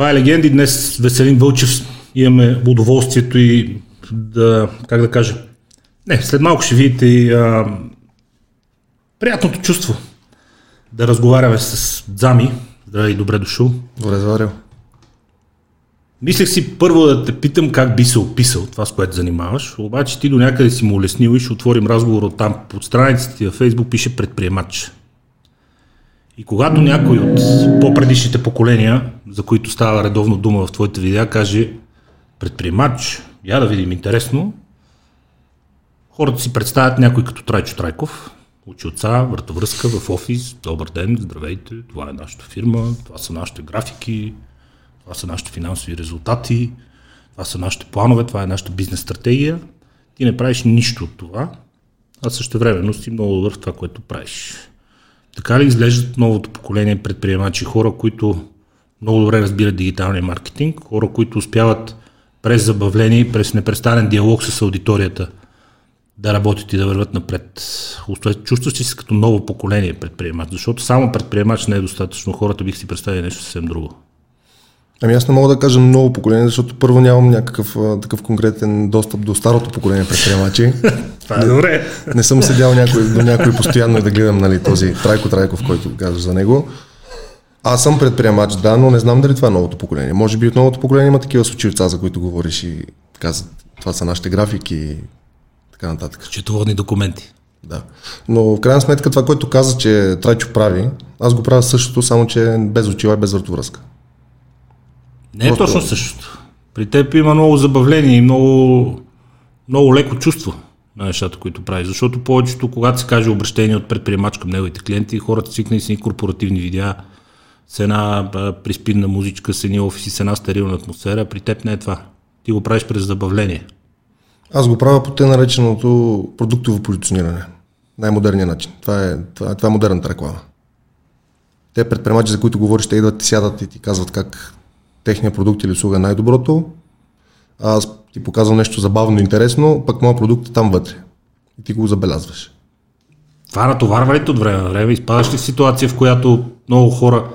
Това е легенди. Днес Веселин Вълчев имаме удоволствието и да, как да кажа, не, след малко ще видите и а, приятното чувство да разговаряме с Дзами. Здравей, добре дошъл. Добре заварил. Мислех си първо да те питам как би се описал това, с което занимаваш, обаче ти до някъде си му улеснил и ще отворим разговор от там. Под страницата ти във Фейсбук пише предприемач. И когато някой от по-предишните поколения, за които става редовно дума в твоите видеа, каже предприемач, я да видим интересно, хората си представят някой като Трайчо Трайков, учи отца, вратовръзка в офис, добър ден, здравейте, това е нашата фирма, това са нашите графики, това са нашите финансови резултати, това са нашите планове, това е нашата бизнес стратегия. Ти не правиш нищо от това, а също времено си много добър в това, което правиш. Така ли изглеждат новото поколение предприемачи, хора, които много добре разбират дигиталния маркетинг, хора, които успяват през забавление през непрестанен диалог с аудиторията да работят и да върват напред. Чувстваш се като ново поколение предприемач, защото само предприемач не е достатъчно. Хората бих си представили нещо съвсем друго. Ами аз не мога да кажа ново поколение, защото първо нямам някакъв такъв конкретен достъп до старото поколение предприемачи. Това е добре. Не, съм седял някой, до някой постоянно и да гледам нали, този Трайко Трайков, който казваш за него. Аз съм предприемач, да, но не знам дали това е новото поколение. Може би от новото поколение има такива случивца, за които говориш и казват, това са нашите графики и така нататък. Счетоводни документи. Да. Но в крайна сметка това, което каза, че Трайчо прави, аз го правя същото, само че без очила и без вратовръзка. Не е точно същото. При теб има много забавление и много, много леко чувство на нещата, които прави. Защото повечето, когато се каже обращение от предприемач към неговите клиенти, хората свикнали с едни корпоративни видеа, с една приспинна музичка, с едни офиси, с една стерилна атмосфера. При теб не е това. Ти го правиш през забавление. Аз го правя по те нареченото продуктово позициониране. Най-модерният начин. Това е, това, това е модерната реклама. Те предприемачи, за които говориш, те идват и сядат и ти казват как техния продукт или услуга е най-доброто. Аз ти показвам нещо забавно и интересно, пък моят продукт е там вътре. И ти го забелязваш. Това натоварва ли от време на време? Изпадаш ли в ситуация, в която много хора,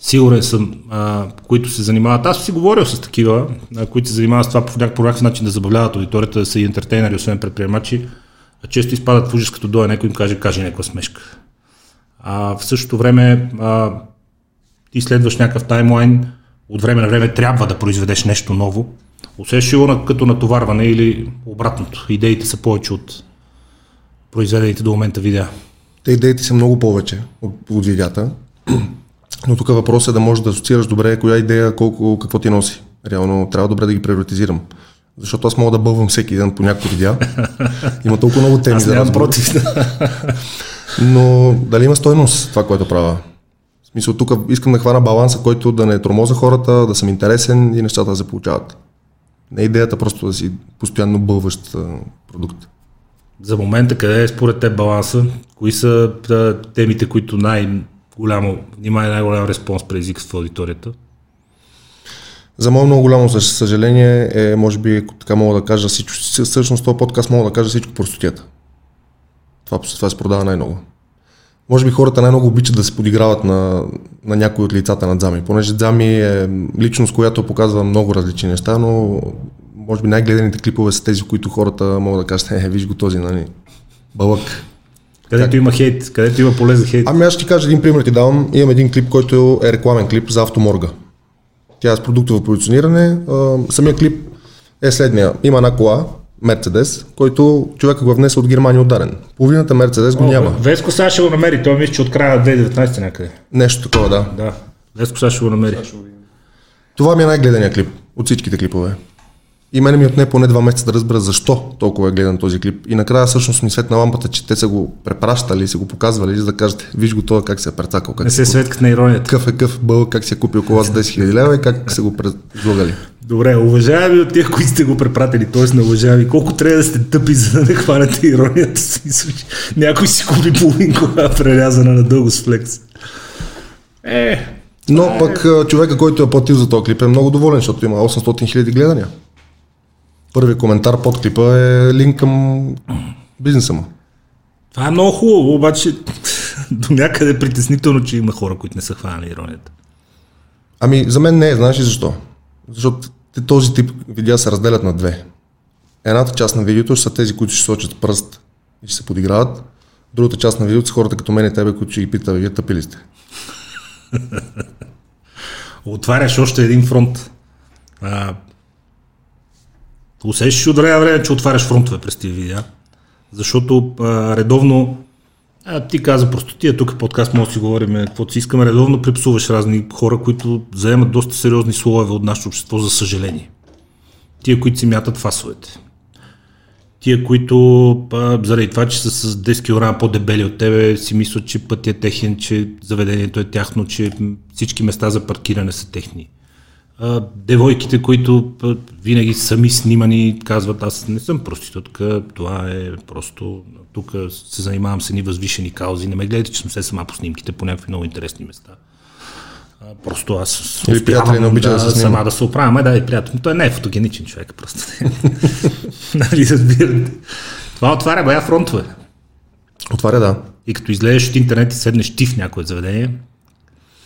сигурен съм, а, които се занимават. Аз си говорил с такива, а, които се занимават с това по някакъв, начин да забавляват аудиторията, да са и ентертейнери, освен предприемачи, често изпадат в ужас, като дойде някой им каже, каже някаква смешка. А в същото време а, ти следваш някакъв таймлайн, от време на време трябва да произведеш нещо ново. Усещаш го като натоварване или обратното? Идеите са повече от произведените до момента видеа. Те идеите са много повече от, от видеята, но тук въпросът е да можеш да асоциираш добре коя идея, колко, какво ти носи. Реално трябва добре да ги приоритизирам. Защото аз мога да бълвам всеки ден по някакви видеа. Има толкова много теми аз за разговор. против. Но дали има стойност това, което правя? В смисъл, тук искам да хвана баланса, който да не тормоза хората, да съм интересен и нещата да се получават. Не е идеята просто да си постоянно бълващ продукт. За момента къде е според те баланса? Кои са темите, които най-голямо внимание, най-голям респонс предизвикат в аудиторията? За мое много голямо съжаление е, може би, така мога да кажа, всичко, всъщност този подкаст мога да кажа всичко простотията. Това, това се продава най-много. Може би хората най-много обичат да се подиграват на, на някои от лицата на Дзами, понеже Дзами е личност, която показва много различни неща, но може би най-гледаните клипове са тези, които хората могат да кажат, е, виж го този, нали, бълък. Където как? има хейт, където има поле за хейт. Ами аз ще ти кажа един пример ти давам. Имам един клип, който е рекламен клип за автоморга. Тя е с продуктово позициониране. Самия клип е следния. Има една кола, Мерцедес, който човека го е внесе от Германия ударен. Половината Мерцедес го О, няма. Веско сега ще го намери, той мисля, че от края на 2019 някъде. Нещо такова, да. Да. Веско сега ще го намери. Това ми е най-гледания клип от всичките клипове. И мене ми отне поне два месеца да разбера защо толкова е гледан този клип. И накрая всъщност ми светна лампата, че те са го препращали, са го показвали, за да кажете, виж го това как се е прецакал. Как Не се светкат на иронията. Къв е къв бъл, как си е купил кола за 10 000 лева и как са го предлагали. Добре, уважаеми от тях, които сте го препратили, т.е. не уважаеми, колко трябва да сте тъпи, за да не хванете иронията си. Някой си купи половин кола, прерязана на дълго с флекс. Е, но е... пък човека, който е платил за този клип е много доволен, защото има 800 000 гледания. Първи коментар под клипа е линк към бизнеса му. Това е много хубаво, обаче до някъде е притеснително, че има хора, които не са хванали иронията. Ами, за мен не е, знаеш ли защо? Защото този тип видеа се разделят на две. Едната част на видеото ще са тези, които ще сочат пръст и ще се подиграват. Другата част на видеото са хората като мен и тебе, които ще ги питат, вие тъпи ли сте? Отваряш още един фронт. А, усещаш от време време, че отваряш фронтове през тия видеа. Защото а, редовно, а, ти каза просто тия тук подкаст може да си говорим каквото си искаме, редовно припсуваш разни хора, които заемат доста сериозни слоеве от нашето общество, за съжаление. Тия, които си мятат фасовете. Тия, които а, заради това, че са с 10 кг по-дебели от тебе, си мислят, че пътят е техен, че заведението е тяхно, че всички места за паркиране са техни. А, девойките, които а, винаги сами снимани, казват, аз не съм проститутка, това е просто, тук се занимавам с едни възвишени каузи, не ме гледайте, че съм се сама по снимките по някакви много интересни места. А, Просто аз Или приятели не обичат да се снимат. сама да се оправя, ама да и приятел. Той не е фотогеничен човек просто. нали разбирате? Това отваря бая фронтове. Отваря, да. И като излезеш от интернет и седнеш ти в някое заведение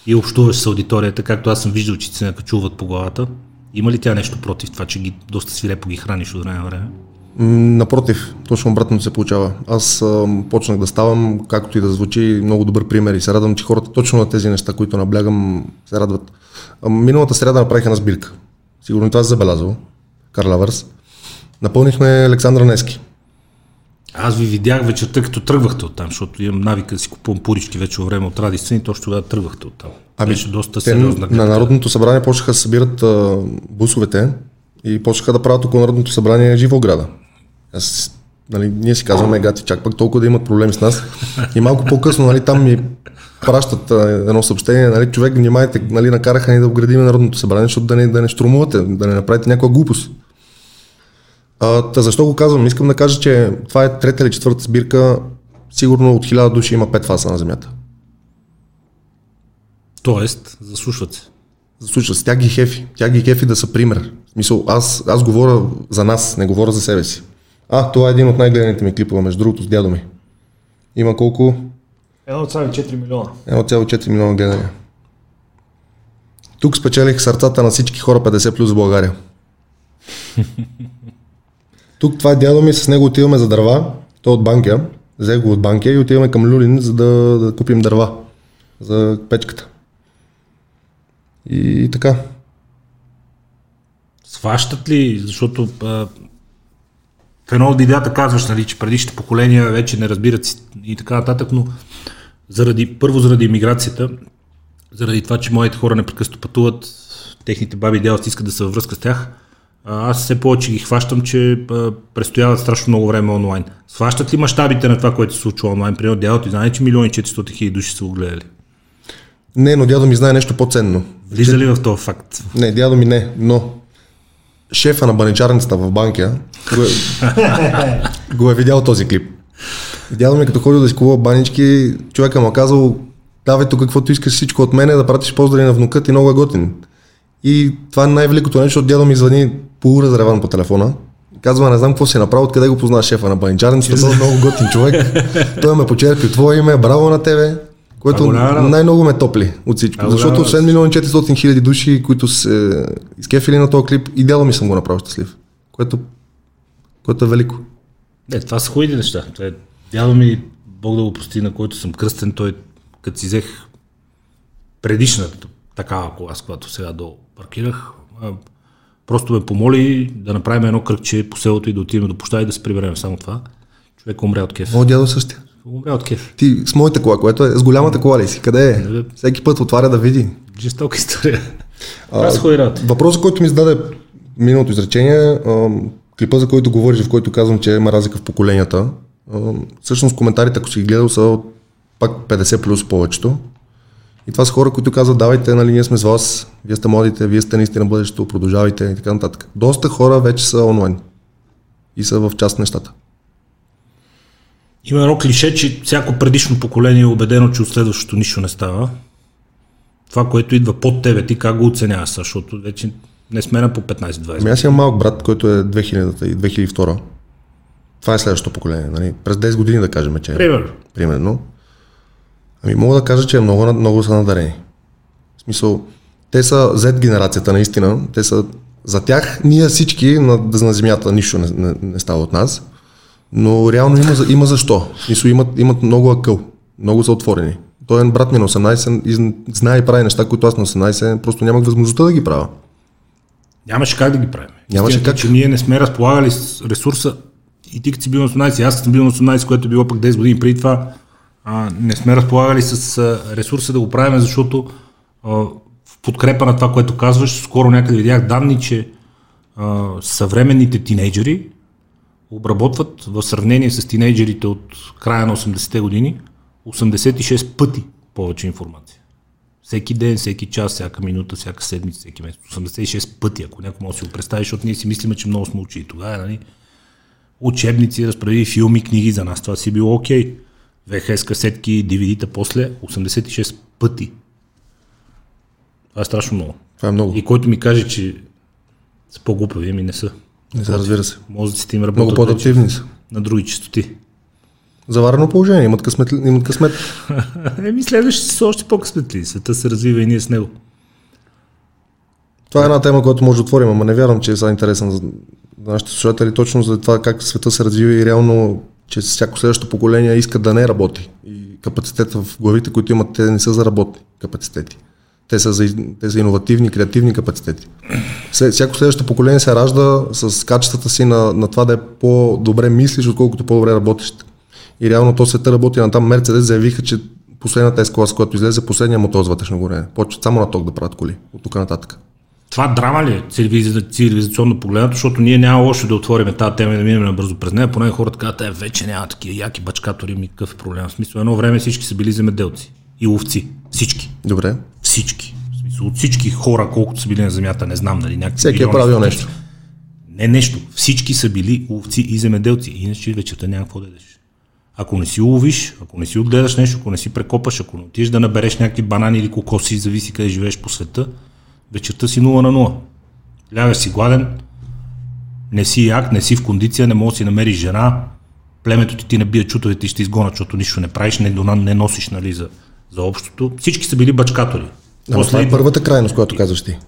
и общуваш с аудиторията, както аз съм виждал, че се накачуват по главата, има ли тя нещо против това, че ги доста свирепо ги храниш от време на време? Напротив, точно обратно се получава. Аз а, почнах да ставам, както и да звучи, много добър пример и се радвам, че хората точно на тези неща, които наблягам, се радват. А, миналата среда направих една сбирка. Сигурно това си забелязал. Карл Лавърс. Напълнихме Александър Нески. Аз ви видях вечерта, като тръгвахте оттам, защото имам навика да си купувам пурички вече време от радица и точно тогава тръгвахте оттам. Ами, Беше доста Те сериозна на. Народното събрание почнаха да събират а, бусовете и почнаха да правят около Народното събрание живо ограда. Аз, нали, ние си казваме, гати, чак пък толкова да имат проблеми с нас. И малко по-късно нали, там ми пращат а, едно съобщение, нали, човек, внимайте, нали, накараха ни да обградим Народното събрание, защото да не, да не штурмувате, да не направите някаква глупост. А, та защо го казвам? Искам да кажа, че това е трета или четвърта сбирка, сигурно от хиляда души има пет фаса на земята. Тоест, заслушват се. Случва се, тя ги хефи. Тя ги хефи да са пример. В смисъл, аз, аз говоря за нас, не говоря за себе си. А, това е един от най-гледаните ми клипове, между другото, с дядо ми. Има колко? 1,4 милиона. 1,4 милиона гледания. Тук спечелих сърцата на всички хора 50 плюс в България. Тук това е дядо ми, с него отиваме за дърва. Той е от Банкия. Взех го от Банкия и отиваме към Люлин, за да, да купим дърва за печката. И така. Сващат ли, защото а, в едно от видеята казваш, нали, че предишните поколения вече не разбират и така нататък, но заради, първо заради иммиграцията, заради това, че моите хора непрекъснато пътуват, техните баби и дядовци искат да са във връзка с тях, аз все повече ги хващам, че а, престояват страшно много време онлайн. Сващат ли мащабите на това, което се случва онлайн? Примерно дядото ти знае, че милиони 400 хиляди души са го гледали. Не, но дядо ми знае нещо по-ценно. Влиза ли в този факт? Не, дядо ми не, но шефа на баничарницата в Банкия го е, го е видял този клип. Дядо ми като ходил да си купува банички, човека му е казал, давай тук каквото искаш всичко от мене, да пратиш поздрави на внука ти, много е готин. И това е най-великото нещо, защото дядо ми звъни полуразреван по телефона. Казва, не знам какво си е направил, откъде го познава шефа на баничарницата, той е много готин човек. Той ме почерпи твое име, браво на тебе. Което най-много ме топли от всичко. Защото голяма освен милион 400 хиляди души, които се изкефили на този клип, и дядо ми съм го направил щастлив. Което, което е велико. Не, това са хубави неща. Това е, дядо ми, Бог да го прости, на който съм кръстен, той като си взех предишната такава кола, с която сега долу паркирах, а, просто ме помоли да направим едно кръгче по селото и да отидем до площада и да се приберем. Само това. Човек умря от кеф. О, дядо същия. Умря от кеф. Ти с моята кола, което е с голямата кола ли си? Къде е? Всеки път отваря да види. Жестока история. Работи. Въпросът, който ми зададе миналото изречение, а, клипа, за който говориш, в който казвам, че има разлика в поколенията, а, всъщност коментарите, ако си ги гледал, са от пак 50 плюс повечето. И това са хора, които казват, давайте, нали, ние сме с вас, вие сте младите, вие сте наистина бъдещето, продължавайте и така нататък. Доста хора вече са онлайн и са в част нещата. Има едно клише, че всяко предишно поколение е убедено, че от следващото нищо не става. Това, което идва под тебе, ти как го оценяваш, защото вече не сме на по 15-20. Ами аз имам малък брат, който е 2000-та и 2002 Това е следващото поколение. Нали? През 10 години да кажем, че е. Пример. примерно. Ами мога да кажа, че е много, много са надарени. В смисъл, Те са Z генерацията наистина. Те са за тях, ние всички на, на земята нищо не, не, не става от нас, но реално има, има защо. Мисля, имат, имат много акъл, много са отворени. Той е брат ми на 18 и знае и прави неща, които аз на 18 просто нямах възможността да ги правя. Нямаше как да ги правим. Нямаше Истината, как. Че ние не сме разполагали с ресурса и ти като си бил на 18, и аз като съм бил на 18, което е било пък 10 години преди това, а, не сме разполагали с а, ресурса да го правим, защото а, в подкрепа на това, което казваш, скоро някъде видях данни, че а, съвременните тинейджери обработват в сравнение с тинейджерите от края на 80-те години 86 пъти повече информация. Всеки ден, всеки час, всяка минута, всяка седмица, всеки месец. 86 пъти, ако някой може да си го представи, защото ние си мислиме, че много сме учили тогава, нали? Учебници, разправи филми, книги за нас, това си било окей. ВХС касетки, DVD-та после 86 пъти. Това е страшно много. Това е много. И който ми каже, че са по-глупави, ами не са. Не се разбира се. Мозъците им работят Много по-адаптивни са. на други частоти. Заварено положение, имат късмет. Имат късмет. Еми, следващите са още по-късметли. Света се развива и ние с него. Това е една тема, която може да отворим, ама не вярвам, че е сега интересна за нашите слушатели, точно за това как света се развива и реално, че всяко следващо поколение иска да не работи. И капацитета в главите, които имат, те не са за работни капацитети. Те са за, те са иновативни, креативни капацитети. Всяко следващо поколение се ражда с качествата си на, на това да е по-добре мислиш, отколкото по-добре работиш. И реално то света работи на там. Мерцедес заявиха, че последната S-клас, която излезе, последния мотор с вътрешно горене. Почват само на ток да правят коли. От тук нататък. Това драма ли е цивилиза- цивилизационно погледнато, защото ние няма лошо да отворим тази тема и да минем набързо през нея, поне хората казват, е, вече няма такива яки бачкатори, ми какъв е проблем. В смисъл, едно време всички са били земеделци и ловци. Всички. Добре. Всички. В смисъл, от всички хора, колкото са били на земята, не знам дали някакви. Всеки е правил нещо. Не нещо. Всички са били ловци и земеделци. Иначе вечерта няма какво да ядеш. Ако не си уловиш, ако не си отгледаш нещо, ако не си прекопаш, ако не отидеш да набереш някакви банани или кокоси, зависи къде живееш по света, вечерта си 0 на 0. Лягаш си гладен, не си як, не си в кондиция, не можеш да си намериш жена, племето ти ти не бие чутовете и ще изгонят, защото нищо не правиш, не, не носиш нали, за, за общото. Всички са били бачкатори. Ама това е първата крайност, която казваш ти.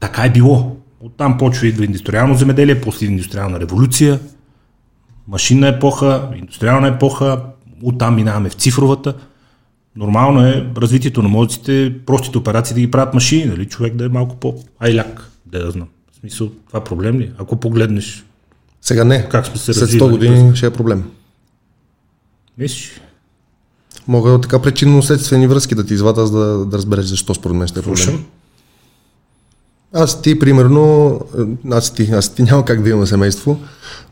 така е било. Оттам почва идва индустриално земеделие, после индустриална революция, машинна епоха, индустриална епоха, оттам минаваме в цифровата. Нормално е развитието на мозъците, простите операции да ги правят машини, нали? човек да е малко по-айляк, да я знам. В смисъл, това проблем ли? е? Ако погледнеш, Сега не. Как сме се След 100 развивали години ще е проблем. мислиш, Мога така причинно-следствени връзки да ти извада, за да, да разбереш защо според мен ще е проблем. слушам. Аз ти, примерно, е, аз ти, аз ти няма как да имам семейство,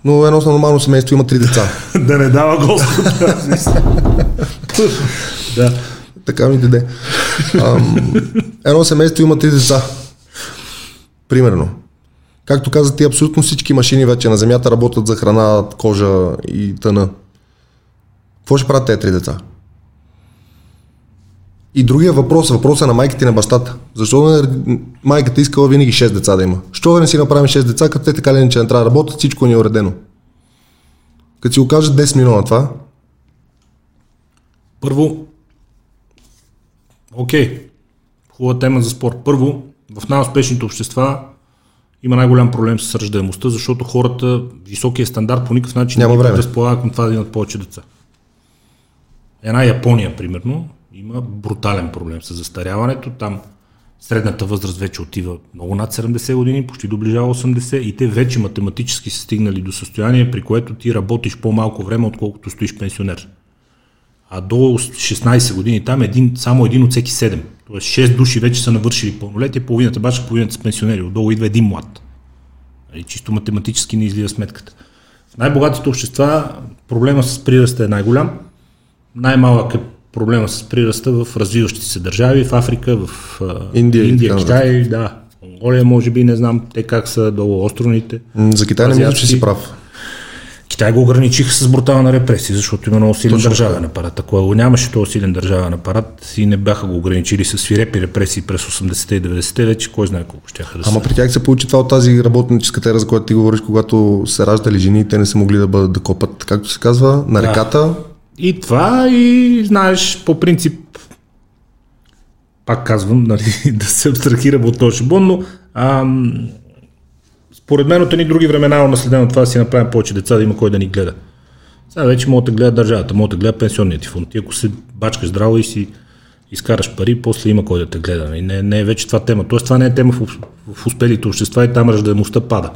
но едно нормално семейство има три деца. да не дава Господ. да. така ми даде. Ам, едно семейство има три деца. Примерно. Както каза ти, абсолютно всички машини вече на Земята работят за храна, кожа и тъна. Какво ще правят тези три деца? И другия въпрос, въпросът на майката и на бащата. Защо не, майката искала винаги 6 деца да има? Що да не си направим 6 деца, като те така или иначе не трябва да работят, всичко ни е уредено. Като си го кажат 10 милиона това, Първо, окей, хубава тема за спорт. Първо, в най-успешните общества има най-голям проблем с раждаемостта, защото хората, високия стандарт по никакъв начин Няма не време. разполага към това да имат повече деца. Една Япония, примерно, има брутален проблем с застаряването. Там средната възраст вече отива много над 70 години, почти доближава 80 и те вече математически са стигнали до състояние, при което ти работиш по-малко време, отколкото стоиш пенсионер а до 16 години там един, само един от всеки 7. Тоест 6 души вече са навършили пълнолетие, половината бачка, половината са пенсионери. Отдолу идва един млад. Нали, чисто математически не излиза сметката. В най-богатите общества проблема с прираста е най-голям. Най-малък е проблема с прираста в развиващите се държави, в Африка, в Индия Индия Китай, да. Монголия, може би, не знам те как са долу островните. за Китай не мисля, че си прав. Китай го ограничиха с брутална репресия, защото има много силен Точно държавен апарат. Ако го нямаше този силен държавен апарат и не бяха го ограничили с свирепи репресии през 80-те и 90-те, вече кой знае колко ще да Ама са. при тях се получи това от тази работническа ера, за която ти говориш, когато се раждали жени, те не са могли да бъдат да копат, както се казва, на Да. И това и знаеш, по принцип пак казвам, нали, да се абстрахирам от този шибон, но ам, според мен от едни други времена наследено това да си направим повече деца, да има кой да ни гледа. Сега вече могат да гледа държавата, могат да гледа пенсионния ти фонд. Ти ако се бачкаш здраво и си изкараш пари, после има кой да те гледа. И не, не е вече това тема. Тоест това не е тема в, в успелите общества и там ръждаемостта пада.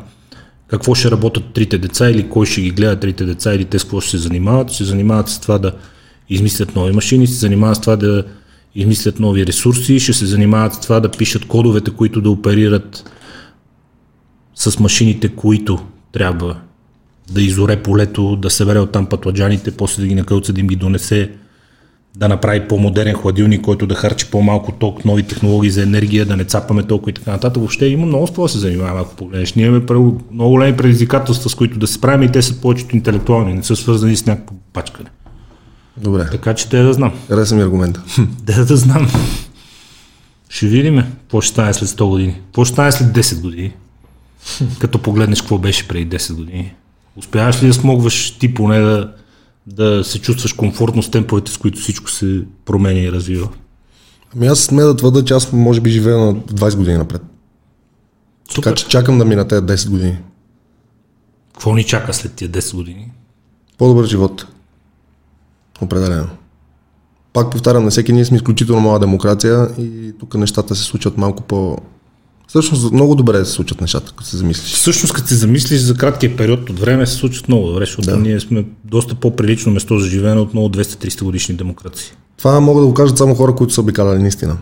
Какво ще работят трите деца или кой ще ги гледа трите деца или те с какво ще се занимават? Ще се занимават с това да измислят нови машини, ще се занимават с това да измислят нови ресурси, ще се занимават с това да пишат кодовете, които да оперират с машините, които трябва да изоре полето, да събере оттам пътладжаните, после да ги накълца, да им ги донесе, да направи по-модерен хладилник, който да харчи по-малко ток, нови технологии за енергия, да не цапаме толкова и така нататък. Въобще има много с това да се занимаваме, ако погледнеш. Ние имаме много големи предизвикателства, с които да се справим и те са повечето интелектуални, не са свързани с някакво пачкане. Добре. Така че те да знам. Хареса ми аргумента. Да, да знам. Ще видим какво ще стане след 100 години. Какво ще стане след 10 години? Като погледнеш какво беше преди 10 години. Успяваш ли да смогваш ти поне да, да се чувстваш комфортно с темповете, с които всичко се променя и развива? Ами аз сме да твърда, че аз може би живея на 20 години напред. Супер. Така че чакам да мина тези 10 години. Какво ни чака след тия 10 години? По-добър живот. Определено. Пак повтарям, на всеки ние сме изключително мала демокрация и тук нещата се случват малко по... Всъщност много добре се случват нещата, като се замислиш. Всъщност, като се замислиш за краткия период от време, се случват много добре, защото Да. ние сме доста по-прилично место за живеене от много 200-300 годишни демокрации. Това могат да го кажат само хора, които са обикаляли наистина.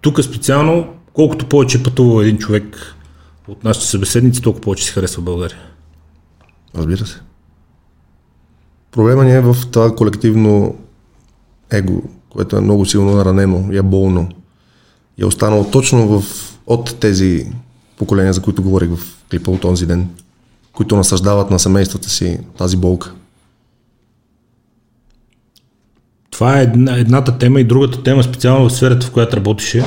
Тук специално, колкото повече пътува един човек от нашите събеседници, толкова повече си харесва България. Разбира се. Проблема ни е в това колективно его, което е много силно наранено и е болно. Е останало точно в, от тези поколения, за които говорих в клипа от онзи ден, които насъждават на семействата си тази болка. Това е една, едната тема и другата тема, специално в сферата, в която работеше,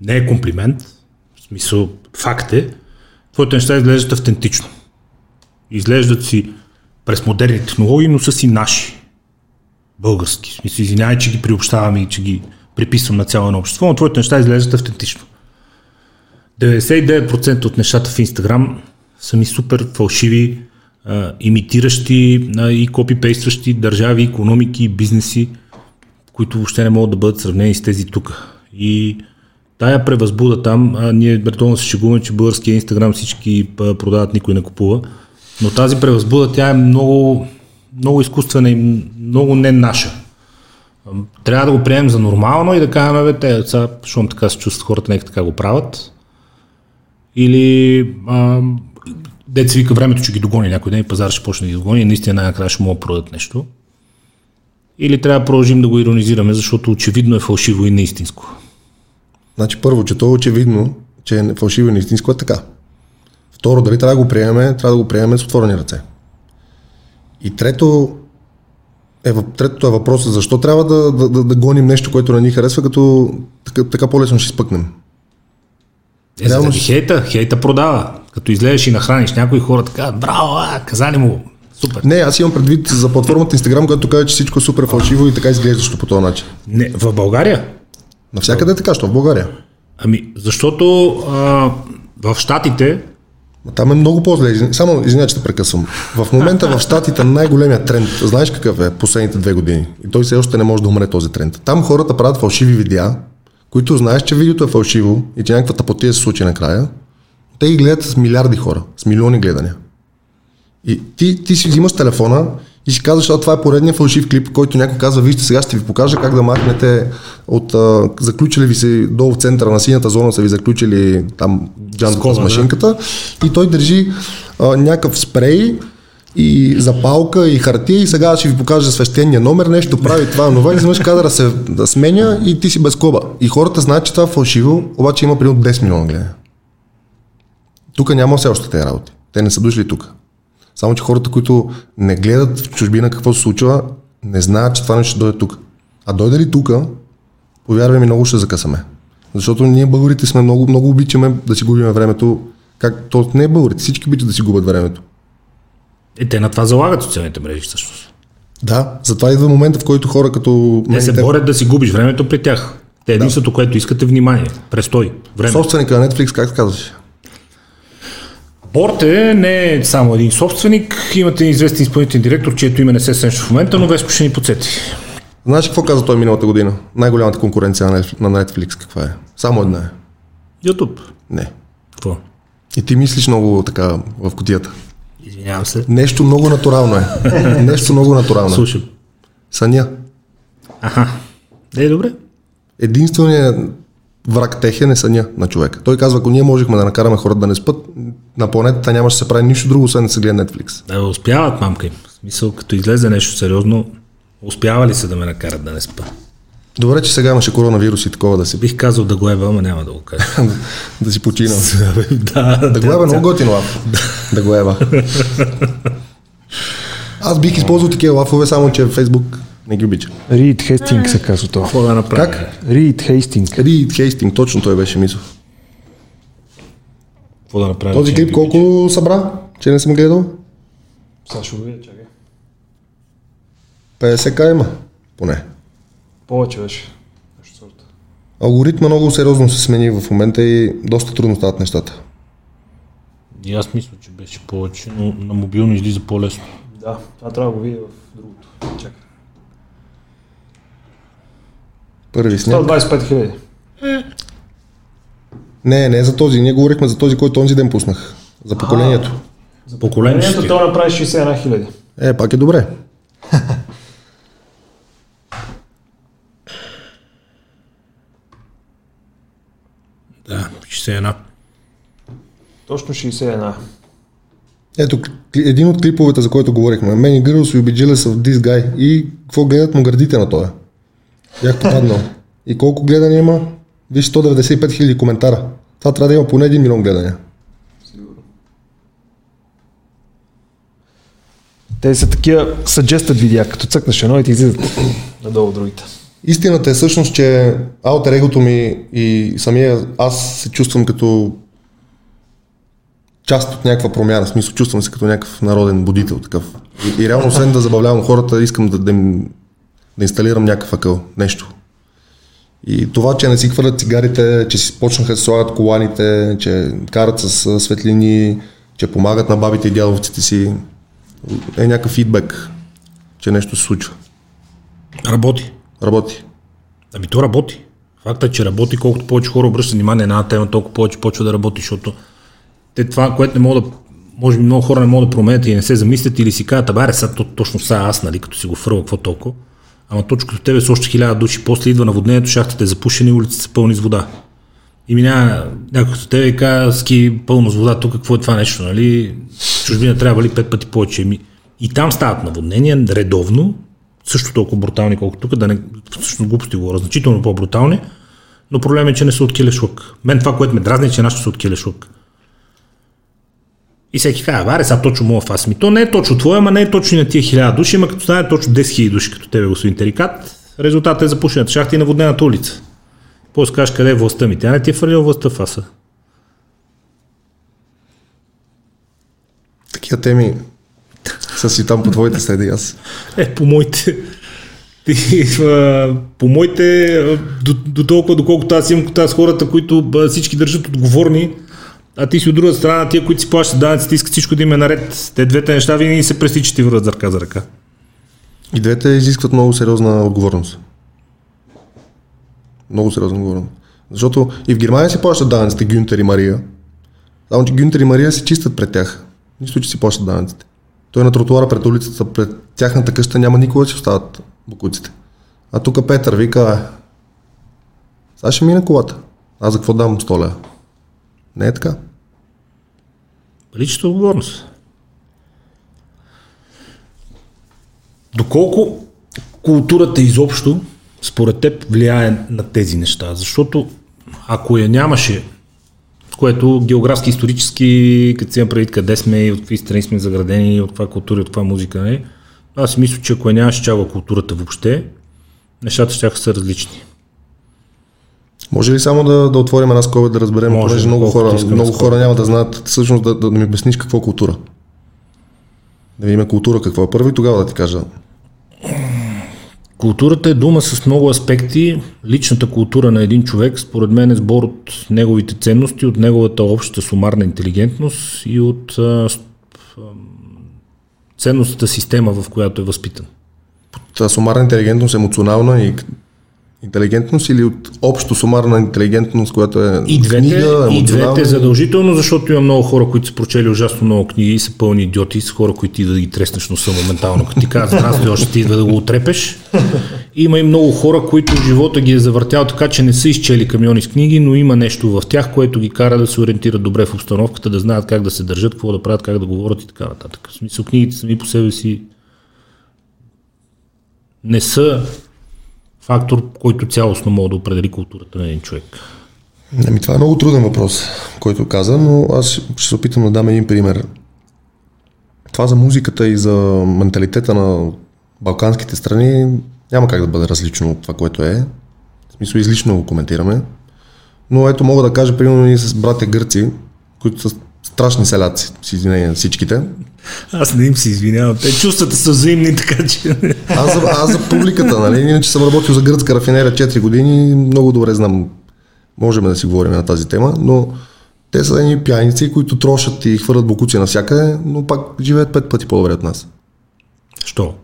не е комплимент, в смисъл факт е, твоите неща изглеждат автентично. Изглеждат си през модерни технологии, но са си наши. Български. В смисъл, извинявай, че ги приобщавам и че ги приписвам на цяло едно общество, но твоите неща изглеждат автентично. 99% от нещата в Инстаграм са ми супер фалшиви, а, имитиращи а, и копипействащи държави, економики, бизнеси, които въобще не могат да бъдат сравнени с тези тук. И тая превъзбуда там, а, ние редовно се шегуваме, че българския Инстаграм всички продават, никой не купува, но тази превъзбуда тя е много, много изкуствена и много не наша. Трябва да го приемем за нормално и да кажем, бе, те, сега, защото така се чувстват хората, нека така го правят. Или а, деца вика времето, че ги догони някой ден и пазар ще почне да ги догони и наистина най-накрая ще да продадат нещо. Или трябва да продължим да го иронизираме, защото очевидно е фалшиво и неистинско. Значи първо, че то е очевидно, че е фалшиво и неистинско е така. Второ, дали трябва да го приемем, трябва да го приемем с отворени ръце. И трето, е, третото е въпросът, защо трябва да, да, да, да гоним нещо, което не ни харесва, като така, така по-лесно ще спъкнем. Е, Реално заради хейта, хейта продава. Като излезеш и нахраниш някои хора така, браво, а, казали му, супер. Не, аз имам предвид за платформата Instagram, която казва, че всичко е супер фалшиво и така изглеждащо по този начин. Не, в България Навсякъде е така, що в България. Ами, защото а, в Штатите, Там е много по-зле. Само, извиня, че те прекъсвам. В момента в Штатите най-големият тренд, знаеш какъв е последните две години? И той все още не може да умре този тренд. Там хората правят фалшиви видеа, които знаеш, че видеото е фалшиво и че някаква тъпотия се случи накрая. Те ги гледат с милиарди хора, с милиони гледания. И ти, ти си взимаш телефона и си казваш, а това е поредният фалшив клип, който някой казва, вижте сега ще ви покажа как да махнете от а, заключили ви се долу в центъра на синята зона са ви заключили там джанката Скола, с да. машинката и той държи а, някакъв спрей и запалка и хартия и сега ще ви покажа свещения номер, нещо прави това, но и изведнъж кадъра се да сменя и ти си без коба. И хората знаят, че това е фалшиво, обаче има примерно 10 милиона гледания. Тук няма все още тези работи. Те не са дошли тук. Само, че хората, които не гледат в чужбина какво се случва, не знаят, че това нещо ще дойде тук. А дойде ли тук, повярвай ми, много ще закъсаме. Защото ние българите сме много, много обичаме да си губим времето. Как, то не е българите, всички обичат да си губят времето. е, те на това залагат социалните мрежи всъщност. Да, затова идва момента, в който хора като Те се мен, борят да си губиш времето при тях. Те единството, което искат е внимание, престой, време. собственика на Netflix, как се казваш? Борте не е само един собственик, имате известен изпълнителен директор, чието име не се сеща в момента, но Веско ще ни подсети. Знаеш ли какво каза той миналата година? Най-голямата конкуренция на Netflix- каква е? Само една е. Ютуб. Не. Какво? И ти мислиш много така в котията. Извинявам се. Нещо много натурално е. Нещо много натурално. е. Слушам. Съня. Аха. Да е добре. Единственият враг техен е съня на човека. Той казва, ако ние можехме да накараме хората да не спят, на планетата нямаше да се прави нищо друго, освен да се гледа Netflix. Да, успяват, мамка им. В смисъл, като излезе нещо сериозно, успява ли се да ме накарат да не спа? Добре, че сега имаше коронавирус и такова да си, Бих казал да го еба, ама няма да го кажа. да си почина. да, Да го еба много готин лаф. Да го еба. Аз бих използвал такива лафове, само че Фейсбук не ги обича. Рид Хейстинг се казва това. Какво да направя? Как? Рид Хейстинг. Рид Хейстинг, точно той беше мисъл. Какво да направя? Този клип колко събра, че не съм гледал? Го видя, чакай. 50к има, поне. Повече беше. Алгоритма много сериозно се смени в момента и доста трудно стават нещата. И аз мисля, че беше повече, но на мобилно излиза по-лесно. Да, това трябва да го видя в другото. Чакай. Първи сняг. 125 хиляди. Не, не за този. Ние говорихме за този, който онзи ден пуснах. За поколението. За Поколението поколението той направи 61 хиляди. Е, пак е добре. Да, 61. Точно 61. Ето, един от клиповете, за който говорихме. Girls will be jealous of this guy. И какво гледат му гърдите на този? Бях попаднал. И колко гледания има? Виж 195 хиляди коментара. Това трябва да има поне 1 милион гледания. Те са такива suggested видеа, като цъкнеш едно и ти излизат надолу другите. Истината е всъщност, че аутер егото ми и самия аз се чувствам като част от някаква промяна. В смисъл, чувствам се като някакъв народен будител такъв. И, и реално, освен да забавлявам хората, искам да, да, им, да инсталирам някакъв акъл, нещо. И това, че не си хвърлят цигарите, че си почнаха да слагат коланите, че карат с светлини, че помагат на бабите и дядовците си, е някакъв фидбек, че нещо се случва. Работи. Работи. Ами то работи. Факта е, че работи, колкото повече хора обръщат внимание на една тема, толкова повече почва да работи, защото те това, което не могат да може би много хора не могат да променят и не се замислят или си казват, абе, сега то, точно сега аз, нали, като си го фърва, какво толкова. Ама точно като тебе с още хиляда души, после идва наводнението, шахтите е запушени, улиците са пълни с вода. И минава някой като тебе и казва, ски пълно с вода, тук какво е това нещо, нали? Чужбина трябва ли пет пъти повече. Ами, И там стават наводнения редовно, също толкова брутални, колкото тук, да не, всъщност глупости говоря, значително по-брутални, но проблемът е, че не са от килешлък. Мен това, което ме дразни, е, че нашите са от килешлък. И всеки казва, аре, сега точно моя фас. Ми то не е точно твоя, ама не е точно и на тия хиляда души, ама като стане точно 10 000 души като тебе, господин Терикат, резултатът е запушената шахта и наводнената улица. После кажеш къде е властта ми. Тя не ти е фалила властта в фаса. Такива теми са си там по твоите следи аз. Е, по моите... Ти, а, по моите, до, до толкова, доколкото аз имам с хората, които всички държат отговорни, а ти си от друга страна, тия, които си плащат данъците, искат всичко да им е наред. Те двете неща винаги се пресичат и върват ръка за ръка. И двете изискват много сериозна отговорност. Много сериозна отговорност. Защото и в Германия си плащат данъците Гюнтер и Мария. Само, че Гюнтер и Мария се чистят пред тях. Нищо, че си плащат данъците. Той е на тротуара пред улицата, пред тяхната къща няма никога, че остават букуците. А тук Петър вика, «Е, сега ще мине колата. Аз за какво дам 100 лева? Не е така. Личната отговорност. Доколко културата изобщо, според теб, влияе на тези неща? Защото ако я нямаше, което географски, исторически, като си имам предвид къде сме и от какви страни сме заградени, от каква култура от каква музика, не? Аз мисля, че ако я нямаше чава културата въобще, нещата ще са различни. Може ли само да, да отворим една скоба да разберем, Може, понеже много хора, много скоба. хора няма да знаят всъщност да, да, да ми обясниш какво е култура. Да видим култура какво е първо и тогава да ти кажа. Културата е дума с много аспекти. Личната култура на един човек, според мен, е сбор от неговите ценности, от неговата обща сумарна интелигентност и от а, ценностната система, в която е възпитан. Та сумарна интелигентност, емоционална и интелигентност или от общо сумарна интелигентност, която е И двете, книга, и двете задължително, защото има много хора, които са прочели ужасно много книги и са пълни идиоти, с хора, които ти да ги треснеш носа моментално, като ти казват, здрасти, още ти идва да го отрепеш. Има и много хора, които живота ги е завъртял така, че не са изчели камиони с книги, но има нещо в тях, което ги кара да се ориентират добре в обстановката, да знаят как да се държат, какво да правят, как да говорят и така нататък. В смисъл, книгите сами по себе си не са фактор, който цялостно може да определи културата на един човек. Ами, това е много труден въпрос, който каза, но аз ще се опитам да дам един пример. Това за музиката и за менталитета на балканските страни няма как да бъде различно от това, което е. В смисъл излишно го коментираме. Но ето мога да кажа, примерно ние с братя гърци, които са страшни селяци, с извинение на всичките. Аз не им се извинявам. Те чувствата са взаимни, така че... Аз за, аз за публиката, нали? Иначе съм работил за гръцка рафинерия 4 години много добре знам, можем да си говорим на тази тема, но те са едни пияници, които трошат и хвърлят бокуци навсякъде, но пак живеят пет пъти по-добре от нас. Що?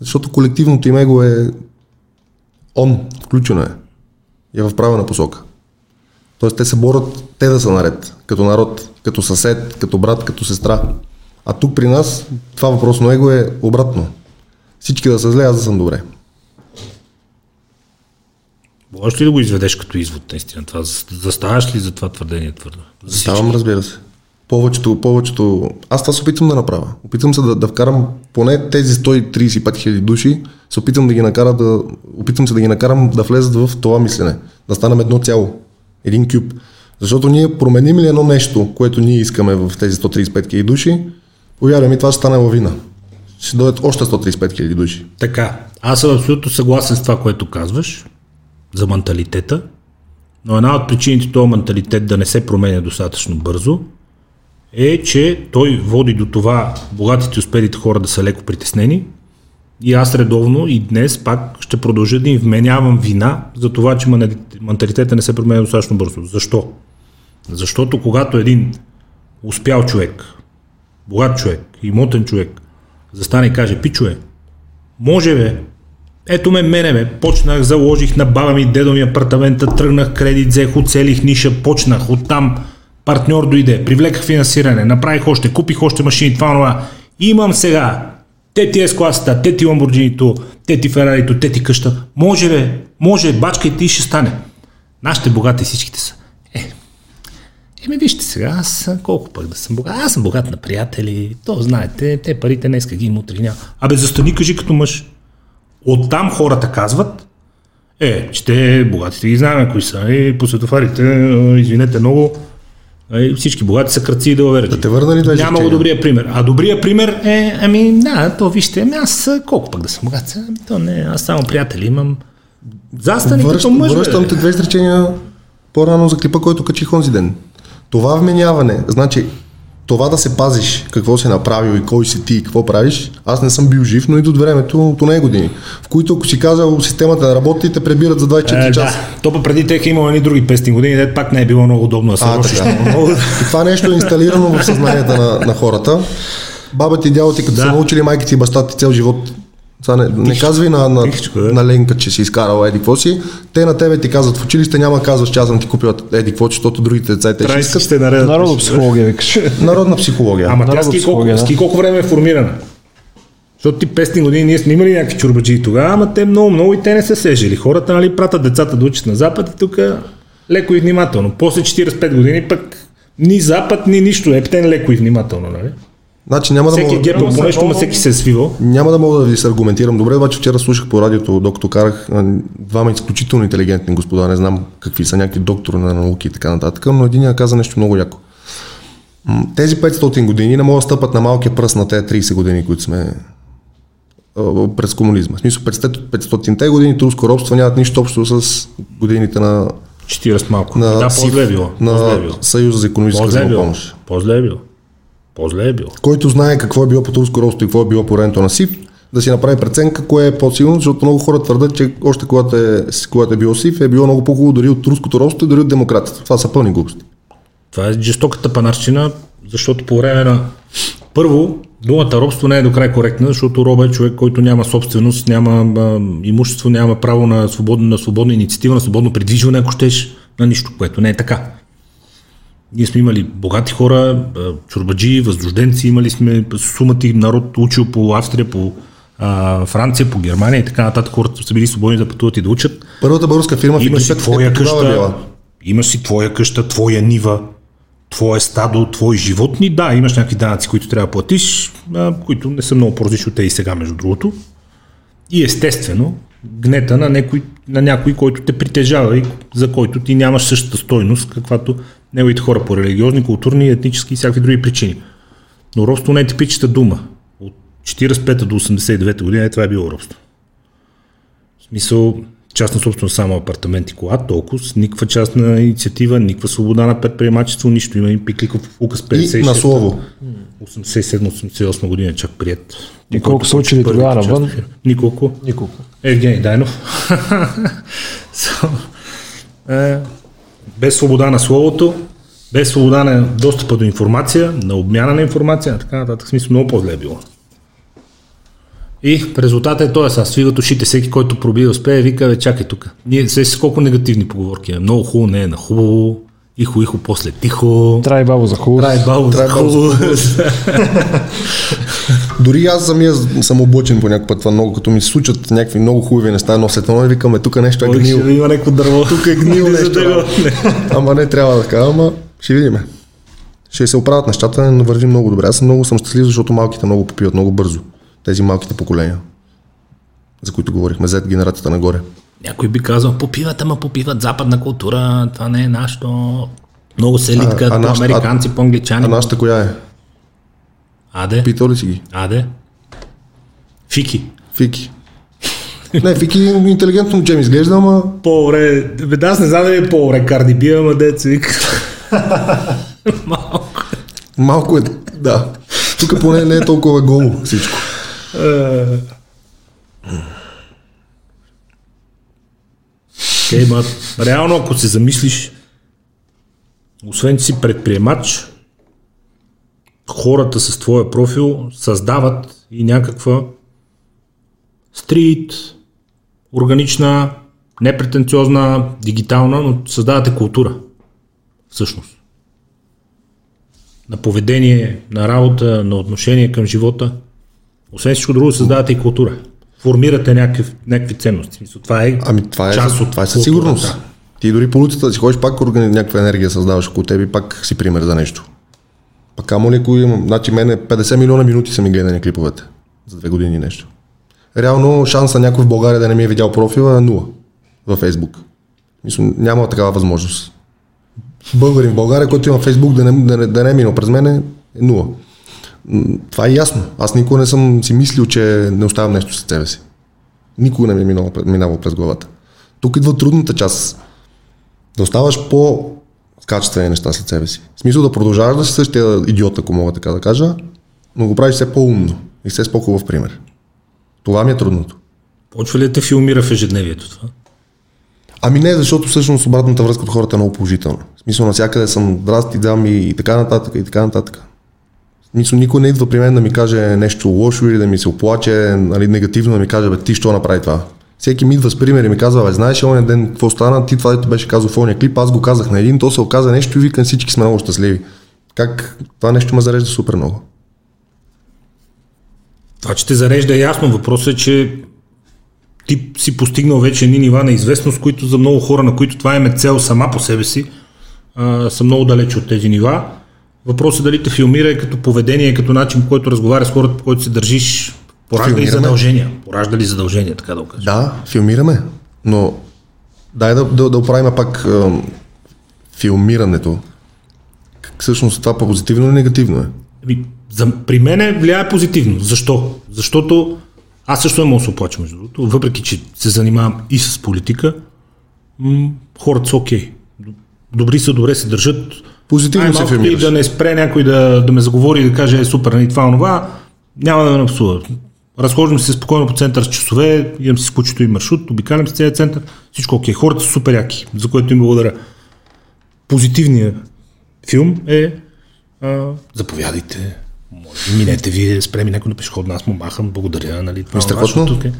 Защото колективното им его е он, включено е. И е в правилна посока. Тоест те се борят те да са наред, като народ, като съсед, като брат, като сестра. А тук при нас това въпросно его е обратно. Всички да са зле, аз да съм добре. Можеш ли да го изведеш като извод, наистина? Това, заставаш ли за това твърдение твърдо? За всички? Ставам, разбира се. Повечето, повечето... Аз това се опитвам да направя. Опитвам се да, да вкарам поне тези 135 хиляди души, се опитвам да ги накара да... Опитвам се да ги накарам да влезат в това мислене. Да станем едно цяло. Един кюб. Защото ние променим ли едно нещо, което ние искаме в тези 135 хиляди души, повярвай ми, това ще стане лавина. Ще дойдат още 135 хиляди души. Така, аз съм абсолютно съгласен с това, което казваш за менталитета, но една от причините този менталитет да не се променя достатъчно бързо е, че той води до това богатите успелите хора да са леко притеснени и аз редовно и днес пак ще продължа да им вменявам вина за това, че менталитета не се променя достатъчно бързо. Защо? Защото когато един успял човек, богат човек, имотен човек, застане и каже, пичове, може бе, ето ме мене бе, почнах, заложих на баба ми дедо ми апартамента, тръгнах кредит, взех, оцелих ниша, почнах, оттам партньор дойде, привлеках финансиране, направих още, купих още машини, това, това. Имам сега те ти с класата, те ти Ламборджинито, те ти Ферарито, те ти къща. Може бе, може, бачка и ти ще стане. Нашите богати всичките са. Еми вижте сега, аз колко пък да съм богат. Аз съм богат на приятели, то знаете, те парите днеска ги има утре няма. Абе застани, кажи като мъж. Оттам хората казват, е, че те богатите ги знаем кои са. И по светофарите, извинете много, е, всички богати са кръци и далаверджи. Да те върна ли две Няма го добрия пример. А добрия пример е, ами да, то вижте, ами аз колко пък да съм богат. Ами, то не, аз само приятели имам. Застани като Връщам, мъж. връщам те две изречения по-рано за клипа, който качих онзи ден. Това вменяване, значи това да се пазиш какво си направил и кой си ти и какво правиш, аз не съм бил жив, но и до времето, от нея години, в които ако си казал системата да работи, те пребират за 24 Е, часа. да. То преди тех имало едни други 500 години, дет пак не е било много удобно да се А, така. И това нещо е инсталирано в съзнанието на, на хората. Баба ти и дядо ти, като Да. са научили майка ти и баща ти цял живот, сега не, не казвай на, на, Тихичко, да. на Ленка, че си изкарал еди какво си. Те на тебе ти казват в училище, няма да казваш, че аз съм ти купил еди какво, защото другите деца те ще искат. ще наредят. Народопсихология викаш. Народна психология. Ама тя Народна ски колко, психология, да. ски колко време е формирана. Защото ти 500 години ние сме имали някакви чурбаджи тогава, ама те много, много и те не са сежили. Хората нали, пратят децата да учат на Запад и тук леко и внимателно. После 45 години пък ни Запад, ни нищо. Ептен леко и внимателно. Нали? Значи няма да, Всеки мога, гепа по нещо, ма всеки се е свивал. няма да мога да ви се аргументирам добре, обаче вчера слушах по радиото, докато карах двама изключително интелигентни господа, не знам какви са, някакви доктори на науки и така нататък, но един каза нещо много яко. Тези 500 години не могат да стъпат на малкия пръст на тези 30 години, които сме през комунизма. В смисъл, през 500-те години турско робство нямат нищо общо с годините на, 40 малко. на, да, по-зле е било. По-зле е на било. Съюза за економическа помощ. По-зле е било. По-зле е било. Който знае какво е било по турско робство и какво е било по времето на СИФ, да си направи преценка кое е по-силно, защото много хора твърдят, че още когато е, когато е било сив, е било много по-хубаво дори от руското робство и дори от демократията. Това са пълни глупости. Това е жестоката панарщина, защото по време на... Първо, думата робство не е до край коректна, защото роб е човек, който няма собственост, няма а, имущество, няма право на свободна, на свободна инициатива, на свободно придвижване, ако щеш, на нищо, което не е така. Ние сме имали богати хора, чурбаджи, възрожденци, имали сме сумати народ, учил по Австрия, по а, Франция, по Германия и така нататък. Хората са били свободни да пътуват и да учат. Първата българска фирма Имаш си Египет твоя е къща, била. имаш си твоя къща, твоя нива, твое стадо, твои животни. Да, имаш някакви данъци, които трябва да платиш, а, които не са много по-различни от те и сега, между другото. И естествено, гнета на някой, на някой, който те притежава и за който ти нямаш същата стойност, каквато неговите хора по религиозни, културни, етнически и всякакви други причини. Но робство не е типичната дума. От 45 до 89 година е, това е било робство. В смисъл, частна собственост само апартамент и кола, толкова, с никаква частна инициатива, никаква свобода на предприемачество, нищо. Има и пикликов указ 56. И на слово. 87-88 година чак прият. И колко са учили тогава навън? Николко. Николко. Евгений Дайнов. So, е, без свобода на словото, без свобода на достъпа до информация, на обмяна на информация, така нататък, смисъл много по-зле е било. И резултатът е този, сега свиват ушите, всеки, който пробива успее, вика, бе, чакай тук. Ние се колко негативни поговорки. е. Много хубаво, не е на хубаво, ихо, ихо, после тихо. Трай бабо за хубаво. Трай бабо, за хубаво. Дори аз самия съм облъчен по някакъв път, това много, като ми се случат някакви много хубави неща, но след това викаме, тук нещо е гнило. ще има някакво дърво. Тук е гнило нещо. Ама не трябва да кажа, ама ще видим. Ще се оправят нещата, но върви много добре. Аз съм много съм щастлив, защото малките много попиват много бързо. Тези малките поколения, за които говорихме, зад генерацията нагоре. Някой би казал, попиват, ама попиват западна култура, това не е нашето. Много се литкат по американци, по англичани. А нашата коя е? Аде, Питал ли си ги? аде. Фики. Фики. Не, Фики е интелигентно момче ми изглежда, ама По-добре, бе, да, аз не знам дали е по-добре Карди Би, ама деца вика. Малко. малко е, да. Тук поне не е толкова голо всичко. Е. Окей, ма, реално ако се замислиш, освен че си предприемач, хората с твоя профил създават и някаква стрит, органична, непретенциозна, дигитална, но създавате култура. Всъщност. На поведение, на работа, на отношение към живота. Освен всичко друго, създавате и култура. Формирате някакви, някакви ценности. Мисля, това е Ами това е, част от това е със сигурност. Ти дори по улицата да си ходиш, пак органи... някаква енергия създаваш около теб и пак си пример за нещо. Пак камо ли, ако имам, значи мене 50 милиона минути са ми гледани клиповете за две години нещо. Реално шанса някой в България да не ми е видял профила е нула във Фейсбук. Мисля, няма такава възможност. Българин в България, който има Фейсбук да не, да не, да не е минал през мене, е нула. Това е ясно. Аз никога не съм си мислил, че не оставям нещо след себе си. Никога не ми е минало, минало през главата. Тук идва трудната част. Да оставаш по качествени неща след себе си. В смисъл да продължаваш да си същия идиот, ако мога така да кажа, но го правиш все по-умно и все с по-хубав пример. Това ми е трудното. Почва ли да те филмира в ежедневието това? Ами не, защото всъщност обратната връзка от хората е много положителна. В смисъл навсякъде съм здрасти, дами и така нататък и така нататък. Смисъл никой не идва при мен да ми каже нещо лошо или да ми се оплаче, нали, негативно да ми каже, бе, ти що направи това? Всеки ми идва с пример и ми казва, бе, знаеш ли оня ден какво стана, ти това дето беше казал в ония клип, аз го казах на един, то се оказа нещо и викам всички сме много щастливи. Как това нещо ме зарежда супер много. Това, че те зарежда е ясно. Въпросът е, че ти си постигнал вече едни нива на известност, които за много хора, на които това им е цел сама по себе си, а, са много далече от тези нива. Въпросът е дали те филмира и като поведение, като начин, по който разговаряш с хората, по който се държиш, поражда ли Филмираме. задължения? Поражда ли задължения, така да го кажа? Да, филмираме, но дай да, да, да оправим пак ам, филмирането. Как Всъщност това позитивно или негативно е? Ами, за, при мен влияе позитивно. Защо? Защото аз също не мога да се оплача, между другото, въпреки че се занимавам и с политика, м- хората са окей. Добри са, добре се държат. Позитивно се Най-малкото и да не спре някой да, да ме заговори и да каже е супер, нали, това, онова, няма да ме напсува. разхождам се спокойно по център с часове, имам си скучето и маршрут, обикалям с целия център, всичко окей. Хората са супер яки, за което им благодаря. Позитивният филм е а, заповядайте, минете вие, спреми някой на пешеходна, аз му махам, благодаря, нали, това, Страхотно. е.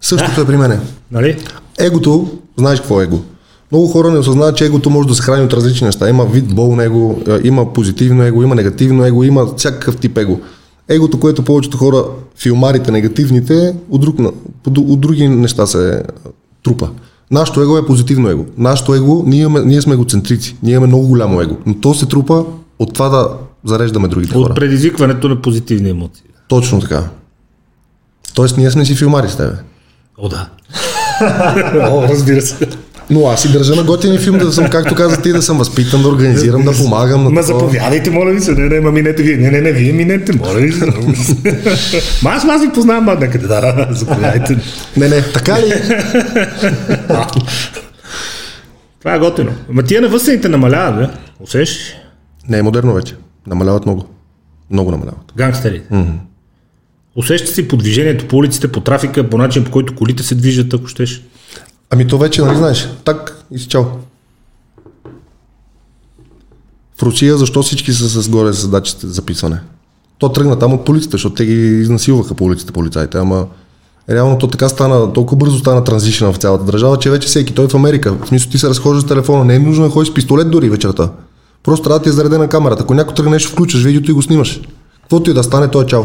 Същото е при мене. Нали? Егото, знаеш какво е его? Много хора не осъзнават, че егото може да се храни от различни неща. Има вид бол его, е, има позитивно его, има негативно его, има всякакъв тип его. Егото, което повечето хора, филмарите, негативните, от, друг, от, от други неща се е, трупа. Нашето его е позитивно его. Нашето его, ние, имаме, ние сме егоцентрици. Ние имаме много голямо его. Но то се трупа от това да зареждаме другите хора. От предизвикването на позитивни емоции. Точно така. Тоест, ние сме си филмари с тебе. О, да. О, разбира се. Но аз си държа на готини филм да съм, както каза ти, да съм възпитан, да организирам, да помагам. На Ма такова. заповядайте, моля ви се, не, не, ма минете вие. Не, не, не, вие минете, моля ви се. Ма аз, аз ви познавам, ма някъде, да, да, заповядайте. Не, не, така ли? Това е готино. Ма тия навъсените намаляват, бе. Усещаш? Не е модерно вече. Намаляват много. Много намаляват. Гангстерите. Mm-hmm. Усещаш си по движението по улиците, по трафика, по начин по който колите се движат, ако щеш. Ами то вече, нали знаеш, так и си чао. В Русия защо всички са с горе с датчите за записване? То тръгна там от полицията, защото те ги изнасилваха по улиците полицаите, ама реално то така стана, толкова бързо стана транзишна в цялата държава, че вече всеки, той е в Америка. В смисъл ти се разхождаш с телефона, не е нужно да ходиш с пистолет дори вечерта. Просто трябва да ти е заредена камерата. Ако някой тръгне включваш видеото и го снимаш. Каквото и да стане, то е чао.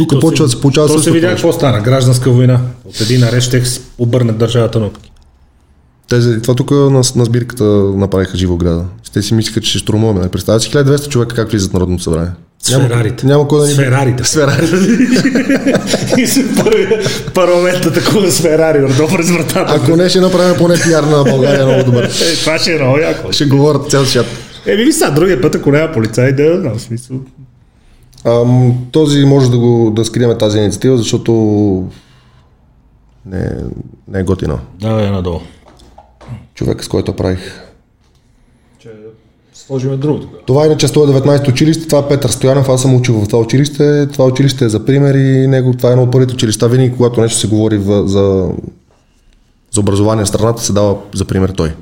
Тук То почва да се получава То се видя какво стана. Гражданска война. От един арест ще се обърне държавата на Те, това тук на, на сбирката направиха живо града. Те си мислиха, че ще штурмуваме. Представя си 1200 човека как влизат Народното събрание. С Ферарите. Няма кой да ни... С Ферарите. С Ферарите. И се парламента такова с Ферари, отдолу през вратата. Ако не, ще направим поне пиар на България много добър. Е, това ще е много яко. Ще говорят цял свят. Е, ви сега, другия път, ако няма полицай, да, в смисъл. Ам, този може да го да скриеме тази инициатива, защото не, не е готина. Да, е надолу. Човек, с който правих. Сложиме другото. Това е иначе 119 училище, това е Петър Стоянов, аз съм учил в това училище. Това училище е за пример и него, това е едно от първите училища. Винаги, когато нещо се говори в, за, за образование в страната, се дава за пример той.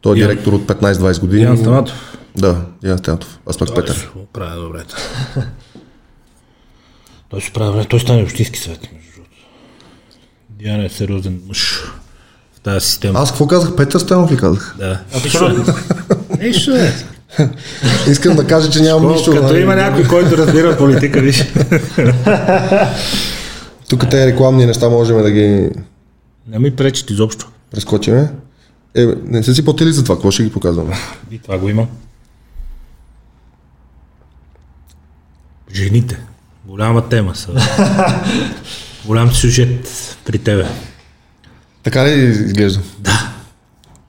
Той е Ян. директор от 15-20 години. Ян Станатов. Да, Ян Станатов. Аз пък Петър. Правя добре. Той ще прави, той стане общински съвет, между другото. Е сериозен мъж в тази система. Аз какво казах? Петър Станов ли казах? Да. Нищо е. Искам да кажа, че нямам нищо. Като има някой, който разбира политика, виж. Тук тези рекламни неща можем да ги Не ми пречат изобщо. прескочиме. Е, не са си платили за това, какво ще ги показваме? И това го има. Жените. Голяма тема са. Голям сюжет при тебе. Така ли изглежда? Да.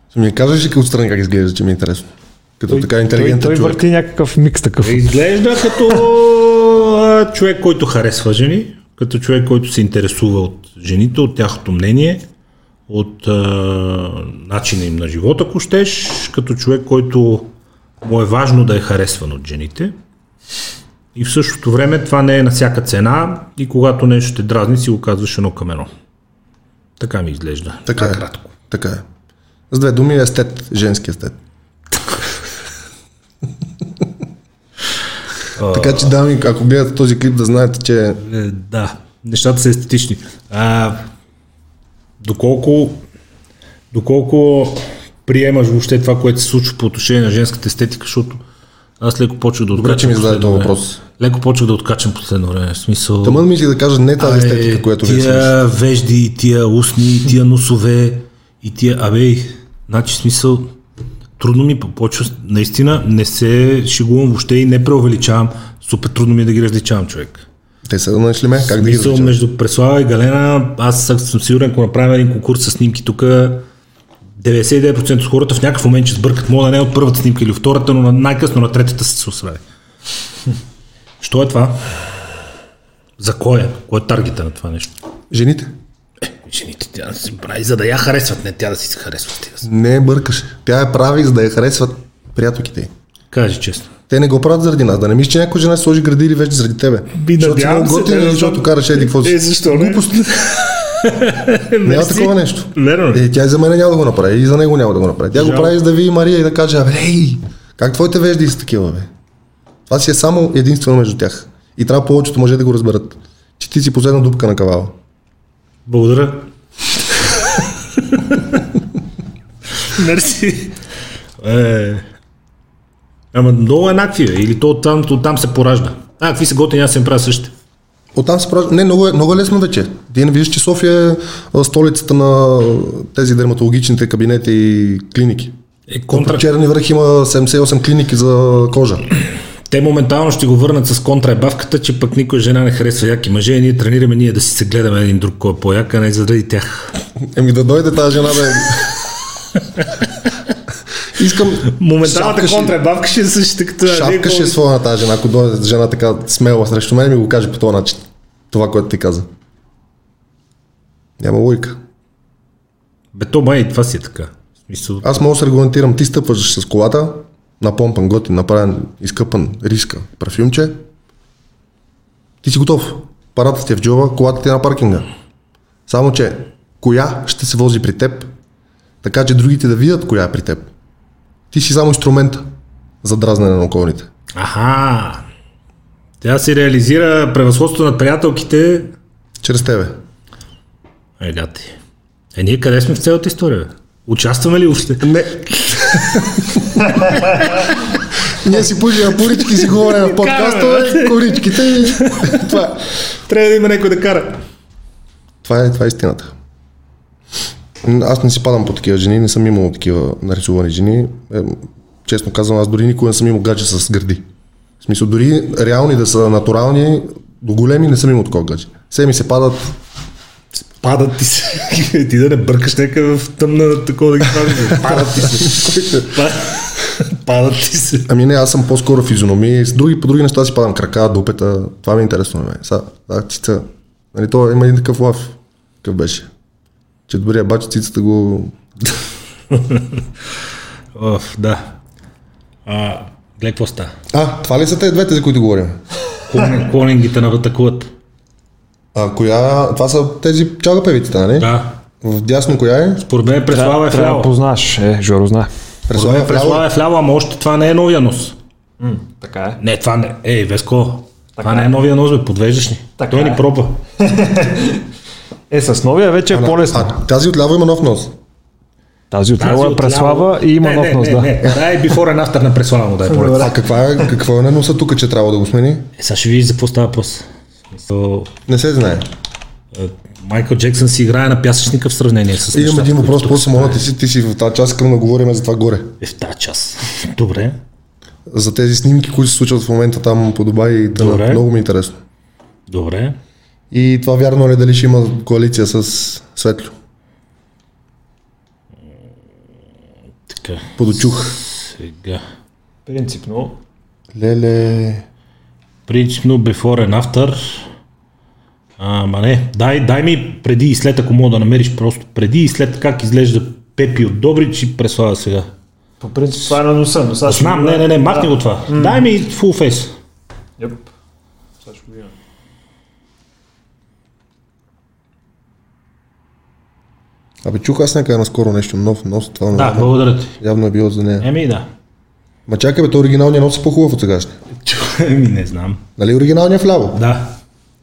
Ще ми кажеш ли отстрани как изглежда, че ми е интересно? Като така интелигентен той, той човек. върти някакъв микс такъв. Изглежда като човек, който харесва жени, като човек, който се интересува от жените, от тяхното мнение, от а, начина им на живота, ако щеш, като човек, който му е важно да е харесван от жените. И в същото време това не е на всяка цена и когато нещо те дразни, си го казваш едно към едно. Така ми изглежда. Така е. Кратко. Така е. С две думи естет, женски естет. така че, дами, ако гледате този клип, да знаете, че Е, да, нещата са естетични. А, доколко, доколко приемаш въобще това, което се случва по отношение на женската естетика, защото аз леко почвах да откачам. че ми зададе този въпрос. Леко почвах да откачам последно време. В смисъл... Тъмън мисли да кажа не тази естетика, която слушате. тия вежди, тия устни, тия носове, и тия... Абе, значи смисъл... Трудно ми почва, наистина не се шегувам въобще и не преувеличавам. Супер трудно ми е да ги различавам, човек. Те са нашли ме, как да ги Мисъл различават? между Преслава и Галена, аз съм сигурен, ако направим един конкурс с снимки тук, 99% от хората в някакъв момент ще сбъркат. Мога да не е от първата снимка или втората, но на- най-късно на третата се освари. Що е това? За кой е? Кой е таргета на това нещо? Жените? Жените, тя да си прави, за да я харесват, не тя да си се харесва. Ти да си. Не бъркаш. Тя е прави, за да я харесват приятелките. Кажи честно. Те не го правят заради нас. Да не мислиш, че някоя жена се сложи гради или вече заради тебе. Би, защото си много се, готин, защото караш еди какво си. Е, защо не? Глупост. Няма такова нещо. Верно? Е, тя и за мен няма да го направи, и за него няма да го направи. Тя го Жал. прави за да види Мария и да каже, абе, ей, как твоите вежди са такива, бе? Това си е само единствено между тях. И трябва повечето мъже да го разберат. Че ти си последна дупка на кавала. Благодаря. Мерси. Е, ама много еднакви, бе. Или то оттам, оттам се поражда. А, какви са готини, аз се правя същите. Оттам се прави. Не, много е, много е лесно вече. Ти не виждаш, че София е столицата на тези дерматологичните кабинети и клиники. Е, Контра... Черни връх има 78 клиники за кожа. Те моментално ще го върнат с контрабавката, че пък никой жена не харесва яки мъже и ние тренираме ние да си се гледаме един друг кой е по-як, а не заради тях. Еми да дойде тази жена да е... Искам... Моменталната контрабавка ще е същата като... Е своя на тази жена, ако дойде жена така смела срещу мен и ми го каже по този начин. Това, което ти каза. Няма логика. Бе, то май и това си е така. Смисъл, Аз мога да се регламентирам. Ти стъпваш с колата, напомпан, готин, направен, изкъпан, риска, парфюмче. Ти си готов. Парата ти е в джоба, колата ти е на паркинга. Само, че коя ще се вози при теб, така че другите да видят коя е при теб. Ти си само инструмент за дразнене на околните. Аха! Тя си реализира превъзходството над приятелките. Чрез тебе. Е, гати. Е, ние къде сме в цялата история? бе? Участваме ли още? Не. Ние си пушим порички, си говорим в подкаста, коричките и това. Трябва да има някой да кара. Това е, това е истината. Аз не си падам по такива жени, не съм имал такива нарисувани жени. Е, честно казвам, аз дори никога не съм имал гадже с гърди. В смисъл, дори реални да са натурални, до големи не съм имал такова гадже. Все ми се падат. Падат ти се. ти да не бъркаш нека в тъмна такова да ги правиш. Падат ти се. Па- Падат ти се. Ами не, аз съм по-скоро физиономия. С други, по други неща си падам крака, дупета. Това ми е интересно на мен. Са, да, цица. Нали, то има един такъв лав. Какъв беше? Че добрия бач цицата го... Оф, да. А, гледай какво става. А, това ли са те двете, за които говорим? Клонинг- Клонингите наватакуват. А, коя... Това са тези чалга певиците, нали? Да. В дясно коя е? Според мен Преслава е да вляво. познаш. Е, Жоро знае. Преслава е Преслава вляво. е вляво, ама още това не е новия нос. Така е. Не, това не. Ей, Веско, това Така не е. е новия нос, бе, подвеждаш ни. Така Той ни е. пробва. Е, с новия вече е по-лесно. А тази отляво има нов нос. Тази отляво е Преслава и има не, нов не, нос, не, да. Не, дай before and after на Преслава му, дай по А каква е, какво е на носа тук, че трябва да го смени? Е, сега ще видиш за какво става въпрос. Не се знае. е, Майкъл Джексън си играе на пясъчника в сравнение с Имам един въпрос, са. моля ти си, ти си в тази част, искам да говорим за това горе. Е, в тази час. Добре. За тези снимки, които се случват в момента там по Дубай и тъна. Добре. Много ми е интересно. Добре. И това вярно ли е дали ще има коалиция с Светло? Така. Подочух. Сега. Принципно. Леле. Принципно before and after. Ама не, дай, дай ми преди и след, ако мога да намериш просто преди и след как изглежда Пепи от Добрич и Преслава сега. По принцип това е на носа, но сега Знам, не, не, не, махни го това. Дай ми full face. Йоп. Сега ще го видим. Абе, чух аз някъде наскоро нещо нов нос. Това Да, благодаря ти. явно е било за нея. Еми да. Ма чакай, бе, то оригиналният нос е по-хубав от сегашния. Еми не знам. Нали оригиналният вляво? Да.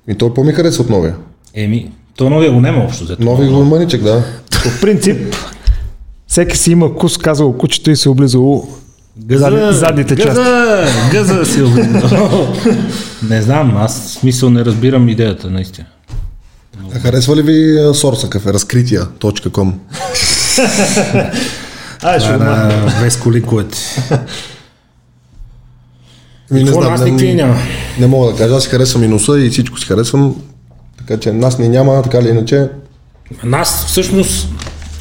И той по-ми харесва от новия. Еми, то новия го няма общо взето. Нови го мъничък, да. По принцип, всеки си има кус, казал кучето и се облизало Гъза, Задни- задните гъза, Гъза си облизал. Не знам, аз смисъл не разбирам идеята, наистина. А харесва ли ви сорса кафе? Разкрития.com Ай, ще го махна. Веско линковете. Ми, не, знам, не, няма? не мога да кажа. Аз си харесвам и носа и всичко си харесвам. Така че нас не няма, така или иначе. Нас всъщност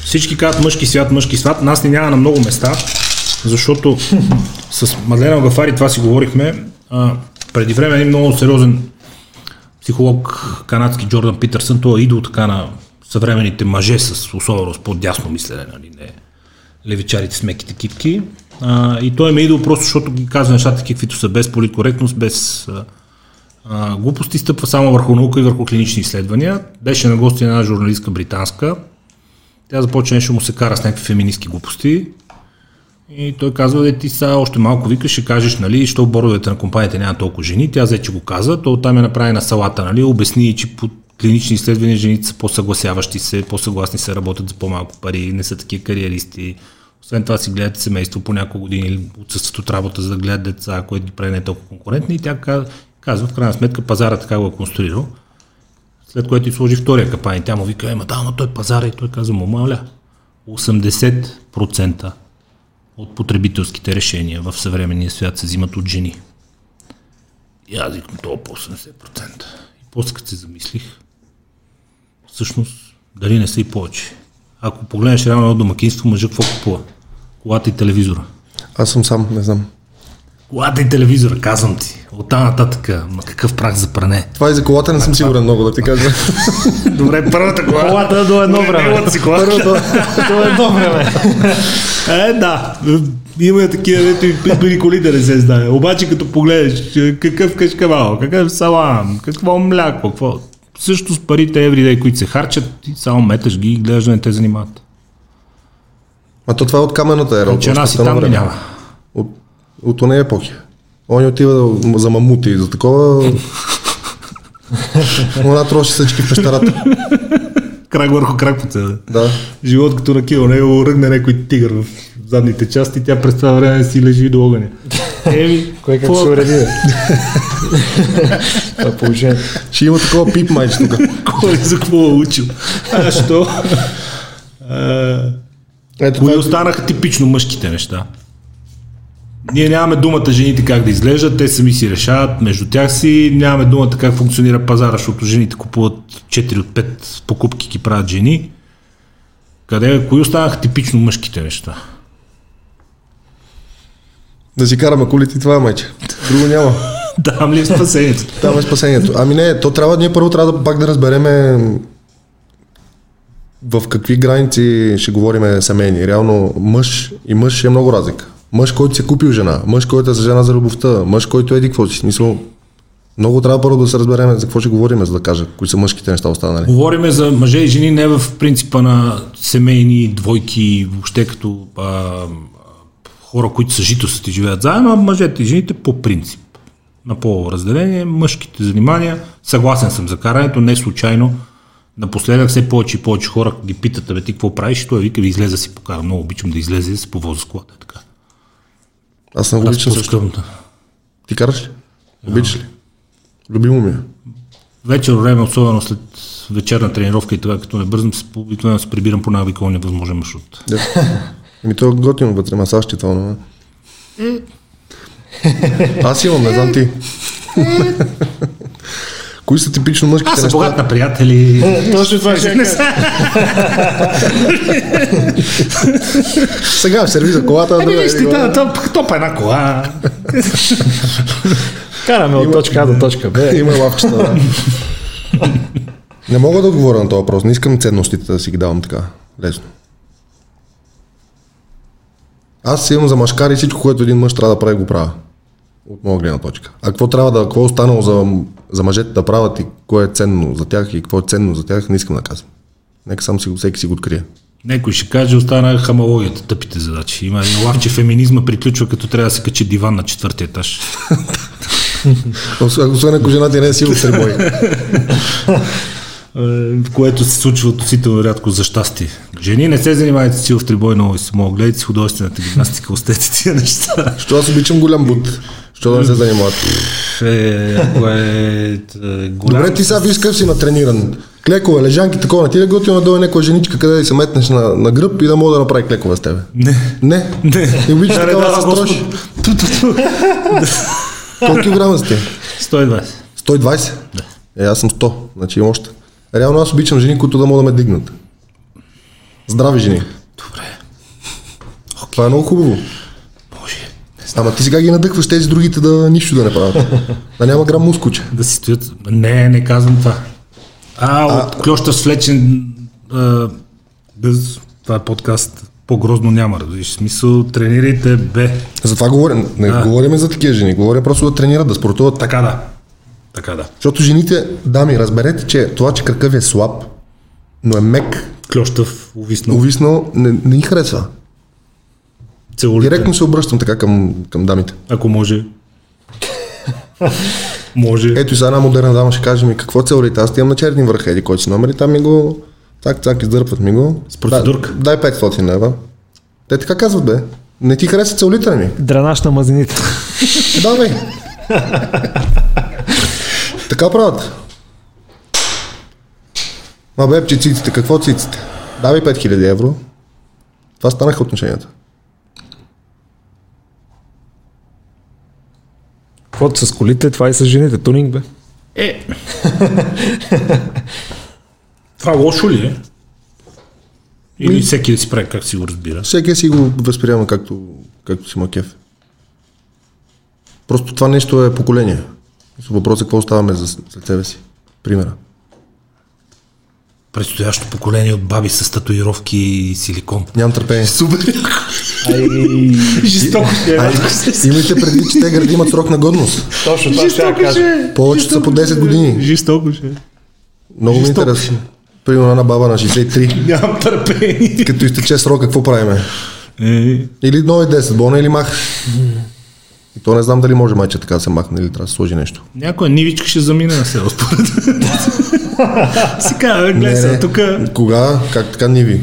всички казват мъжки свят, мъжки свят. Нас ни няма на много места, защото с Мадлена Гафари това си говорихме. А, преди време един много сериозен психолог канадски Джордан Питърсън, той е идол така на съвременните мъже с особено с по-дясно мислене, нали, не левичарите с меките китки. А, и той ме идол просто, защото ги казва нещата, каквито са, без политкоректност, без а, а, глупости, стъпва само върху наука и върху клинични изследвания. Беше на гости една журналистка британска. Тя започва нещо му се кара с някакви феминистки глупости. И той казва, де ти сега още малко викаш, ще кажеш, нали, що в бордовете на компаниите няма толкова жени. Тя взе, че го каза, то там я направи на салата, нали, обясни, че по клинични изследвания жените са по-съгласяващи се, по-съгласни се работят за по-малко пари, не са такива кариеристи. Освен това си гледат семейство по няколко години отсъстват от работа, за да гледат деца, което ги прави не толкова конкурентни. И тя казва, в крайна сметка, пазара така го е конструирал. След което и сложи втория капан и тя му вика, ема да, но той пазара и той казва, му моля, 80% от потребителските решения в съвременния свят се взимат от жени. И аз викам, това по 80%. И после като се замислих, всъщност, дали не са и повече. Ако погледнеш реално домакинство, мъжът какво купува? Колата и телевизора. Аз съм сам, не знам. Колата и телевизора, казвам ти. От там нататък, ма какъв прах за пране. Това и за колата не съм сигурен много да ти кажа. Добре, първата кола. Колата до едно време. Си кола. Първото до едно време. Е, да. Има и такива, дето и при колите не се знае. Обаче като погледнеш какъв кашкавал, какъв салам, какво мляко, какво... Също с парите everyday, които се харчат, ти само меташ ги и гледаш да не те занимават. А то това е от камената ера. от Че нас и още там няма. От, от ония епохи. Он отива за мамути и за такова. Она троши съчки в пещерата. Крак върху крак по цена. Да. Живот като на кило, него ръгне някой тигър в задните части, тя през това време си лежи до огъня. Еми, Кой как се уреди? Това положение. Ще има такова пип майче тук. Кой за какво е учил? А, що? Ето Кои останаха типично мъжките неща? Ние нямаме думата жените как да изглеждат, те сами си решават между тях си, нямаме думата как функционира пазара, защото жените купуват 4 от 5 покупки ги правят жени. Къде, кои останаха типично мъжките неща? да си караме колите това е майче. Друго няма. Там ли е спасението? Там е спасението. Ами не, то трябва, ние първо трябва да пак да разбереме в какви граници ще говорим семейни. Реално мъж и мъж е много разлика. Мъж, който си е купил жена, мъж, който е за жена за любовта, мъж, който еди какво си. Смисъл, много трябва първо да се разбереме за какво ще говорим, за да кажа кои са мъжките неща останали. Говориме за мъже и жени не в принципа на семейни двойки, въобще като а, хора, които съжителстват и живеят заедно, а мъжете и жените по принцип. На полово разделение, мъжките занимания, съгласен съм за карането, не случайно. Напоследък все повече и повече хора ги питат, бе ти какво правиш, той вика, ви излезе си покара. Много обичам да излезе и да се повоза с колата. е Така. Аз съм обичам също. Ти караш ли? Обичаш ли? Любимо ми е. Вечер време, особено след вечерна тренировка и това, като не бързам, се, обикновено се прибирам по най-обикновен невъзможен маршрут. Да. Еми то е готино вътре, масаж ти това, но... Аз имам, не знам ти. Кои са типично мъжките Аз съм неща? богат на приятели. Точно това ще Не кажа. са- Сега в сервиза колата, Еми, друга. виж ти, друга. та- та- топа една кола. Караме от точка А до точка Б. Има лавчета, да. Не мога да отговоря на този въпрос. Не искам ценностите да си ги давам така. Лесно. Аз си имам за машкари всичко, което един мъж трябва да прави, го правя. От моя гледна точка. А какво трябва да, какво е останало за, за мъжете да правят и кое е ценно за тях и какво е ценно за тях, не искам да казвам. Нека сам си, всеки си го открие. Някой ще каже, остана хамологията, тъпите задачи. Има един лав, че феминизма приключва, като трябва да се качи диван на четвъртия етаж. Освен ако жена ти не е сила в трибой. Е, което се случва относително рядко за щастие. Жени не се занимавайте с сил в трибой много и само гледайте с художествената гимнастика, остете тия неща. Що аз обичам голям бут. Що да не се занимават. Е, ако е, е голям... Добре, ти сега виж какъв си натрениран. Клекове, лежанки, такова. Не ти да готино да дойде някоя женичка, къде да се метнеш на, на гръб и да мога да направи клекове с тебе. Не. Не. Не. И обичаш Да, такава да се строиш. Ту, ту, ту. Колко килограма сте? 120. 120? Да. Е, аз съм 100. Значи имам още. Реално аз обичам жени, които да могат да ме дигнат. Здрави жени. Добре. Това е много хубаво. Ама ти сега ги надъхваш тези другите да нищо да не правят. да няма грам мускуче. Да си стоят. Не, не казвам това. А, от клюща свлечен а, без... Това е подкаст. по-грозно няма, разбираш. В смисъл, тренирайте бе. Затова говорим. Не А. говорим за такива жени. Говорим просто да тренират, да спортуват. Така да. Така да. Защото жените, дами, разберете, че това, че кръка ви е слаб, но е мек, Клющав, увиснал. увиснал, не, не ни харесва. Целулите. Директно се обръщам така към, към дамите. Ако може. може. Ето и сега една модерна дама ще каже ми какво целите. Аз имам на черни върх, еди, който си номер и там ми го цак, цак, издърпват ми го. С процедурка. Дай, дай 500 лева. Те така казват, бе. Не ти хареса целулите ми. Дренаж на мазнините. Е, Да, бе. така правят. Ма бе, че циците, какво циците? Давай 5000 евро. Това станаха отношенията. Каквото с колите, това и с жените. Тунинг, бе. Е. Това лошо ли е? Или всеки да си прави как си го разбира? Всеки си го възприема както, както си макев. Просто това нещо е поколение. Въпросът е какво оставаме за, за себе си. Примера. Предстоящо поколение от баби с татуировки и силикон. Нямам търпение. Супер! Ай, Жестоко ще е. Ай, имайте предвид, че те гради имат срок на годност. точно това ще кажа. е. Повечето са по 10 години. Жестоко ще е. Много ми е интересно. Примерно една баба на 63. Нямам търпение. Като изтече срока, какво правиме? Е, Или нови 10, болна или мах. И то не знам дали може майче така да се махне или трябва да се сложи нещо. някоя нивичка ще замине на село, според гледай сега, не. тук Кога? Как така ни ви?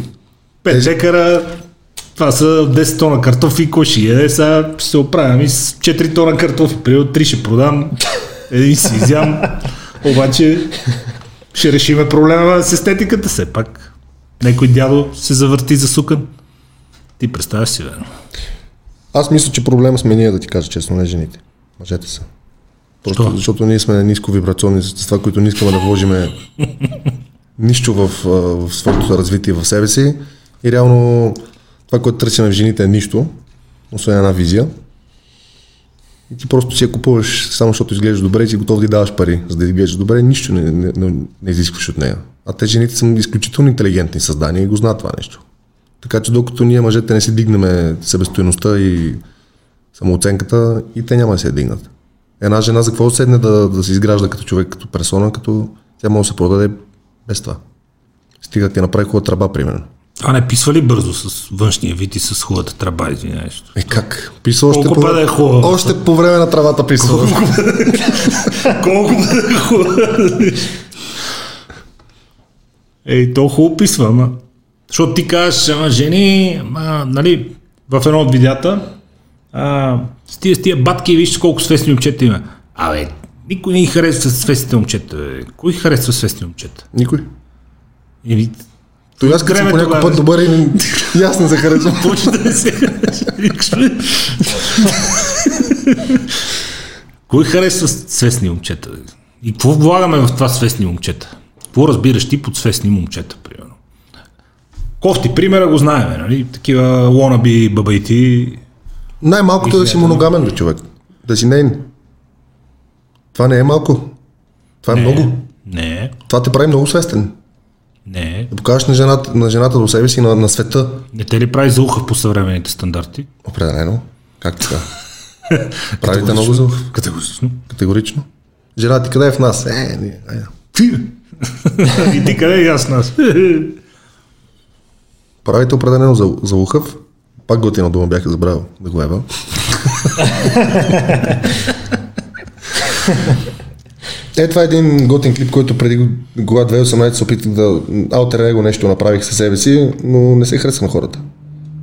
пет декара, това са 10 тона картофи, кой ще яде, сега ще се оправям и с 4 тона картофи, при 3 ще продам, един си изям, обаче ще решиме проблема с естетиката все пак. Некой дядо се завърти за сукан. Ти представяш си, бе. Аз мисля, че проблема сме ние, да ти кажа честно, не жените. Мъжете са. Просто Що? защото ние сме ниско вибрационни същества, които не искаме да вложиме нищо в, в своето развитие в себе си. И реално това, което търсим в жените е нищо, освен една визия. И ти просто си я купуваш само защото изглеждаш добре и си готов да й даваш пари, за да изглеждаш добре, нищо не, не, не, не изискваш от нея. А те жените са изключително интелигентни създания и го знаят това нещо. Така че докато ние мъжете не си дигнем себестоеността и самооценката, и те няма да се дигнат. Една жена за какво седне да, да се изгражда като човек, като персона, като тя може да се продаде без това. Стига ти направи хубава тръба, примерно. А не писва ли бързо с външния вид и с хубавата траба, извинявай? Е как? Писал още Колко по, хубава? още по време на travaта писал. Колко бъде хубаво. Ей, то хубаво писва, ама. Защото ти кажеш, ама жени, ама, нали, в едно от видеята, а, с тия, с тия батки, виж колко свестни момчета има. Абе, никой не ги харесва с свестните момчета. Бе. Кой харесва свестни момчета? Никой. Или, Той аз като по някой път добър и, и не се харесвам. почва да се харесва. Кой харесва свестни момчета? И какво влагаме в това свестни момчета? Какво разбираш ти под свестни момчета, примерно? Кофти примера го знаем, нали? Такива лонаби бабайти. Най-малкото е да си моногамен, бе, човек. Да си нейн. Това не е малко. Това е много. Не, Това те прави много свестен. не. Да покажеш на жената, на жената до себе си, на, на света. Не те ли прави за уха по съвременните стандарти? Определено. Как така? Правите много за Категорично. категорично. Жена ти къде е в нас? Е, не. И ти къде е и аз нас? Правите определено за, за ухъв. Пак готина дума бях забравил да го ева. Е, това е един готин клип, който преди кога 2018 се опитах да алтер его нещо направих със себе си, но не се хареса на хората.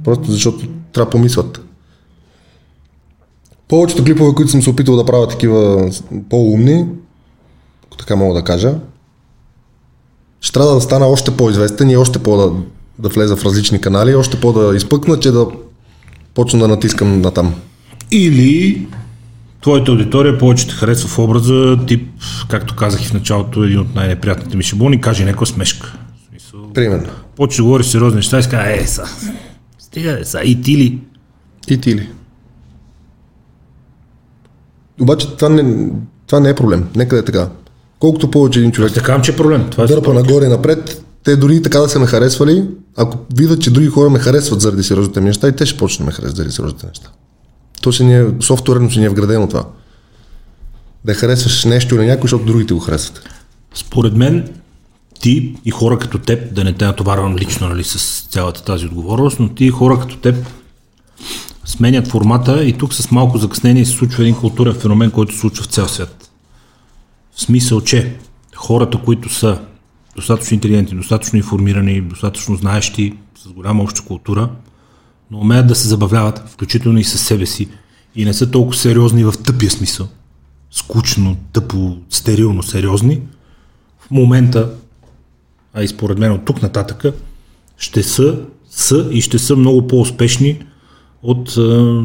Просто защото трябва да помислят. Повечето клипове, които съм се опитал да правя такива по-умни, ако така мога да кажа, ще трябва да стана още по-известен и още по да, влеза в различни канали, още по да изпъкна, че да почна да натискам натам. Или твоята аудитория повече те харесва в образа, тип, както казах и в началото, един от най-неприятните ми шаблони, каже някаква смешка. Примерно. Почва да говори сериозни неща и казва, е, са, стига де, са, и ти ли? И ти ли? Обаче това не, това не е проблем. Нека да е така. Колкото повече един човек Така че е проблем. Това е дърпа нагоре и напред, те дори така да са ме харесвали, ако видят, че други хора ме харесват заради сериозните ми неща, и те ще почнат да ме харесват заради сериозните неща. То си ни е, софтуерно си ни е вградено това. Да харесваш нещо или някой, защото другите го харесват. Според мен, ти и хора като теб, да не те натоварвам лично нали, с цялата тази отговорност, но ти и хора като теб сменят формата и тук с малко закъснение се случва един културен феномен, който се случва в цял свят. В смисъл, че хората, които са достатъчно интелигентни, достатъчно информирани, достатъчно знаещи, с голяма обща култура, но умеят да се забавляват, включително и със себе си, и не са толкова сериозни в тъпия смисъл. Скучно, тъпо, стерилно сериозни. В момента, а и според мен от тук нататъка, ще са, са и ще са много по-успешни от а,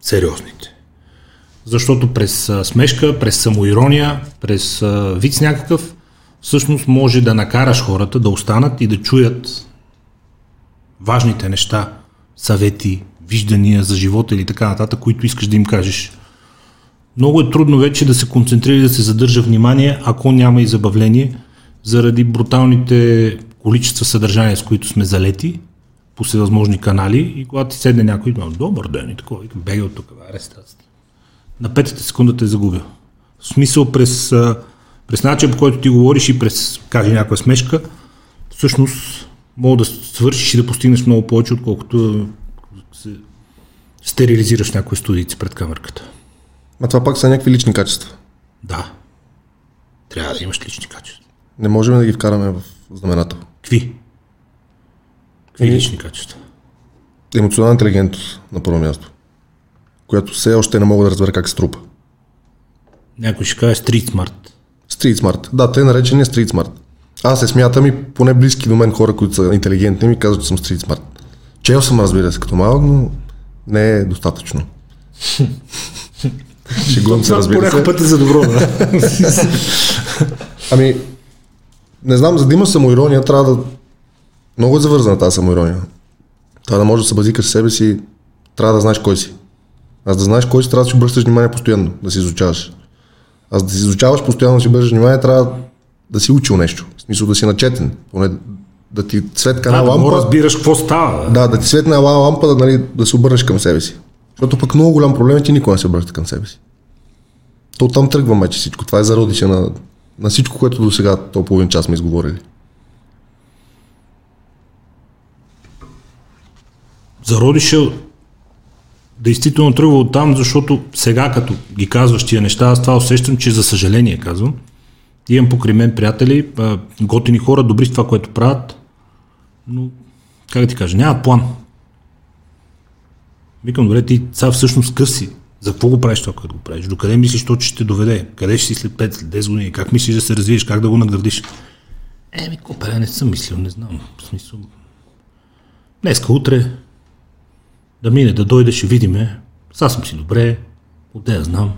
сериозните. Защото през смешка, през самоирония, през а, виц някакъв, всъщност може да накараш хората да останат и да чуят важните неща, съвети, виждания за живота или така нататък, които искаш да им кажеш. Много е трудно вече да се концентрира и да се задържа внимание, ако няма и забавление, заради бруталните количества съдържание, с които сме залети по всевъзможни канали и когато ти седне някой, добър ден и такова, бега от тук, арестация. На петата секунда те загубил. В смисъл през, през начин, по който ти говориш и през, каже някоя смешка, всъщност мога да свършиш и да постигнеш много повече, отколкото се стерилизираш някои студийци пред камерката. А това пак са някакви лични качества. Да. Трябва да имаш лични качества. Не можем да ги вкараме в знамената. Какви? Какви лични качества? Емоционална интелигентност на първо място, която все още не мога да разбера как се трупа. Някой ще каже стрит смарт. Стрит смарт. Да, те наречени стрит смарт. Аз се смятам и поне близки до мен хора, които са интелигентни, ми казват, че съм стрит смарт. Чел съм, разбира се, като малък, но не е достатъчно. Шегувам се, разбира се. път е за добро, да. ами, не знам, за да има самоирония, трябва да... Много е завързана тази самоирония. Трябва да можеш да се базикаш себе си, трябва да знаеш кой си. Аз да знаеш кой си, трябва да си обръщаш внимание постоянно, да си изучаваш. Аз да си изучаваш постоянно, да си обръщаш внимание, трябва да си учил нещо. В смисъл да си начетен. Поне да ти светка една Да, да лампа. разбираш какво става. Да, да ти светне една лампа, да, нали, да се обърнеш към себе си. Защото пък много голям проблем е, че никой не се обръща към себе си. То там тръгва вече всичко. Това е зародиша на, на всичко, което до сега то половин час сме изговорили. Зародиша действително тръгва от там, защото сега като ги казваш тия неща, аз това усещам, че за съжаление казвам. Имам покрай мен приятели, готини хора, добри в това, което правят, но, как да ти кажа, нямат план. Викам, добре, ти сега всъщност къв си? За какво го правиш това, което го правиш? Докъде мислиш, то, че ще доведе? Къде ще си след 5, след 10 години? Как мислиш да се развиеш? Как да го наградиш? Еми, копеле, не съм мислил, не знам. В смисъл... Днеска, утре, да мине, да дойде, ще видиме. Сега съм си добре, отде я знам.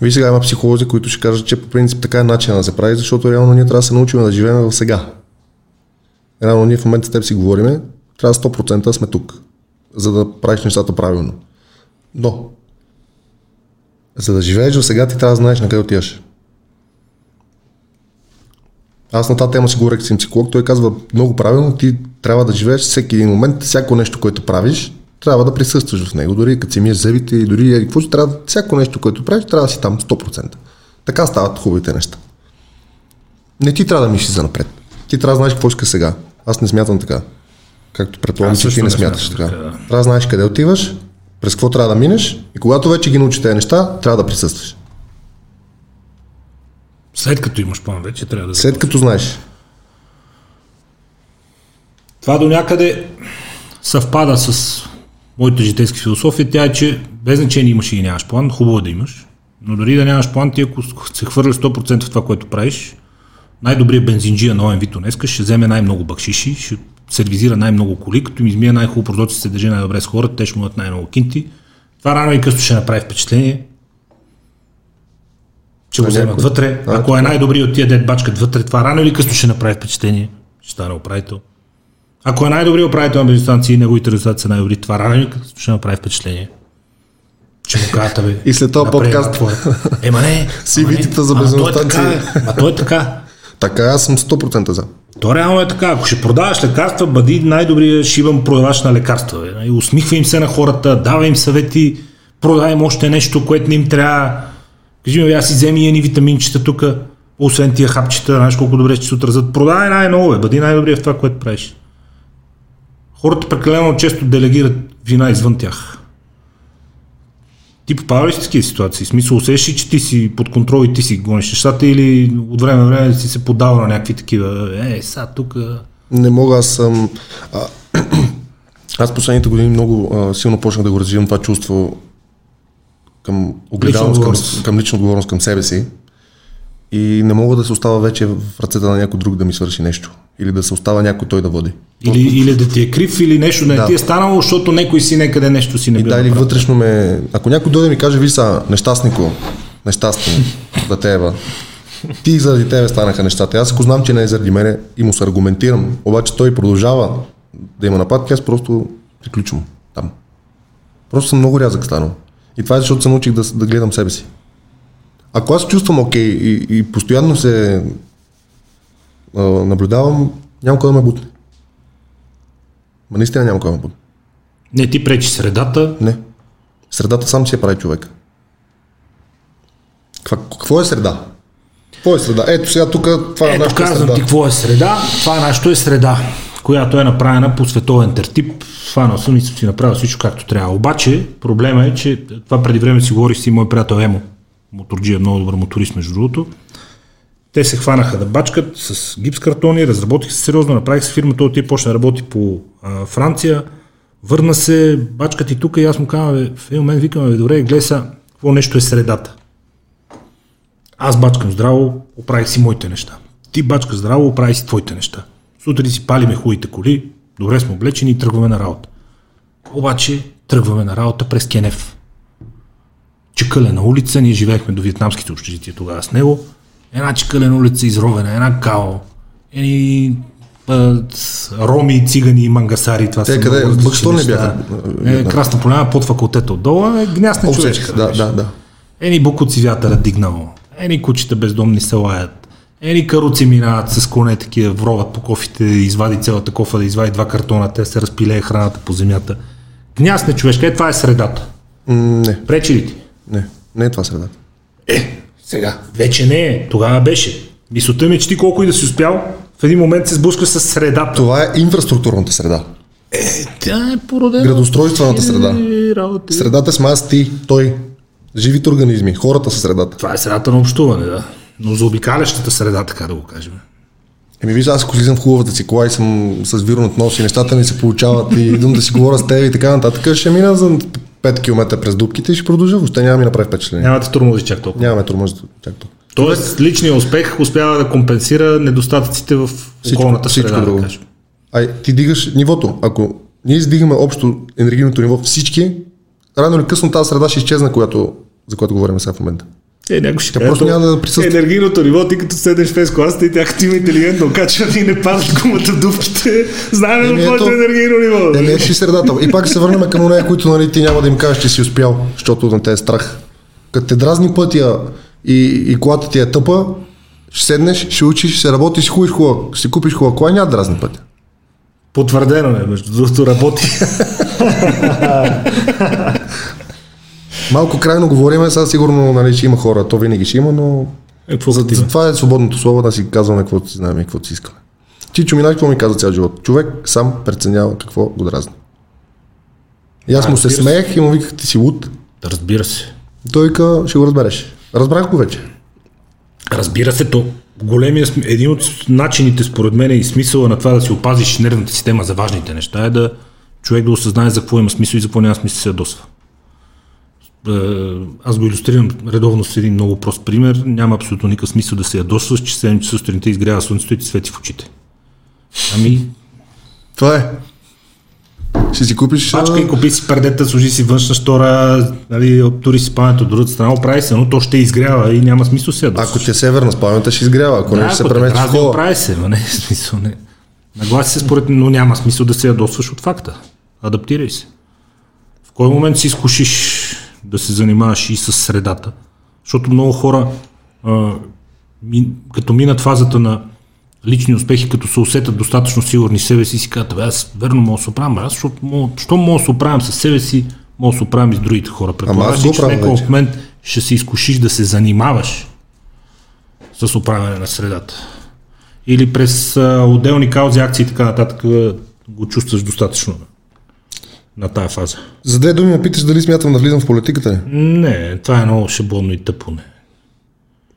Виж сега има психолози, които ще кажат, че по принцип така е начинът да се прави, защото реално ние трябва да се научим да живеем в сега. Реално ние в момента с теб си говориме, трябва 100% да сме тук, за да правиш нещата правилно. Но, за да живееш в сега, ти трябва да знаеш на къде отиваш. Аз на тази тема си говорих с психолог, той казва много правилно, ти трябва да живееш всеки един момент, всяко нещо, което правиш, трябва да присъстваш в него. Дори като си миеш зъбите и дори еди какво си, трябва, всяко нещо, което правиш, трябва да си там 100%. Така стават хубавите неща. Не ти трябва да мислиш за напред. Ти трябва да знаеш какво искаш сега. Аз не смятам така. Както предполагам, че ти не не смяташ така. така, да. Трябва да знаеш къде отиваш, през какво трябва да минеш и когато вече ги научиш тези неща, трябва да присъстваш. След като имаш план, вече трябва да... След като знаеш. Това до някъде съвпада с моята житейска философия. Тя е, че без значение имаш или нямаш план, хубаво е да имаш. Но дори да нямаш план, ти ако се хвърля 100% в това, което правиш, най-добрият бензинджия на ОМ днеска ще вземе най-много бакшиши, ще сервизира най-много коли, като им измие най-хубаво прозорци, се държи най-добре с хората, те ще му дадат най-много кинти. Това рано и късно ще направи впечатление, че го На вземат вътре. А, Ако е най-добрият от тия дед бачкат вътре, това рано или късно ще направи впечатление, ще стане управител. Ако е най-добрият управител на бензиностанции и неговите резултати са най-добри, това рано ще направи впечатление. Че му казват, бе. И след направи подкаст. Ема не. Си ама не. витите за Ама той е бензиностанции. така. Ама той е така. Така аз съм 100% за. То реално е така. Ако ще продаваш лекарства, бъди най-добрият шибан продавач на лекарства. Бе. И усмихва им се на хората, дава им съвети, продай им още нещо, което не им трябва. Кажи ми, аз си вземи едни витаминчета тук, освен тия хапчета, знаеш колко добре ще се отразят. Продавай най-ново, бе. бъди най-добрият в това, което правиш. Хората прекалено често делегират вина извън тях. Ти попадал ли си в такива ситуации? В смисъл, усещаш ли, че ти си под контрол и ти си гониш нещата или от време на време си се поддава на някакви такива, е, сега тук... Не мога, аз съм... А, аз последните години много а, силно почнах да го развивам това чувство към огледалност, към, към лична отговорност към себе си. И не мога да се остава вече в ръцете на някой друг да ми свърши нещо. Или да се остава някой той да води. Или, или да ти е крив, или нещо да не ти е станало, защото някой си некъде нещо си не И бил да, или вътрешно ме... Ако някой дойде ми каже, ви са нещастнико, нещастни, да тебе, ти заради тебе станаха нещата. Аз ако знам, че не е заради мене и му се аргументирам, обаче той продължава да има нападки, аз просто приключвам там. Просто съм много рязък станал. И това е защото се научих да, да гледам себе си. Ако аз чувствам окей и, и постоянно се а, наблюдавам, няма кой да ме бутне. Ма наистина няма кой да ме бутне. Не, ти пречи средата. Не. Средата сам си я прави човек. Каква, какво е среда? Какво е среда? Ето сега тук това е Ето нашата казвам среда. ти какво е среда. Това нашето е среда, която е направена по световен тертип. Фанал съм и съм си направил всичко както трябва. Обаче проблема е, че това преди време си говорих с и мой приятел Емо. Моторджия, много добър моторист между другото. Те се хванаха да бачкат с гипс картони, разработиха се сериозно, направих се фирма, той отиде почна да работи по а, Франция, върна се, бачкат и тук и аз му казвам, в един момент викаме, бе, добре, гледай сега, какво нещо е средата. Аз бачкам здраво, оправих си моите неща. Ти бачка здраво, оправи си твоите неща. Сутрин си палиме хубавите коли, добре сме облечени и тръгваме на работа. Обаче тръгваме на работа през Кенев. Чекалена улица, ние живеехме до вьетнамските общежития тогава с него. Една чекалена улица изровена, една као, едни с- роми, цигани, мангасари, това Те са къде? ли неща. бяха? Е, Красна поляна под факултета отдолу, е гнясна Обсечих, човечка. да, беше. да, да. Ени букуци вятъра дигнало. Ени кучета бездомни се лаят. Ени каруци минават с коне такива, вроват по кофите, извади цялата кофа, да извади два картона, те се разпилее храната по земята. Гнясна човешка, е това е средата. М, не, Пречи ли ти? не, не е това средата. Е, сега. Вече не е, тогава беше. Мисълта ми е, че ти колко и да си успял, в един момент се сблъскаш с средата. Това е инфраструктурната среда. Тя е породена. Градостройствената среда. Е, работи. Средата сме аз, ти, той. Живите организми, хората са средата. Това е средата на общуване, да. Но за обикалящата среда, така да го кажем. Еми виж, аз ако слизам в хубавата си кола и съм с вирнат нос и нещата ми се получават и идвам да си говоря с теб и така нататък, ще мина за 5 км през дупките и ще продължа. Въобще няма да ми направи впечатление. Няма да тормози чак толкова. Нямаме тормоз чак тук. Тоест, личният успех успява да компенсира недостатъците в околната всичко среда, друго. да кажем. Ай, ти дигаш нивото. Ако ние издигаме общо енергийното ниво всички, рано или късно тази среда ще изчезне, която, за която говорим сега в момента. Е, някой ще каже, просто то- няма да присъства. Енергийното ниво, ти като седнеш в класата и тя като има интелигентно качване и не падат гумата дупките, знаем на твоето ето. енергийно ниво. Е, не, ще средата. И пак се върнем към нея, които нали, ти няма да им кажеш, че си успял, защото на те е страх. Като те дразни пътя и, и колата ти е тъпа, ще седнеш, ще учиш, ще работиш хубаво, хубаво. Ще купиш хубава кола, няма дразни пътя. Потвърдено е, между другото работи. Малко крайно говориме, сега сигурно нали, ще има хора, то винаги ще има, но Е, за, за това е свободното слово да си казваме каквото си знаем и каквото си искаме. Чичо Минай какво ми каза цял живот? Човек сам преценява какво го дразни. И аз му се смеех и му виках, ти си луд. Да, разбира се. Той вика, ще го разбереш. Разбрах го вече. Разбира се, то големия, един от начините, според мен, и смисъла на това да си опазиш нервната система за важните неща е да човек да осъзнае за какво има смисъл и за какво няма смисъл да се ядосва. Е, Аз го иллюстрирам редовно с един много прост пример. Няма абсолютно никакъв смисъл да се ядосваш, че 7 часа сутринта изгрява слънцето и ти свети в очите. Ами, Това е. Ще си купиш... пачка и купи си пердета, служи си външна штора, нали, обтури си спането от другата страна, оправи се, но то ще изгрява и няма смисъл да се ядосваш. Ако ти е северна спалнята, ще изгрява. Ако не, ще се премести в хола. оправи се, ма не, в смисъл не. Нагласи се според но няма смисъл да се ядосваш от факта. Адаптирай се. В кой момент си изкушиш да се занимаваш и с средата? Защото много хора а, като минат фазата на лични успехи, като се усетят достатъчно сигурни себе си, си казват, «Бе, аз верно мога да се оправям, аз, защото мога, що мога да се оправям с себе си, мога да се оправям и с другите хора. Предполагаш че в някакъв момент ще се изкушиш да се занимаваш с оправяне на средата. Или през а, отделни каузи, акции и така нататък го чувстваш достатъчно на, тая фаза. За две думи ме питаш дали смятам да влизам в политиката ли? Не, това е много шаблонно и тъпо. Не.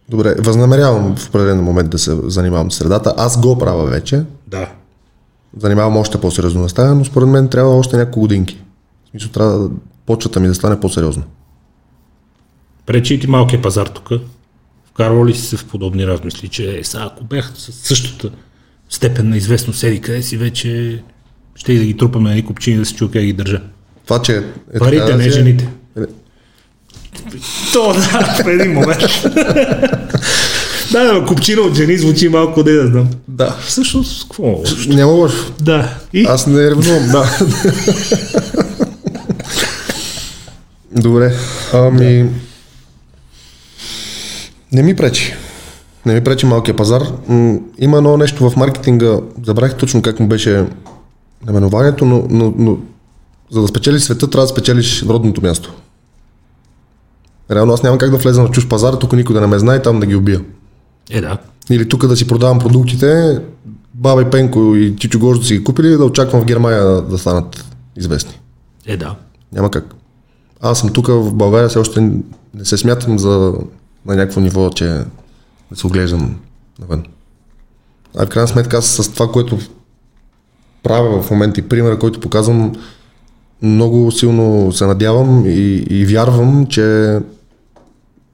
Добре, възнамерявам в определен момент да се занимавам с средата. Аз го правя вече. Да. Занимавам още по-сериозно да стая, но според мен трябва още няколко годинки. В смисъл трябва да почвата ми да стане по-сериозно. Пречи ти малкия пазар тук. Вкарвал ли си се в подобни размисли, че е, сега, ако бях с същата степен на известност, седи къде си, вече ще и да ги трупаме на едни купчини да се чуя как ги държа. Това, че е Парите, така, не си е- жените. То, да, в един момент. да, да, купчина от жени звучи малко, да знам. Да. Всъщност, какво? е лошо? Няма лошо. Да. И? Аз не ревнувам, да. Добре. Ами... Не ми пречи. Не ми пречи малкия пазар. Има едно нещо в маркетинга, забравих точно как му беше наименованието, но, но, но за да спечелиш света, трябва да спечелиш родното място. Реално аз нямам как да влезам в чуж пазар, тук никой да не ме знае там да ги убия. Е, да. Или тук да си продавам продуктите, баба и Пенко и Чичо Гож да си ги купили, да очаквам в Германия да, да станат известни. Е, да. Няма как. Аз съм тук в България, все още не се смятам за на някакво ниво, че да се оглеждам навън. А в крайна сметка аз с това, което правя в момента и примера, който показвам, много силно се надявам и, и вярвам, че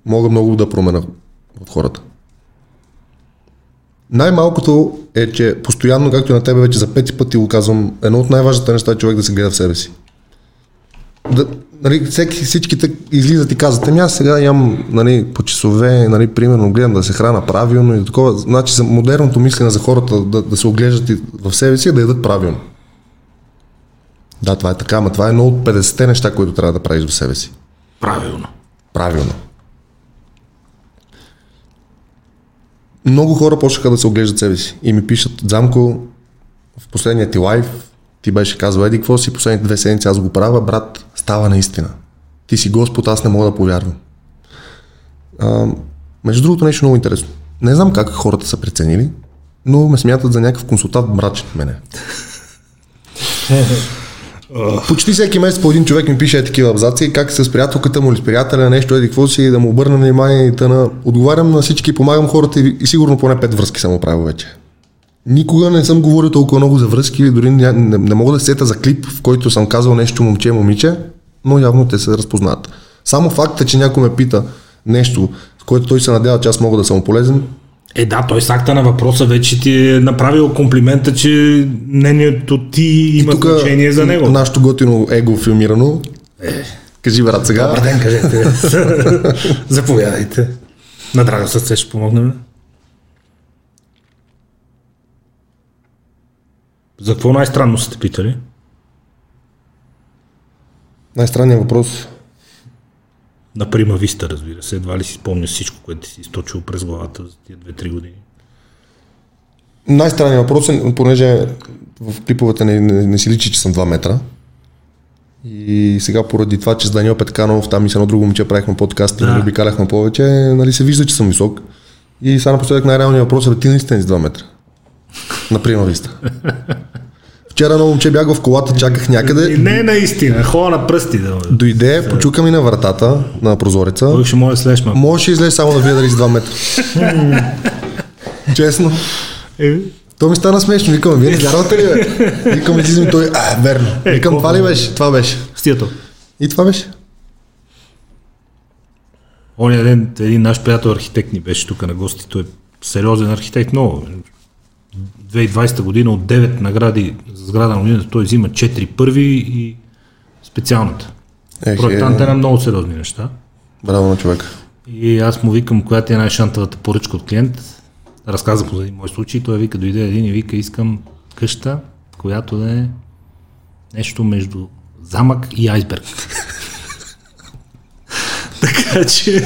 мога много да променя в хората. Най-малкото е, че постоянно, както и на тебе вече за пети пъти го казвам, едно от най-важните неща е човек да се гледа в себе си. Да, нали, всеки, всички те излизат и казват, ами аз сега ям нали, по часове, нали, примерно гледам да се храна правилно и такова. Значи за модерното мислене за хората да, да се оглеждат и в себе си и да ядат правилно. Да, това е така, но това е едно от 50-те неща, които трябва да правиш в себе си. Правилно. Правилно. Много хора почнаха да се оглеждат себе си и ми пишат, Замко, в последния ти лайф ти беше казал, еди, какво си последните две седмици аз го правя, брат, става наистина. Ти си Господ, аз не мога да повярвам. А, между другото нещо много интересно. Не знам как хората са преценили, но ме смятат за някакъв консултант мрачен мене. Почти всеки месец по един човек ми пише е такива абзаци, как с приятелката му или с приятеля, нещо, еди какво си, да му обърна внимание и тъна. Отговарям на всички, помагам хората и, и сигурно поне пет връзки съм оправил вече. Никога не съм говорил толкова много за връзки или дори не, не, не мога да се сета за клип, в който съм казал нещо момче, момиче, но явно те се разпознат. Само факта, че някой ме пита нещо, с което той се надява, че аз мога да съм полезен, Е, да, той с акта на въпроса вече ти е направил комплимента, че мнението ти има тук значение за него. нашето готино его филмирано. Кажи, брат, сега. Добър ден, кажете. Заповядайте. На драго сърце ще помогнем. За какво най-странно сте питали? Най-странният въпрос. На Прима Виста, разбира се. Едва ли си спомня всичко, което си източил през главата за тия 2-3 години. Най-странният въпрос е, понеже в клиповете не, не, не си личи, че съм 2 метра. И сега поради това, че с Даниел Петканов, там и с едно друго момче правихме подкаст и Да. да. обикаляхме повече, нали се вижда, че съм висок. И сега напоследък най-реалният въпрос е, ти наистина си 2 метра. На Прима Виста. Вчера едно момче бях в колата, чаках И някъде. не наистина, хора на пръсти да. Дойде, почука ми на вратата на прозореца. Той ще може да слеш малко. Можеше излезе само да видя дали си 2 метра. Честно. Е, То ми стана смешно. Викам, вие не вярвате ли, бе? Викам, излизам и той, а, верно. Викам, това ли беше? Това беше. Стието. И това беше. Оня ден един наш приятел архитект ни беше тук на гости. Той е сериозен архитект, много. 2020 година от 9 награди за сграда на годината той взима 4 първи и специалната. Ех, Проектант е на много сериозни неща. браво на човека. И аз му викам, коя ти е най-шантавата поръчка от клиент. Разказвам му за един мой случай. Той вика, дойде един и вика, искам къща, която да е нещо между замък и айсберг. Така че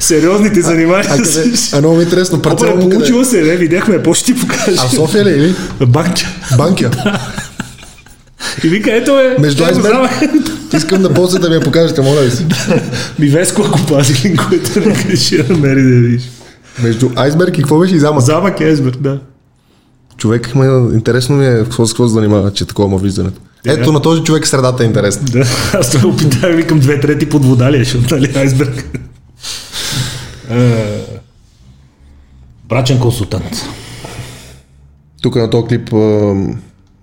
сериозните занимания. А къде? А много ми е интересно. Опа, Парцел къде? получила се, не, видяхме, по ще ти покажа. А в София ли или? Банка. Банкия. И вика, ето е. Между ето айсберг. Искам да после да ми я покажете, моля ви се. Ми Веско, ако пази линковете, нека ще намери да видиш. Между айсберг и какво беше и замък? Замък е Есберг, да. Човек, ма, интересно ми е какво какво занимава, че такова му виждането. Ето на този човек средата е интересна. Да, аз това опитах, викам две трети под вода ли е, защото нали айсберг. Е, Брачен консултант. Тук на този клип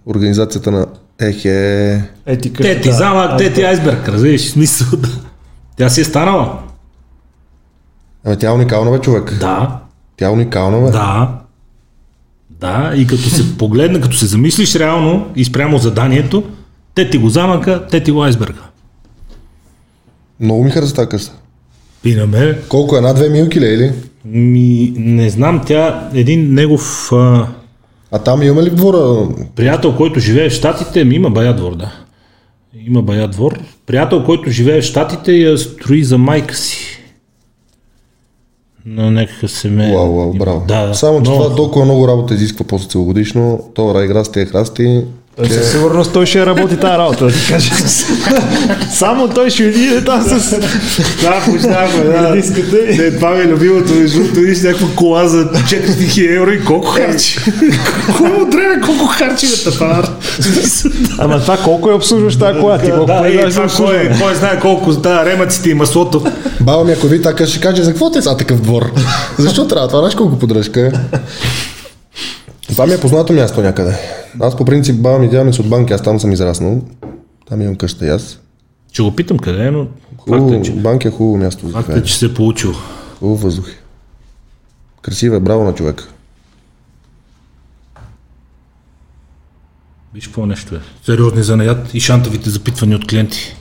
организацията на Ехе. Етика. Те ти замък, те ти айсберг, разбираш, смисъл да. Тя си е станала. Ами тя е уникална бе, човек. Да, Тя е уникална бе. да. Да, и като се погледне, като се замислиш реално и спрямо заданието, те ти го замъка, те ти го айсберга. Много ми хареса тази къса. И на мен, Колко е? Една-две милки ли е, или? ми, не знам, тя, един негов а, А там имаме ли двора? приятел, който живее в Штатите, ми има бая двор, да. Има бая двор. Приятел, който живее в Штатите, я строи за майка си. На някакъв семей. Уау, уау, браво. Да, да. Само, че Но- това толкова много работа изисква после целогодишно. То игра с тези храсти. Той със сигурност той ще работи тази работа, да ти кажа. Само той ще отиде там с Да, почнахме, да. диската и... Не, това ми е любимото, между другото, виж някаква кола за 4000 евро и колко харчи. Кой му дреме, колко харчи на тафар? Ама това колко е обслужваш тази кола? Ти колко да, е за това кой, обслужване? кой знае колко да, ремъците и маслото. Баба ми, ако ви така ще каже, за какво те са такъв двор? Защо трябва това? Знаеш колко подръжка е? Това ми е познато място някъде. Аз по принцип баба ми дядо ми са от банки, аз там съм израснал. Там имам къща и аз. Ще го питам къде е, но факт Хубаво, е, че, банки е хубаво място. факт е, че се е получил. Хубаво въздух. е. Красив е, браво на човек. Виж какво нещо е. Сериозни занаят и шантавите запитвания от клиенти.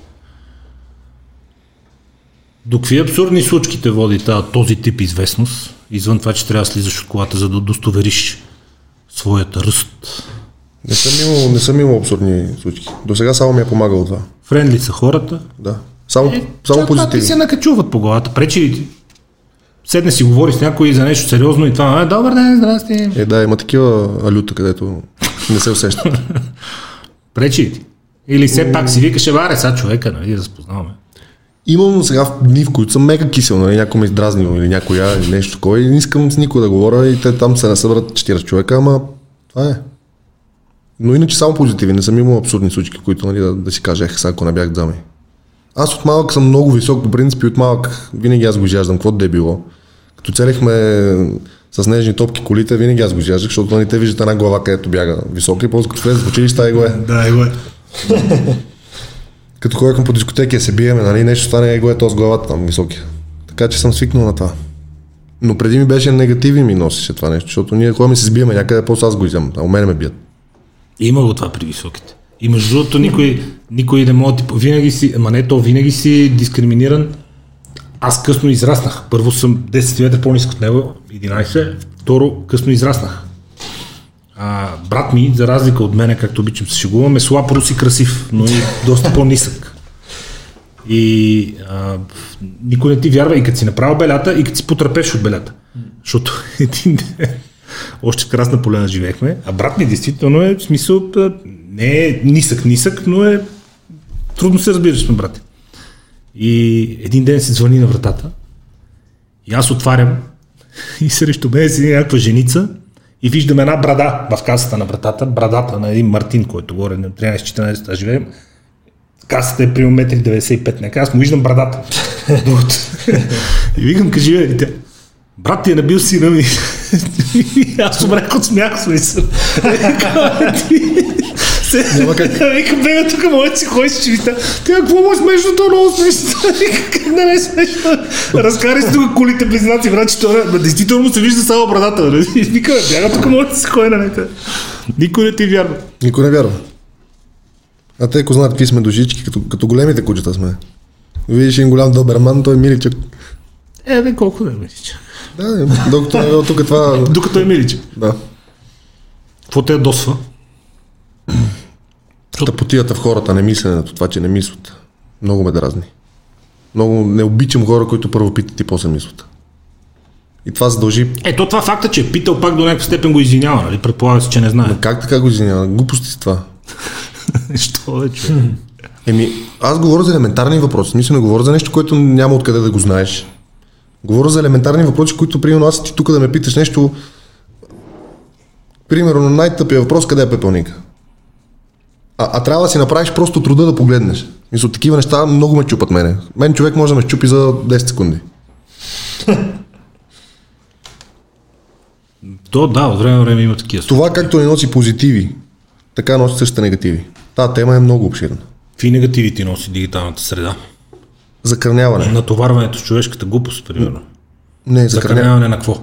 До какви абсурдни случките води тази, този тип известност, извън това, че трябва да слизаш от колата, за да удостовериш своята ръст. Не съм имал, не съм имал абсурдни случки. До сега само ми е помагало това. Френдли са хората. Да. Само, Е, само това ти се накачуват по главата. Пречи ли ти? Седне си говори с някой за нещо сериозно и това, а, добър ден, здрасти. Е, да, има такива алюта, където не се усещат. Пречи ли ти? Или все пак си викаше, варе, сега човека, нали, да се познаваме. Имам сега дни, в които съм мега кисел, нали, някой ме издразнил или някоя или нещо такова и не искам с никой да говоря и те там се насъбрат 40 човека, ама това е. Но иначе само позитиви, не съм имал абсурдни случки, които нали, да, да си кажа, ех, сега ако не бях дами. Аз от малък съм много висок по принцип и от малък винаги аз го изяждам, каквото да е било. Като целихме с нежни топки колите, винаги аз го изяждах, защото нали, те виждат една глава, където бяга висока и после като влезе в училище, ай го е. Да, его е. Като ходихме по дискотеки, се биеме, нали, нещо стане, его е то с главата там високия. Така че съм свикнал на това. Но преди ми беше негативи ми носеше това нещо, защото ние ходим и се сбиеме някъде, после аз го изям, а у мене ме бият. Има го това при високите. И между другото никой, никой не може, тип, винаги си, ама не то, винаги си дискриминиран. Аз късно израснах. Първо съм 10 см по-нисък от него, 11. Второ, късно израснах. А, брат ми, за разлика от мене, както обичам се шегувам, е слаб, рус красив, но и доста по-нисък. И а, никой не ти вярва и като си направил белята, и като си потърпеш от белята. Защото един още в Красна поляна живеехме, а брат ми действително е, в смисъл, не е нисък-нисък, но е трудно се разбира, сме брати. И един ден се звъни на вратата и аз отварям и срещу мен седи някаква женица и виждам една брада в касата на вратата, брадата на един Мартин, който горе на 13-14 живеем. Касата е при 1,95 м. Нека аз му виждам брадата. И викам, кажи, бе, брат ти е набил сина ми. Аз умрях от смях, смисъл. Ти- Няма как. Викам, бега тук, моля да си ходиш, че ви та. Тя, какво му е смешно, то е много смешно. Как да не е смешно? Разкарай си тук колите близнаци, брат, че това, бе, действително се вижда само брадата. нали? Вика, бяга тук, моля да си ходи на нета. Никой не ти вярва. Никой не вярва. А те, ако знаят какви сме душички, като, като големите кучета сме. Видиш един голям доберман, той е миличък. Е, бе, колко да е миличък. Да, докато не е тук това... Докато е миличък. Да. Какво те ядосва? Тъпотията в хората, не мисленето, това, че не мислят. Много ме дразни. Много не обичам хора, които първо питат и после мислят. И това се дължи. Ето това факта, че е питал пак до някаква степен го извинява, нали? Предполага се, че не знае. Как така го извинява? Глупости с това. Що е, човек? Еми, аз говоря за елементарни въпроси. Смисъл не говоря за нещо, което няма откъде да го знаеш. Говоря за елементарни въпроси, които, примерно, аз ти тук да ме питаш нещо. Примерно, най-тъпия въпрос, къде е пепелника? А, а трябва да си направиш просто труда да погледнеш. Мисля, такива неща много ме чупат мене. Мен човек може да ме щупи за 10 секунди. То да, от време на време има такива. Това както не носи позитиви, така носи същите негативи. Та тема е много обширна. Какви негативи ти носи дигиталната среда? Закърняване. Натоварването с човешката глупост, примерно. Не, закърняване. Закърняване на какво?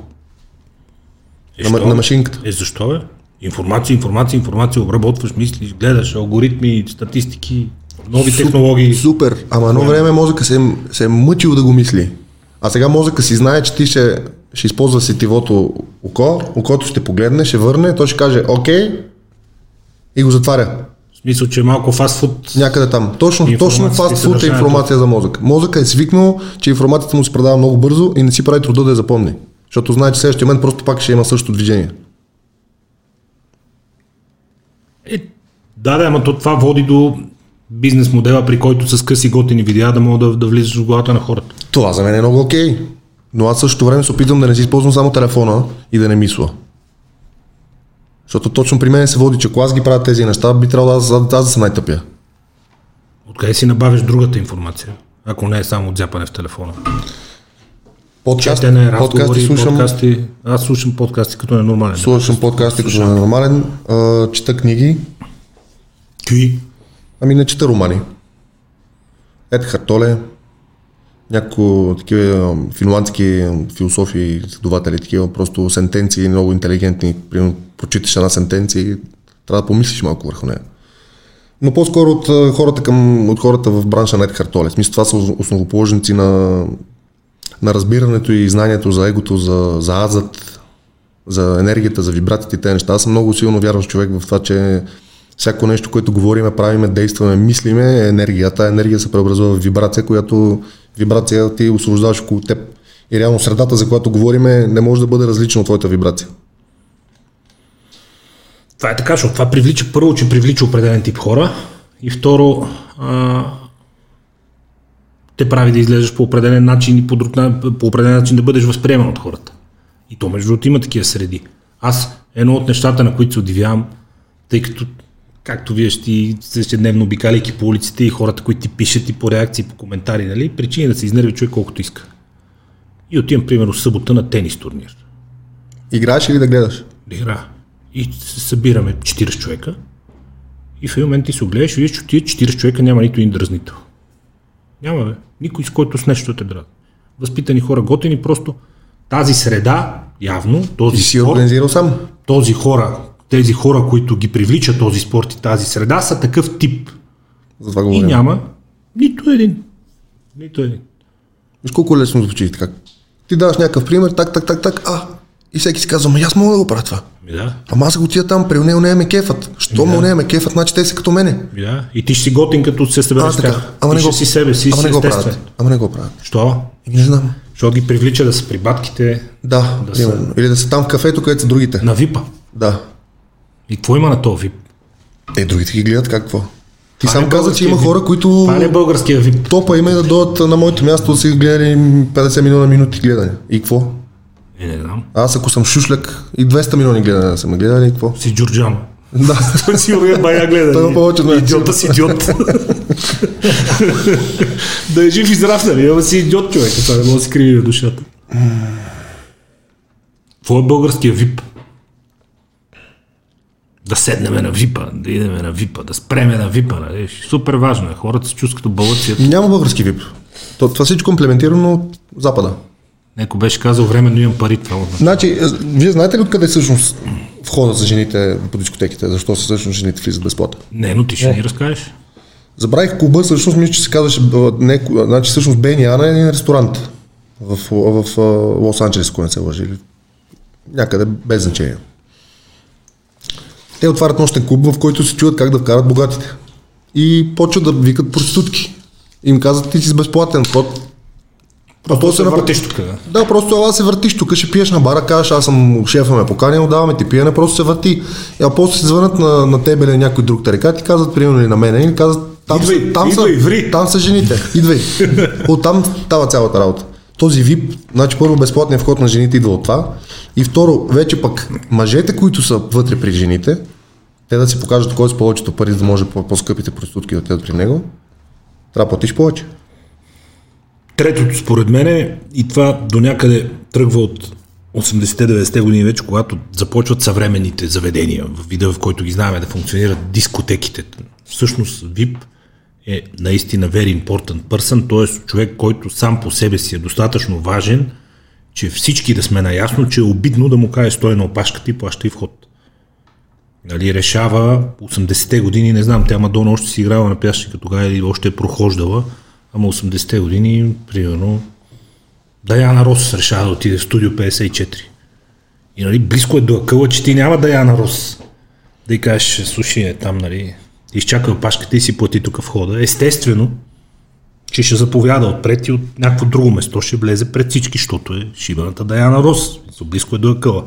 Е, На, на машинката. Е, защо е? Информация, информация, информация, обработваш, мислиш, гледаш, алгоритми, статистики, нови технологии. Супер. Ама едно време мозъка се, е- се е мъчил да го мисли. А сега мозъка си знае, че ти ще, ще използва сетивото око, окото ще погледне, ще върне, той ще каже окей и го затваря. Смисъл, че е малко фастфуд. Някъде там. Точно, точно фастфуд е информация за мозък. Мозъка е свикнал, че информацията му се предава много бързо и не си прави труда да я запомни. Защото знае, че следващия момент просто пак ще има същото движение. Е, да, да, ама то това води до бизнес модела, при който с къси готини видеа да мога да, да влизаш в главата на хората. Това за мен е много окей. Но аз същото време се опитвам да не си използвам само телефона и да не мисля. Защото точно при мен се води, че ако аз ги правя тези неща, би трябвало да аз, аз да съм най-тъпия. Откъде си набавиш другата информация? Ако не е само от зяпане в телефона. Подкаст, Четене, подкасти слушам, подкасти. Аз слушам подкасти като ненормален. слушам подкасти като е нормален, а, чета книги, Кюи. ами не чета романи. Ед Хартоле, някои такива ам, финландски философи, изследователи, такива просто сентенции, много интелигентни. Примерно, прочиташ една сентенция и трябва да помислиш малко върху нея. Но по-скоро от а, хората, към, от хората в бранша на Ед Хартоле. В смисъл, това са основоположници на, на разбирането и знанието за егото, за, за азът, за енергията, за вибрациите и тези неща. Аз съм много силно вярващ човек в това, че всяко нещо, което говориме, правиме, действаме, мислиме е енергия. Тая енергия се преобразува в вибрация, която вибрация ти освобождаваш около теб. И реално средата, за която говориме, не може да бъде различна от твоята вибрация. Това е така, защото това привлича първо, че привлича определен тип хора и второ а, те прави да излезеш по определен начин и по, друг, по определен начин да бъдеш възприеман от хората. И то между другото има такива среди. Аз едно от нещата, на които се удивявам, тъй като както вие ще ти ежедневно обикаляйки по улиците и хората, които ти пишат и по реакции, по коментари, нали, причини да се изнерви човек колкото иска. И отивам, примерно, събота на тенис турнир. Играеш или да гледаш? да игра. И се събираме 40 човека. И в един момент ти се огледаш и виждаш, че тия 40 човека няма нито един дразнител. Няма, бе. Никой с който с нещо те дразни. Възпитани хора, готини, просто тази среда, явно, този Ти си спорт, организирал сам. този хора, тези хора, които ги привличат този спорт и тази среда, са такъв тип. За това И няма нито един. Нито един. Виж колко лесно звучи така. Ти даваш някакъв пример, так, так, так, так, а. И всеки си казва, ама аз мога да го правя това. Ми да, Ама аз ако отида там, при него не ме кефът. Що му не ме кефът, значи те са като мене. ми да. И ти ще си готин, като се събереш А, така. Ама ти не го, си себе си, ама си не го правят. Ама не го правят. Що? Не знам. Защото ги привлича да са при батките Да, Да примерно. Или да са там в кафето, където са другите. на випа. Да. И какво има на този вип? Е, другите ги гледат как какво? Ти сам е каза, че има вип. хора, които Това не е българския вип. топа има и да дойдат на моето място да си гледали 50 милиона минути гледане. И какво? Е, не знам. Аз ако съм шушляк и 200 милиони гледане да са ме гледали, и какво? Си Джорджан. Да. Той сигурно е бая гледа. Той повече от. Идиота си идиот. да е жив и здрав, нали? Ама си идиот човек. Това не може да си криви душата. Какво е българския вип? Да седнем на випа, да идеме на випа, да спреме на випа. Нали? Супер важно е. Хората се чувстват като бълъци. Няма български вип. То, това всичко е имплементирано от Запада. Некой беше казал, временно имам пари. Това означава. Значи, е, вие знаете ли откъде всъщност входа за жените по дискотеките? Защо се всъщност жените влизат безплатно? Не, но ти ще ни разкажеш. Забравих клуба, всъщност мисля, че се казваше, не, значи всъщност Бени Ана е един ресторант в, в, в, а, Лос Анджелес, ако не се лъжи. Някъде без значение. Те отварят нощен клуб, в който се чуят как да вкарат богатите. И почват да викат проститутки. Им казват, ти си с безплатен вход, Просто после се на- въртиш тук. да. Да, просто ела се въртиш, тук ще пиеш на бара, кажеш, аз съм шефа ме поканил, даваме ти пиене, просто се върти. И а после се звънат на, на тебе или някой друг тарика, и ти казват, примерно или на мене, и казват, там, Идвай, са, там, идвай, са, ври. там са жените, идвай. Оттам става цялата работа. Този VIP, значи първо безплатният вход на жените идва от това. И второ, вече пък мъжете, които са вътре при жените, те да си покажат кой с повечето пари, за да може по- по-скъпите проститутки да отидат при него, трябва да платиш повече. Третото, според мен, е, и това до някъде тръгва от 80-90-те години вече, когато започват съвременните заведения, в вида, в който ги знаем да функционират дискотеките. Всъщност VIP е наистина very important person, т.е. човек, който сам по себе си е достатъчно важен, че всички да сме наясно, че е обидно да му каже стой на опашката и плаща и вход. Нали, решава 80-те години, не знам, тя Мадона още си играла на пясъчника тогава или още е прохождала, ама 80-те години, примерно, Даяна Рос решава да отиде в студио 54. И нали, близко е до акъла, че ти няма Даяна Рос. Да й кажеш, слушай, е там, нали, изчакай опашката и си плати тук входа. Естествено, че ще заповяда отпред и от някакво друго место ще влезе пред всички, защото е шибаната Даяна Рос. Близко е до акъла.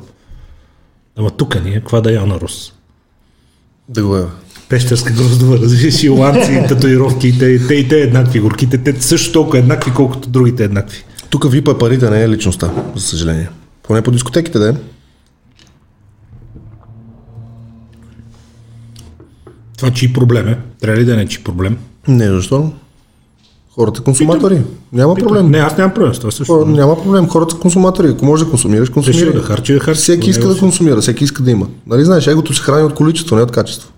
Ама тук ние, каква Даяна Рос? Да е. Пещерска гроздова, разбираш, и ланци, татуировки, и те, те и те еднакви, горките, те също толкова еднакви, колкото другите еднакви. Тук випа парите, не е личността, за съжаление. Поне по дискотеките да е. Това чий проблем е? Трябва ли да не е чий проблем? Не, защо? Хората консуматори. Няма проблем. Не, аз нямам проблем с това също. Хора, няма проблем. Хората са консуматори. Ако можеш да консумираш, консумирай. Да харчи, да харчи. Всеки иска да консумира, всеки иска да има. Нали знаеш, егото се храни от количество, не от качество.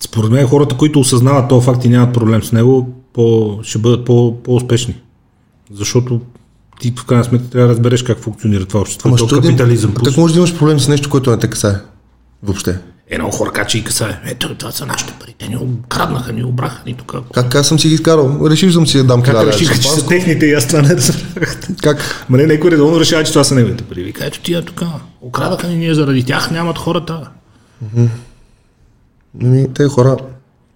Според мен хората, които осъзнават този факт и нямат проблем с него, по, ще бъдат по, по-успешни. Защото ти в крайна сметка трябва да разбереш как функционира това общество. Ама то що да им- капитализъм. Как може да имаш проблем с нещо, което не те касае? Въобще. Едно хора кача и касае. Ето, това са нашите пари. Те ни краднаха, ни обраха, ни тук. Как, как съм си ги изкарал? Решил съм си да дам хиляда решиха, че са техните и аз това не разбрах. Как? Ма не, някой редовно решава, че това са неговите пари. Вика, ето тия тук, украдаха ни ние заради тях, нямат хората. Ами, те хора,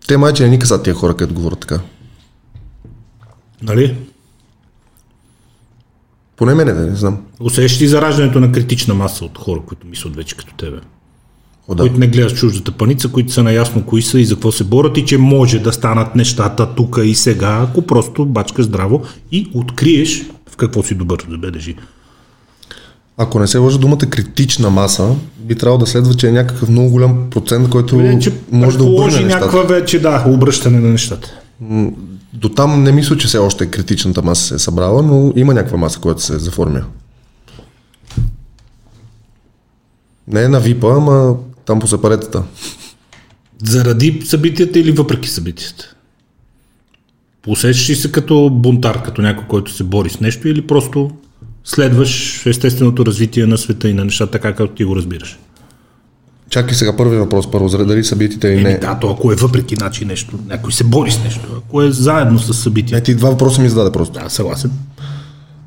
те майче не ни касат тия хора, където говорят така. Нали? Поне мене, да не знам. Усещаш ли зараждането на критична маса от хора, които мислят вече като тебе? О, да. Които не гледат чуждата паница, които са наясно кои са и за какво се борят и че може да станат нещата тук и сега, ако просто бачкаш здраво и откриеш в какво си добър да бъдеш. Ако не се лъжа думата критична маса, би трябвало да следва, че е някакъв много голям процент, който Не, че може да обърне нещата. някаква вече, да, обръщане на нещата. До там не мисля, че все още критичната маса се е събрала, но има някаква маса, която се заформя. Не е на випа, ама там по сепаретата. Заради събитията или въпреки събитията? Усещаш ли се като бунтар, като някой, който се бори с нещо или просто следваш естественото развитие на света и на нещата, така както ти го разбираш? Чакай сега първи въпрос, първо, заради дали събитите или Еми, не. да, то ако е въпреки начин нещо, някой се бори с нещо, ако е заедно с събития. Не, ти два въпроса ми зададе просто. Да, съгласен.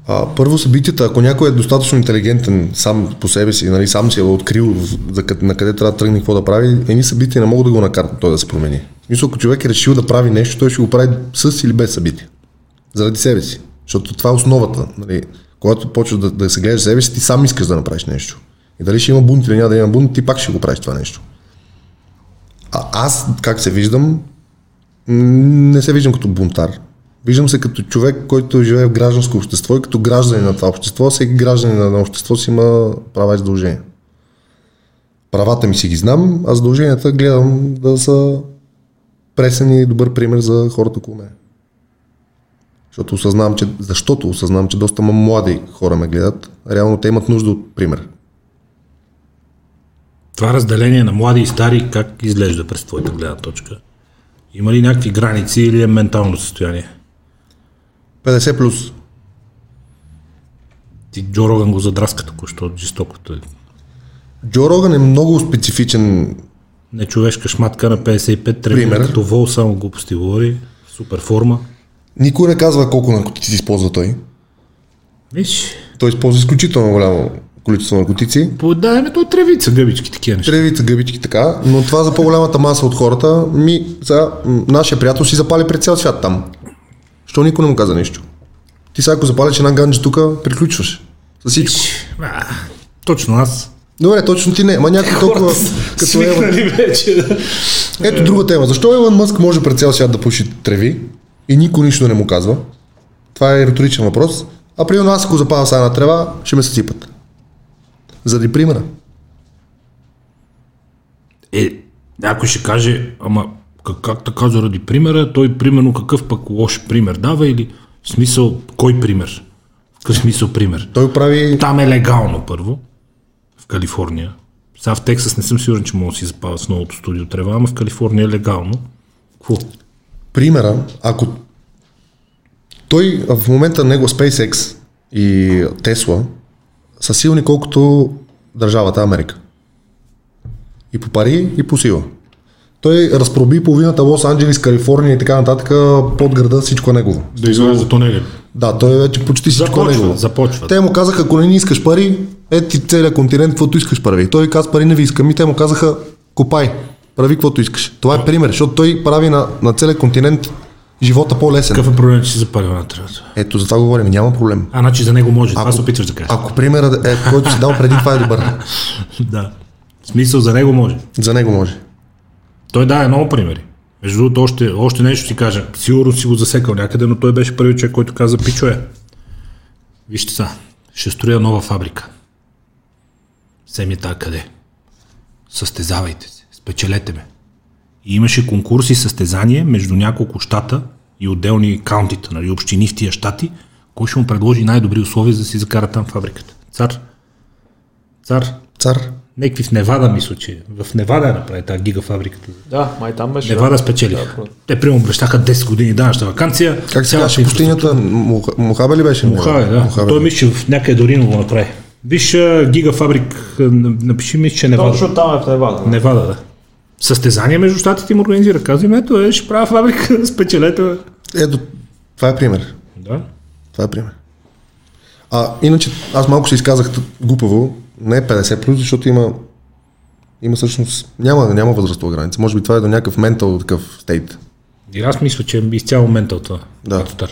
А, първо събитията, ако някой е достатъчно интелигентен сам по себе си, нали, сам си е открил за къде, на къде трябва да тръгне, какво да прави, едни събития не могат да го накарат той да се промени. Смисъл, ако човек е решил да прави нещо, той ще го прави с или без събитие. Заради себе си. Защото това е основата. Нали. Когато почваш да, да се гледаш себе си, ти сам искаш да направиш нещо. И дали ще има бунт или няма да има бунт, ти пак ще го правиш това нещо. А аз, как се виждам, не се виждам като бунтар. Виждам се като човек, който живее в гражданско общество и като гражданин на това общество. Всеки гражданин на общество си има права и задължения. Правата ми си ги знам, а задълженията гледам да са пресен и добър пример за хората около мен. Защото осъзнавам, че, защото осъзнавам, че доста млади хора ме гледат. Реално те имат нужда от пример. Това разделение на млади и стари как изглежда през твоята гледна точка? Има ли някакви граници или е ментално състояние? 50 плюс. Ти Джо Роган го задраска току-що жестокото. е. Джо Роган е много специфичен Нечовешка шматка на 55, Пример. тренира като вол, само глупости говори, супер форма. Никой не казва колко наркотици използва той. Виж, Той използва изключително голямо количество наркотици. да, ме, той е тревица, гъбички, такива неща. Тревица, гъбички, така, но това за по-голямата маса от хората, ми, за, нашия приятел си запали пред цял свят там. Що никой не му каза нищо? Ти сега ако запалиш една ганджа тук, приключваш. С всичко. А, точно аз. Добре, точно ти не, ма някой толкова като. Свикнали вече. Ето друга тема. Защо Елън Мъск може пред цял свят да пуши треви и никой нищо не му казва? Това е риторичен въпрос. А примерно аз ако запаля сега на трева, ще ме съсипат. Заради примера. Е, някой ще каже, ама как, как така заради примера, той примерно какъв пък лош пример дава или в смисъл, кой пример? В какъв смисъл пример? Той прави... Там е легално първо, в Калифорния. Сега в Тексас не съм сигурен, че мога да си запават с новото студио трева, ама в Калифорния е легално. Какво? примера, ако той в момента него SpaceX и Тесла са силни колкото държавата Америка. И по пари, и по сила. Той разпроби половината Лос Анджелис, Калифорния и така нататък под града, всичко е негово. Да изглежда тунели. Да, той вече почти всичко е Започва, негово. започва. Те му казаха, ако не ни искаш пари, е ти целият континент, каквото искаш прави. Той каза, пари не ви искам. И те му казаха, копай, прави каквото искаш. Това е пример, защото той прави на, на целият континент живота по-лесен. Какъв е проблем, че си запалил на тревата? Ето, за това говорим, няма проблем. А, значи за него може. Това се опитваш да кажеш. Ако примерът е, който си дал преди това е добър, Да. В смисъл за него може. за него може. Той даде много примери. Между другото, още, още нещо си кажа. Сигурно си го засекал някъде, но той беше първият човек, който каза, пичове, вижте са, ще строя нова фабрика. Семията къде? Състезавайте се, спечелете ме. И имаше конкурси, състезание между няколко щата и отделни каунтита, нали, общини в тия щати, кой ще му предложи най-добри условия за да си закара там фабриката. Цар. Цар. Цар. Некви в Невада, мисля, че в Невада е направи тази гигафабриката. Да, май там беше. Невада спечелиха. Да, Те примерно обещаха 10 години данъчна вакансия. Как се казваше пустинята? Муха- Мохабе ли беше? Мохаве, да. Той мисля, че в някъде дори го направи. Виж гигафабрик, напиши ми, че Невада. Точно там е в Невада. Невада, да. Състезание между щатите им организира. Казвам, ето е, ще правя фабрика, спечелете. Ето, това е пример. Да. Това е пример. А, иначе, аз малко се изказах глупаво, не е 50 плюс, защото има има всъщност, няма, няма възрастова граница. Може би това е до някакъв ментал такъв стейт. И аз мисля, че е изцяло ментал това. Да. Стар.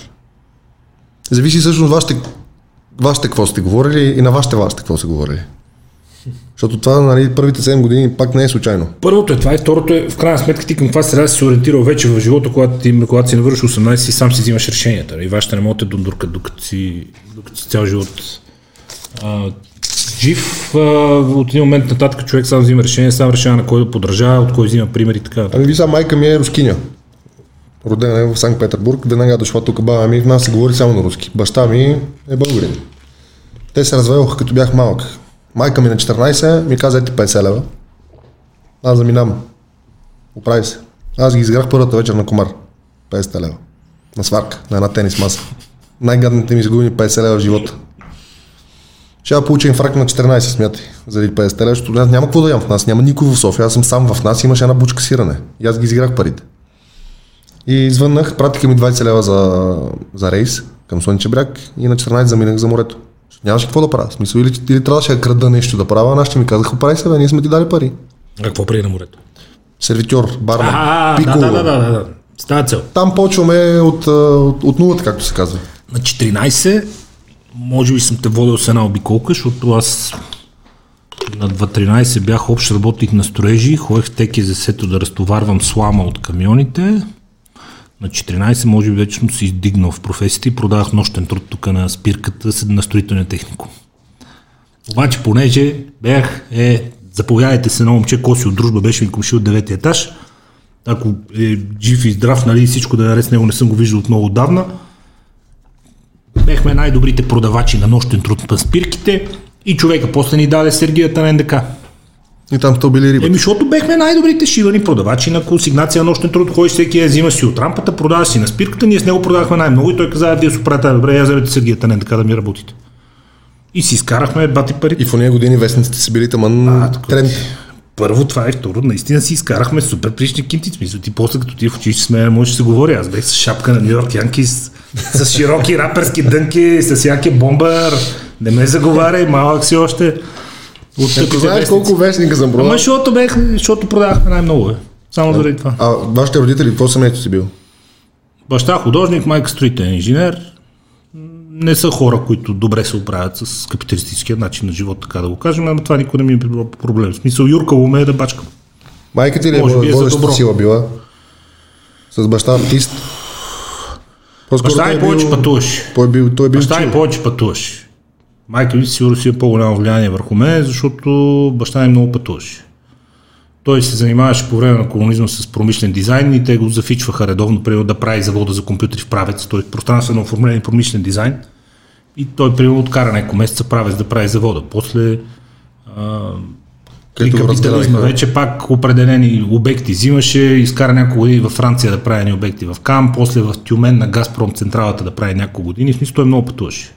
Зависи всъщност вашите, вашите какво сте говорили и на вашите вашите какво са говорили. Защото това, нали, първите 7 години пак не е случайно. Първото е това и второто е, в крайна сметка ти към каква среда си се ориентирал вече в живота, когато, ти, когато си навършил 18 и сам си взимаш решенията. И вашите не могат да дундуркат, докато си, докато си цял живот а, жив. От един момент нататък човек сам взима решение, сам решава на кой да подражава, от кой взима пример и така. нататък. Ами ви сега майка ми е рускиня. Родена е в Санкт Петербург, веднага дошла тук баба ми, в нас се говори само на руски. Баща ми е българин. Те се развелоха като бях малък. Майка ми на 14 ми каза, ети 50 лева. Аз заминавам. Оправи се. Аз ги изграх първата вечер на комар. 50 лева. На сварка, на една тенис маса. Най-гадните ми изгубени 50 лева в живота. Ще я получа инфаркт на 14, смятай, заради 50 лева, защото аз няма какво да ям в нас, няма никой в София, аз съм сам в нас, имаше една бучка сирене. И аз ги изиграх парите. И извъннах, пратиха ми 20 лева за, за рейс към Слънче бряг и на 14 заминах за морето. Нямаше какво да правя. Смисъл, или, или трябваше да крада нещо да правя, а нашите ми казаха, оправи се, бе, ние сме ти дали пари. А какво преди на морето? Сервитьор, бармен, А, да, да, да, да, да, да. С тази цел. Там почваме от, от, от нулата, както се казва. На 14, може би съм те водил с една обиколка, защото аз на 2.13 бях общ работник на строежи, ходех теки за сето да разтоварвам слама от камионите. На 14 може би вече съм се издигнал в професията и продавах нощен труд тук на спирката на строителния технико. Обаче, понеже бях, е, заповядайте се на момче Коси от дружба, беше ми комши от 9 етаж. Ако е жив и здрав, нали, всичко да е наред с него, не съм го виждал от много отдавна. Бехме най-добрите продавачи на нощен труд на спирките и човека после ни даде Сергията на НДК. И там сте били риба. Еми, защото бехме най-добрите шивани продавачи на консигнация на нощен труд. Ходиш всеки я взима си от рампата, продава си на спирката, ние с него продавахме най-много и той каза, вие се оправите добре, я вземете Сергията на НДК да ми работите. И си изкарахме бати парите. И в ония години вестниците са били таман тренд. Първо това е, второ, наистина си изкарахме супер прилични кинти. Смисъл, ти после като ти в училище с мен може да се говори. Аз бех с шапка на Нью Йорк Янкис, с широки раперски дънки, с яки бомбър. Не ме заговаряй, малък си още. От Ето тъпите знаеш вестници. колко вестника съм Ама продал? защото, бех, защото продавахме най-много. Бе. Само заради това. А вашите родители, какво семейство си бил? Баща художник, майка строителен инженер. Не са хора, които добре се оправят с капиталистическия начин на живот, така да го кажем, ама това никой не ми е било проблем. В смисъл, Юрка уме е да бачкам. Майка ти ли е Може е водеща сила била? С баща артист? По-скоро Баща ми е повече пътуваше. Той е бил, той е бил Баща ми повече пътуваше. Майка ми сигурно си е по-голямо влияние върху мен, защото баща ми много пътуваше. Той се занимаваше по време на колонизма с промишлен дизайн и те го зафичваха редовно, примерно да прави завода за компютри в правец, т.е. пространствено оформление промишлен дизайн. И той, примерно, откара няколко месеца правец да прави завода. После при капитализма вече пак определени обекти взимаше, изкара няколко години във Франция да прави обекти в Кам, после в Тюмен на Газпром централата да прави няколко години. В смисъл той много пътуваше.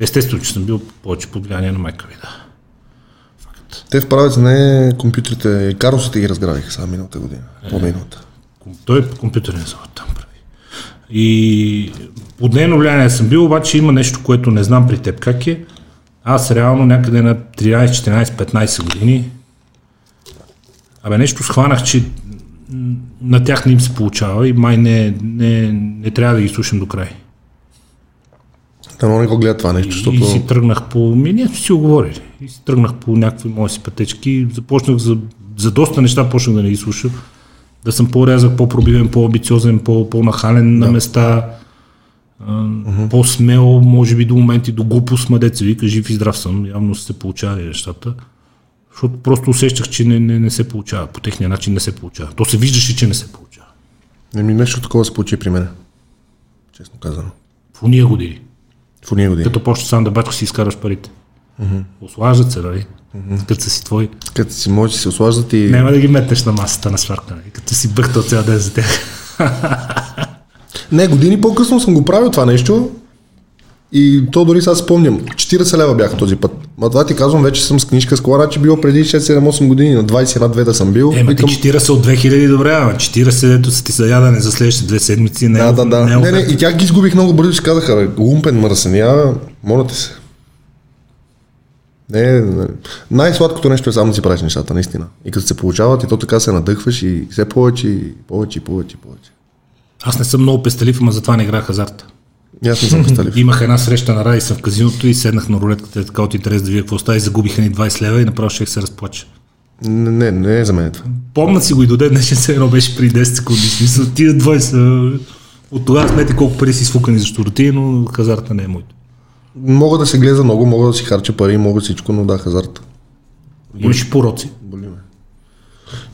Естествено, че съм бил повече под влияние на майка ми, да. Те в правец не компютрите, карусите ги разградиха сега миналата година. По-миналата. Той е компютърен завод там прави. И под нейно влияние съм бил, обаче има нещо, което не знам при теб как е. Аз реално някъде на 13, 14, 15 години Абе нещо схванах, че на тях не им се получава и май не, не, не трябва да ги слушам до край. Дано не го гледа това нещо, защото... и си тръгнах по... Ми, ние си оговорили. И си тръгнах по някакви мои си пътечки. Започнах за, за доста неща, почнах да не ги слушам. Да съм по-рязък, по-пробивен, по-амбициозен, по- по-нахален на места. а, По-смел, може би до моменти до глупост, ма деца вика, жив и здрав съм. Явно се получавали нещата. Защото просто усещах, че не, не, не се получава. По техния начин не се получава. То се виждаше, че не се получава. Не ми нещо такова се получи при мен. Честно казано. В уния години. В уния години. Като почнеш сам да бачкаш си изкараш парите. Ослаждат се, нали? Като са си твои. Като си може да се ослаждат и... Няма да ги метнеш на масата на сварка, нали? като си бъхтал цял ден за тях. Не, години по-късно съм го правил това нещо. И то дори сега спомням. 40 лева бяха този път. Ма това ти казвам, вече съм с книжка с кола, че било преди 6-7-8 години. На 21-2 да съм бил. Ти Викам, 40 от 2000 добре, ама 40 дето са ти за ядане за следващите две седмици. Не, е- Да, да, да. Не, е Не, не, и тях ги изгубих много бързо, че казаха, лумпен мръсеня, моля те се. Не, не. най-сладкото нещо е само да си правиш нещата, наистина. И като се получават, и то така се надъхваш и все повече, и повече, и повече, и повече. Аз не съм много пестелив, ама затова не играх хазарт. Аз не съм песталив. Имах една среща на Радисън в казиното и седнах на рулетката, така от интерес да видя какво става и загубиха ни 20 лева и направо ще се разплача. Не, не, не е за мен това. Помна си го и до ден днешен се едно беше при 10 секунди. Смисъл, тия 20 от тогава смети колко пари си свукани за щуротии, но хазарта не е моето. Мога да се гледа много, мога да си харча пари, мога всичко, но да, хазарт. Имаш и пороци. Боли ме.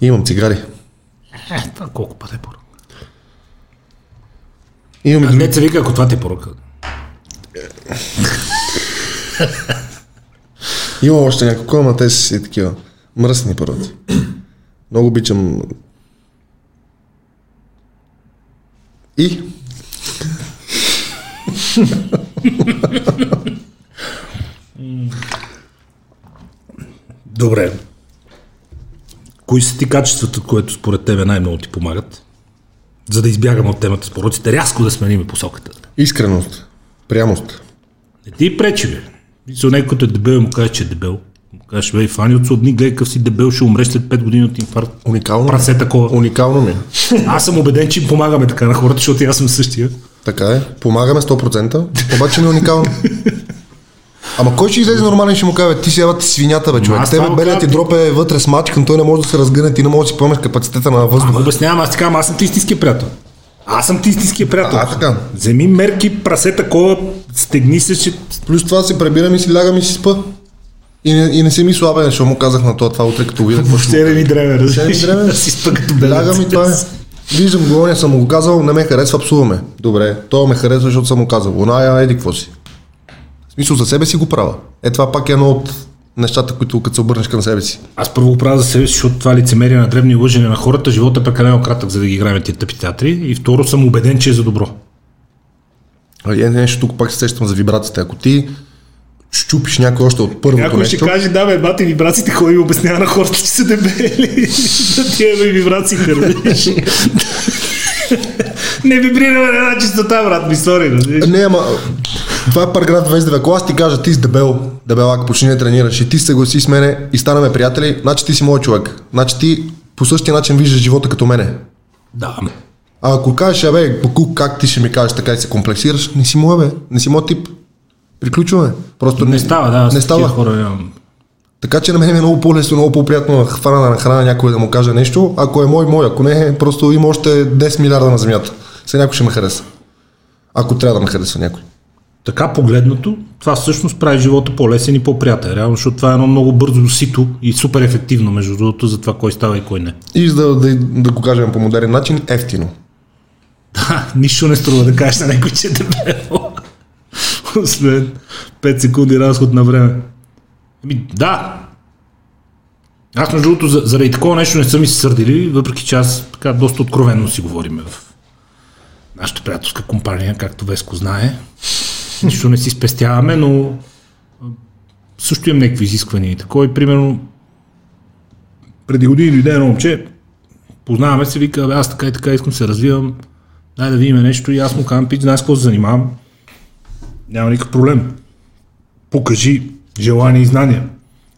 Имам цигари. Е, това колко пъти е порок. Имам и А други. деца вика, ако това ти е порока. Имам още няколко, ама те са си такива. Мръсни първата. Много обичам. И? Добре. Кои са ти качествата, които според тебе най-много ти помагат? За да избягаме от темата с пороците, рязко да сменим посоката. Искреност. Прямост. Не ти пречи, бе. Мисля, някой като е дебел, му кажеш, че е дебел. Му кажеш, бе, фани от дни, гледай какъв си дебел, ще умреш след 5 години от инфаркт. Уникално. ми. Прасе такова. Уникално ми. е. Аз съм убеден, че им помагаме така на хората, защото аз съм същия. Така е. Помагаме 100%, обаче ми е уникално. Ама кой ще излезе нормален ще му каже, ти си ева ти свинята, бе, човек. Тебе белият ти дроп е вътре с мачкан, той не може да се разгъне, ти не можеш да си поемеш капацитета на въздуха. Обяснявам, аз ти казвам, аз съм ти истинския приятел. Аз съм ти истинския приятел. А, така. Вземи мерки, прасе такова, стегни се, че Плюс това си пребирам и си лягам и си спа. И не, и не си ми слабен, защото му казах на това, това утре като видя. въобще не ми дреме, разбираш. Да си спа като. Лягам и това е. Виждам го, не съм му го казал, не ме харесва, псуваме. Добре, то ме харесва, защото съм му казал. Оная, еди, какво си. В смисъл, за себе си го правя. Е, това пак е едно от нещата, които като се обърнеш към себе си. Аз първо го правя за себе си, защото това лицемерие на древни лъжене на хората, живота е прекалено кратък, за да ги играем тия тъпи театри. И второ съм убеден, че е за добро. А е нещо тук пак се сещам за вибрациите. Ако ти щупиш някой още от първото Някой ще нещо, каже, да, бе, бати вибрациите, кой ми обяснява на хората, че са дебели. да тия бе вибрации хървиш. не вибрираме на чистота, брат ми, сори. разбираш. Не, ама това е параграф 29. Ако аз ти кажа, ти си дебел, дебелак, почни да тренираш и ти се съгласи с мене и станаме приятели, значи ти си мой човек. Значи ти по същия начин виждаш живота като мене. Да, А ако кажеш, абе, Бакук, как ти ще ми кажеш така и се комплексираш, не си моя, бе, не си моят тип. Приключваме. Просто Не става, да. Не става. Хора, нямам. Така че на мен е много по-лесно, много по-приятно да хвана на храна някой да му каже нещо. Ако е мой, мой. Ако не е, просто има още 10 милиарда на земята. Сега някой ще ме хареса. Ако трябва да ме харесва някой. Така погледнато, това всъщност прави живота по-лесен и по-приятен. Реално, защото това е едно много бързо сито и супер ефективно, между другото, за това кой става и кой не. И за да, да, да го кажем по модерен начин, ефтино. Да, нищо не струва да кажеш на някой, че е дебело. Освен 5 секунди разход на време. Ами, да. Аз, между другото, за- заради такова нещо не са ми се сърдили, въпреки че аз така доста откровенно си говорим в нашата приятелска компания, както Веско знае. Нищо не си спестяваме, но също имам някакви изисквания и такова. Примерно преди години дойде едно момче, познаваме се, вика, «Абе, аз така и така искам да се развивам, дай да видим нещо и аз му казвам, пич, знаеш какво се занимавам? Няма никакъв проблем. Покажи желание и знания.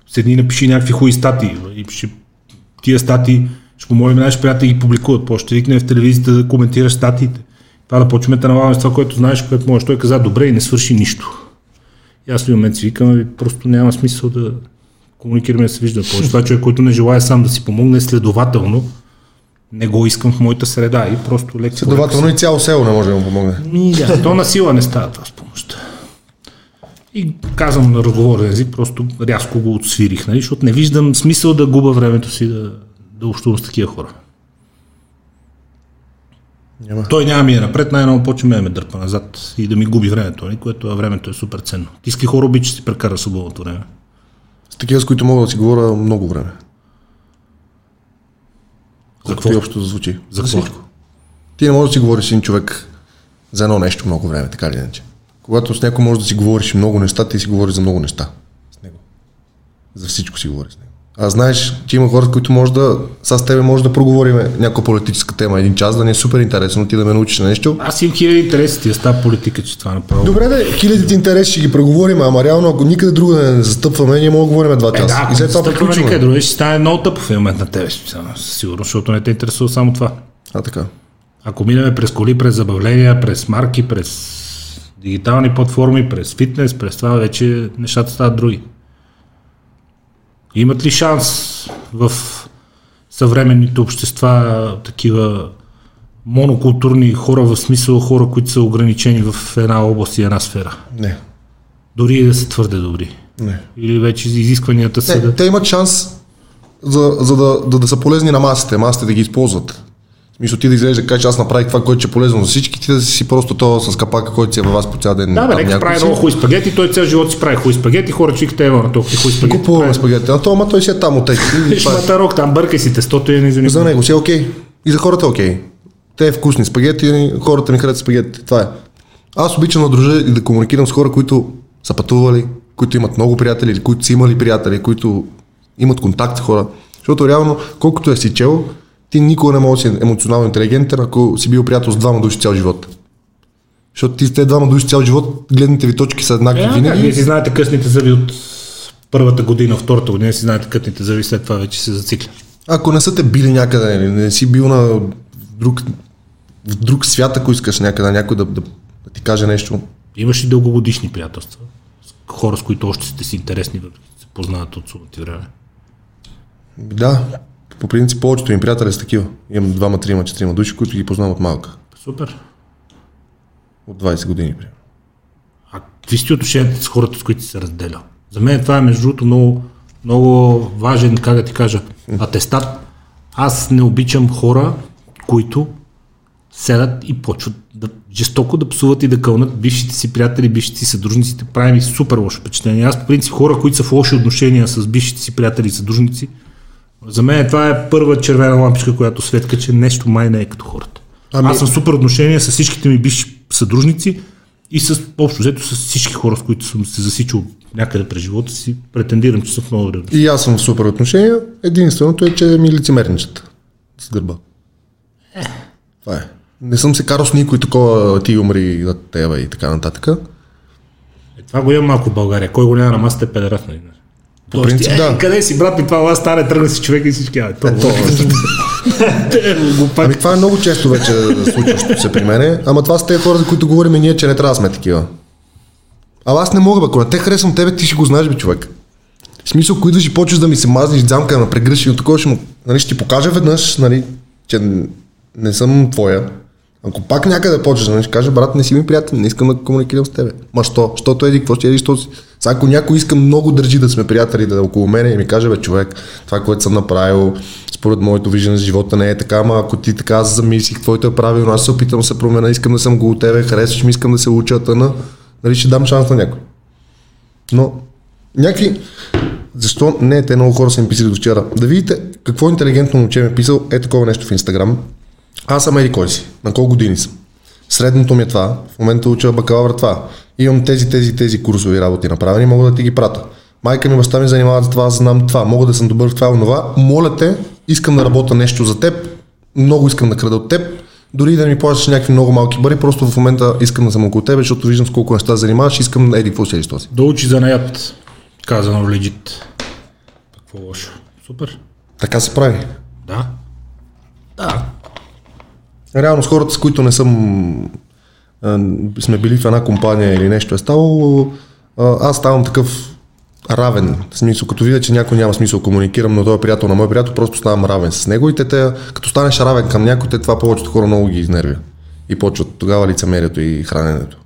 Седни и напиши някакви хубави статии. И ще, тия статии ще помолим наши приятели да ги публикуват. После ще викнем в телевизията да коментираш статиите. Това да почваме да налагаме с това, което знаеш, което можеш. Той каза, добре и не свърши нищо. И аз в момент си викам, «Ами, просто няма смисъл да комуникираме да се вижда повече. Това човек, който не желая сам да си помогне, следователно не го искам в моята среда и просто лекция. Следователно и цяло село не може да му помогне. Ми, да, то на сила не става това с помощта. И казвам на разговорен език, просто рязко го отсвирих, нали, защото не виждам смисъл да губа времето си да, да общувам с такива хора. Няма. Той няма ми е напред, най-ново почне ме ме дърпа назад и да ми губи времето, нали, което времето е супер ценно. Ти ски хора обичаш да си прекара свободното време. С такива, с които мога да си говоря много време. За и какво? общо да звучи. За какво? всичко. Ти не можеш да си говориш с един човек за едно нещо много време, така или иначе. Когато с някой можеш да си говориш много неща, ти си говориш за много неща с него. За всичко си говориш с него. А знаеш, че има хора, които може да, с тебе може да проговорим някаква политическа тема един час, да ни е супер интересно, ти да ме научиш на нещо. Аз имам хиляди интереси, ти става политика, че това направо. Добре, да, хилядите интереси ще ги преговорим, ама реално, ако никъде друго не застъпваме, ние можем да говорим два Е, часа. да, и след това стъпваме никъде приключваме. другаде, ще стане много тъпо в момент на тебе, сигурно, защото не те интересува само това. А, така. Ако минеме през коли, през забавления, през марки, през дигитални платформи, през фитнес, през това вече нещата стават други. Имат ли шанс в съвременните общества такива монокултурни хора, в смисъл хора, които са ограничени в една област и една сфера? Не. Дори и да са твърде добри. Не. Или вече изискванията са Не, да... те имат шанс за, за да, да, да, са полезни на масите, масите да ги използват. Смисъл ти да излезеш да кажеш, аз направих това, което е полезно за всички, ти да си просто то с капака, който си е във вас по цял ден. Да, бе, нека прави много хубави спагети, той цял живот си прави хубави спагети, хора чуйте, ева на толкова хубави спагети. Купуваме спагети. А то, ама той си е там от тези. Шматарок, там бъркай си тестото и не За занимава. него си е окей. И за хората е окей. Те е вкусни спагети, хората ми харесват спагети. Това е. Аз обичам да дружа и да комуникирам с хора, които са пътували, които имат много приятели, или които са имали приятели, които имат контакт с хора. Защото реално, колкото е си чел, ти никога не можеш да си емоционално интелигентен, ако си бил приятел с двама души цял живот. Защото ти с тези двама души цял живот, гледните ви точки са еднакви Е, винаги. Вие си знаете късните зъби от първата година, втората година си знаете късните зъби, след това вече се зацикля. Ако не са те били някъде, или не си бил на друг, в друг свят, ако искаш някъде, някой да, да, да ти каже нещо. Имаш и дългогодишни приятелства. С Хора, с които още сте си интересни, въпреки се познават от сумати време. Да, по принцип повечето им приятели са такива. Имам двама, трима, четирима души, които ги познавам от малка. Супер. От 20 години, примерно. А какви сте отношенията с хората, с които се разделя? За мен това е между другото много, много важен, как да ти кажа, атестат. Аз не обичам хора, които седат и почват да жестоко да псуват и да кълнат бившите си приятели, бившите си съдружниците, прави ми супер лошо впечатление. Аз по принцип хора, които са в лоши отношения с бившите си приятели и съдружници, за мен това е първа червена лампичка, която светка, че нещо май не е като хората. Ами-. Аз съм супер отношения с всичките ми бивши съдружници и с общо взето с всички хора, с които съм се засичал някъде през живота си, претендирам, че съм в много добре. И аз съм в супер отношения. Единственото е, че ми лицемерничат с гърба. Това е. Не съм се карал с никой такова, ти умри да тебе и така нататък. Е, това го има малко в България. Кой го няма на масата е педерас, нали? По принцип, е, да. Къде си, брат ми, това ела стане, тръгна си човек и всички. А, то, Ето, Те, глупак. Ами това е много често вече случващо се при мене, ама това са тези хора, за които говорим и ние, че не трябва да сме такива. А аз не мога, бе, ако не те харесвам тебе, ти ще го знаеш, бе, човек. В смисъл, ако идваш и почваш да ми се мазниш дзамка на прегръщи, от такова ще му, нали, ще ти покажа веднъж, нали, че не съм твоя. Ако пак някъде почнеш, нали, ще кажа, брат, не си ми приятел, не искам да комуникирам с тебе. Ма що? Щото еди, какво ще еди, що си? Сега, ако някой иска много държи да сме приятели, да е около мене и ми каже, бе, човек, това, което съм направил, според моето виждане за живота не е така, ама ако ти така замислих, твоето е правилно, аз се опитам да се променя, искам да съм го от тебе, харесваш ми, искам да се уча, тъна, нали, ще дам шанс на някой. Но някакви... Защо не, те много хора са ми писали до вчера. Да видите какво интелигентно момче ми е писал е такова нещо в Инстаграм. Аз съм еди кой си, на колко години съм. Средното ми е това, в момента уча бакалавър това. Имам тези, тези, тези курсови работи направени, мога да ти ги пратя. Майка ми, баща ми занимават с това, аз знам това, мога да съм добър в това, онова. Моля те, искам да работя нещо за теб, много искам да крада от теб, дори и да ми плащаш някакви много малки пари, просто в момента искам да съм около тебе, защото виждам с колко неща занимаваш, искам еди какво си еди този. Да учи за наят. Казано легит. Какво лошо. Супер. Така се прави. Да. Да. Реално с хората, с които не съм сме били в една компания или нещо е ставало, аз ставам такъв равен. Смисъл, като видя, че някой няма смисъл комуникирам, но той е приятел на мой приятел, просто ставам равен с него и те, те като станеш равен към някой, те това повечето хора много ги изнервя. И почват тогава лицемерието и храненето.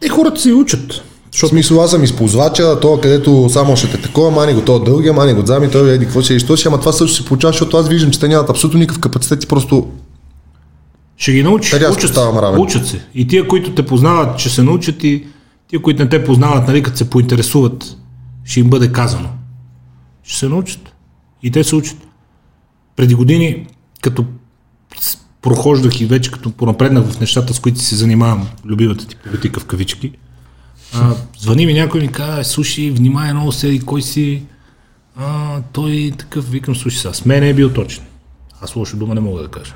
Те хората се и учат. В смисъл, аз съм използвача, то където само ще те такова, мани го то дългия, мани го зами, той еди какво си, и що си, ама това също се получава, защото аз виждам, че те нямат абсолютно никакъв капацитет и просто Ще ги научиш. Рязко Учат ставам равен. Учат се. И тия, които те познават, ще се научат и тия, които не те познават, нали, като се поинтересуват, ще им бъде казано. Ще се научат. И те се учат. Преди години, като прохождах и вече като понапреднах в нещата, с които се занимавам, любимата ти политика в кавички, а, звъни ми някой и ми казва, слушай, внимай много седи, кой си, а, той такъв, викам, слушай сега, с мен е бил точен. Аз лошо дума не мога да кажа.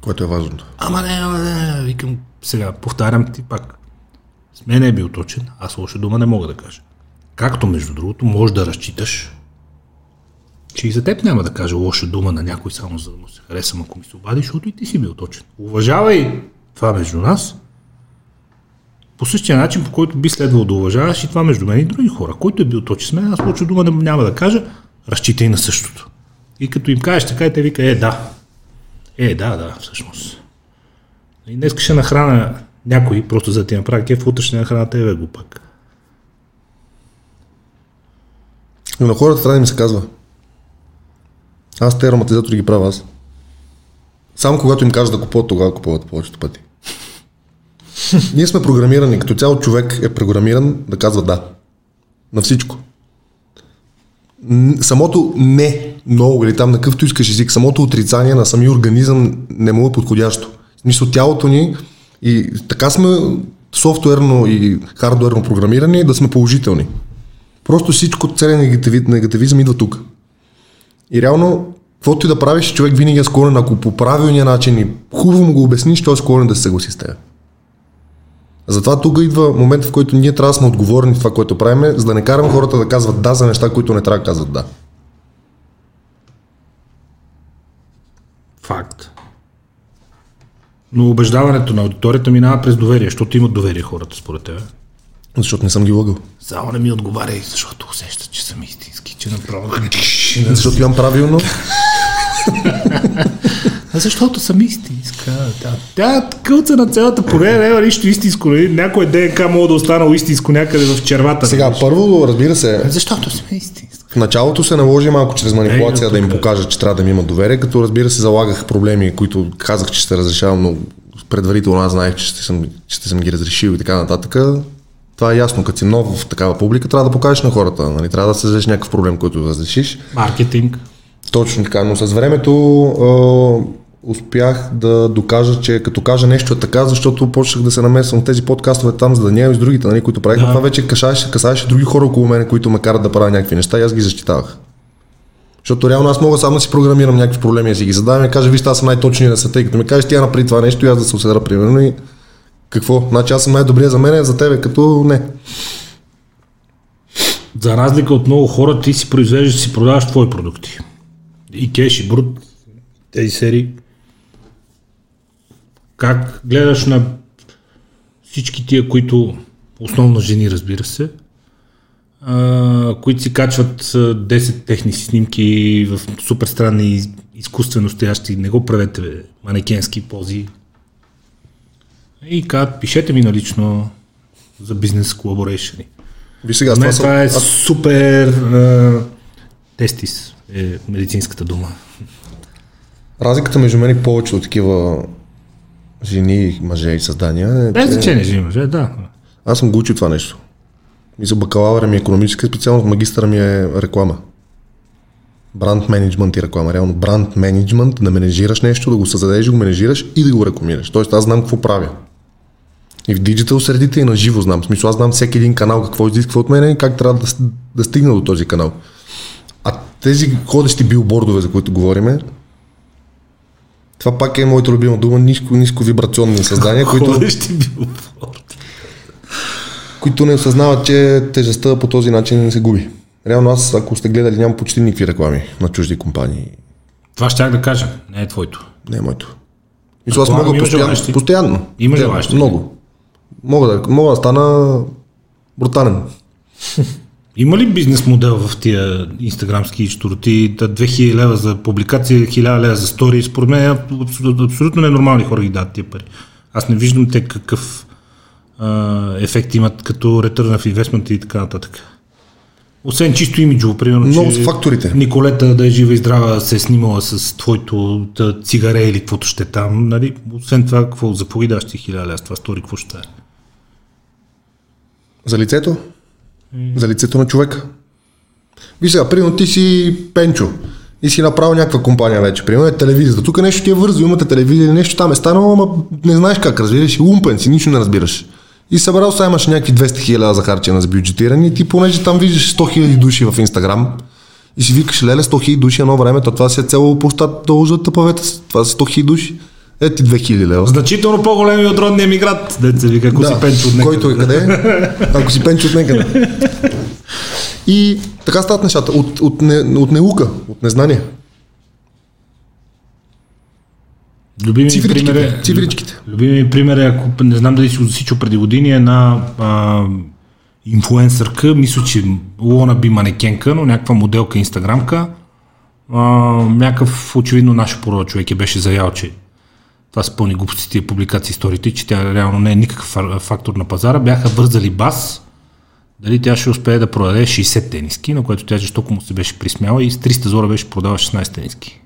което е важното. Ама не, ама не, викам, сега, повтарям ти пак. С мен е бил точен, аз лоша дума не мога да кажа. Както, между другото, можеш да разчиташ, че и за теб няма да кажа лоша дума на някой само за да му се харесам, ако ми се обади, защото и ти си бил точен. Уважавай това между нас, по същия начин, по който би следвало да уважаваш и това между мен и други хора. Който е бил точен с мен, аз лоша дума няма да кажа, разчитай на същото. И като им кажеш така, и те вика, е, да. Е, да, да, всъщност. И днес ще нахрана някой, просто за да ти направи кеф, утре ще нахрана тебе, глупак. Но на хората трябва да им се казва. Аз те ароматизатори ги правя аз. Само когато им кажа да купуват, тогава купуват повечето пъти. Ние сме програмирани, като цяло човек е програмиран да казва да. На всичко. Самото не, много или там на какъвто искаш език, самото отрицание на самия организъм не му е подходящо. Смисъл тялото ни и така сме софтуерно и хардуерно програмирани да сме положителни. Просто всичко, целият негативи, негативизъм идва тук. И реално, каквото и да правиш, човек винаги е склонен, ако по правилния начин и хубаво му го обясниш, той е склонен да се съгласи с теб. Затова тук идва момент, в който ние трябва да сме отговорни в това, което правим, за да не караме хората да казват да за неща, които не трябва да казват да. Факт. Но убеждаването на аудиторията минава през доверие, защото имат доверие хората, според тебе. Защото не съм ги лъгал. Само не ми отговаряй, защото усещат, че съм истински, че направо... Защото имам правилно. А защото съм истинска. Тя, тя кълца на цялата поне няма нищо истинско. Нали? Някой ДНК мога да останало истинско някъде в червата. Сега, първо, разбира се, Защото сме истинска. В началото се наложи малко чрез манипулация Ей, да им е. покажа, че трябва да ми имат доверие, като разбира се залагах проблеми, които казах, че ще разрешавам, но предварително аз знаех, че ще съм, че ще съм ги разрешил и така нататък. Това е ясно, като си нов в такава публика, трябва да покажеш на хората. Нали? Трябва да създадеш някакъв проблем, който да разрешиш. Маркетинг. Точно така, но с времето а, успях да докажа, че като кажа нещо е така, защото почнах да се намесвам тези подкастове там с Даниел и с другите, нали, които правиха. Да. Това вече касаеше, касаеше други хора около мен, които ме карат да правя някакви неща и аз ги защитавах. Защото реално аз мога само да си програмирам някакви проблеми, да си ги задавам и да кажа, вижте, аз съм най-точният на света, и като ми кажеш, тя направи това нещо и аз да се уседра примерно и какво? Значи аз съм най-добрия за мен, за тебе като не. За разлика от много хора, ти си произвеждаш, си продаваш твои продукти. И Кеш и Брут, тези серии. Как гледаш на всички тия, които, основно жени разбира се, а, които си качват а, 10 техни снимки в супер странни изкуствено стоящи, не го правете, бе, манекенски пози. И казват, пишете ми налично за бизнес колаборейшени. Виж сега, това, това е са, супер а, тестис е медицинската дума. разликата между мен и повече от такива жени, мъже и създания е, Без че значение, че имаш, е, да. аз съм го учил това нещо. И за бакалавъра ми е економическа специалност, магистъра ми е реклама. Бранд менеджмент и реклама. Реално бранд менеджмент, да менежираш нещо, да го създадеш, да го менежираш и да го рекламираш. Тоест аз знам какво правя. И в диджитал средите и на живо знам. В смисъл аз знам всеки един канал какво изисква от мен и как трябва да, да стигна до този канал. Тези ходещи билбордове, за които говориме, това пак е моята любима дума, ниско, ниско вибрационни създания, които, които не осъзнават, че тежестта по този начин се губи. Реално аз, ако сте гледали, нямам почти никакви реклами на чужди компании. Това щях да кажа, не е твоето. Не е моето. Мисля, аз мога постоянно. желаещи? Постоянно. Има желаещи? Много. Мога да, мога да стана брутален. Има ли бизнес модел в тия инстаграмски штороти? Да 2000 лева за публикация, 1000 лева за стори? Според мен е абсолютно, абсолютно ненормални хора ги дадат тия пари. Аз не виждам те какъв а, ефект имат като return of investment и така нататък. Освен чисто имиджово, примерно, Много че факторите. Николета да е жива и здрава се е снимала с твоето да, цигаре или каквото ще е там. Нали? Освен това, какво за какво ги даш ти 1000 лева с това стори, какво ще е? За лицето? За лицето на човека. Виж сега, примерно ти си Пенчо и си направил някаква компания вече. Примерно е телевизията. Тук нещо ти е вързо, имате телевизия или нещо там е станало, ама не знаеш как разбираш. И лумпен си, нищо не разбираш. И събрал сега имаш някакви 200 хиляди за харчена за бюджетиране и ти понеже там виждаш 100 хиляди души в Инстаграм и си викаш, леле, 100 хиляди души едно време, то това си е цяло площад тъпавете. си. Това са 100 хиляди души. Е ти 2 хиляди лева. Значително по-големи от родния ми град, деца вика, ако си пенчо от някъде. Който е къде? Ако си пенчо от някъде. И така стават нещата. От, от, не, от неука, от незнание. Любими Цифричките, пример е, цифричките. Любими ми пример е, ако не знам дали си го засичал преди години, една а, инфуенсърка, мисля, че лона би манекенка, но някаква моделка инстаграмка, а, някакъв очевидно наш порода човек я беше заял, че това са пълни глупости тия публикации, историите, че тя реално не е никакъв фа- фактор на пазара. Бяха вързали бас, дали тя ще успее да продаде 60 тениски, на което тя жестоко му се беше присмяла и с 300 зора беше продава 16 тениски.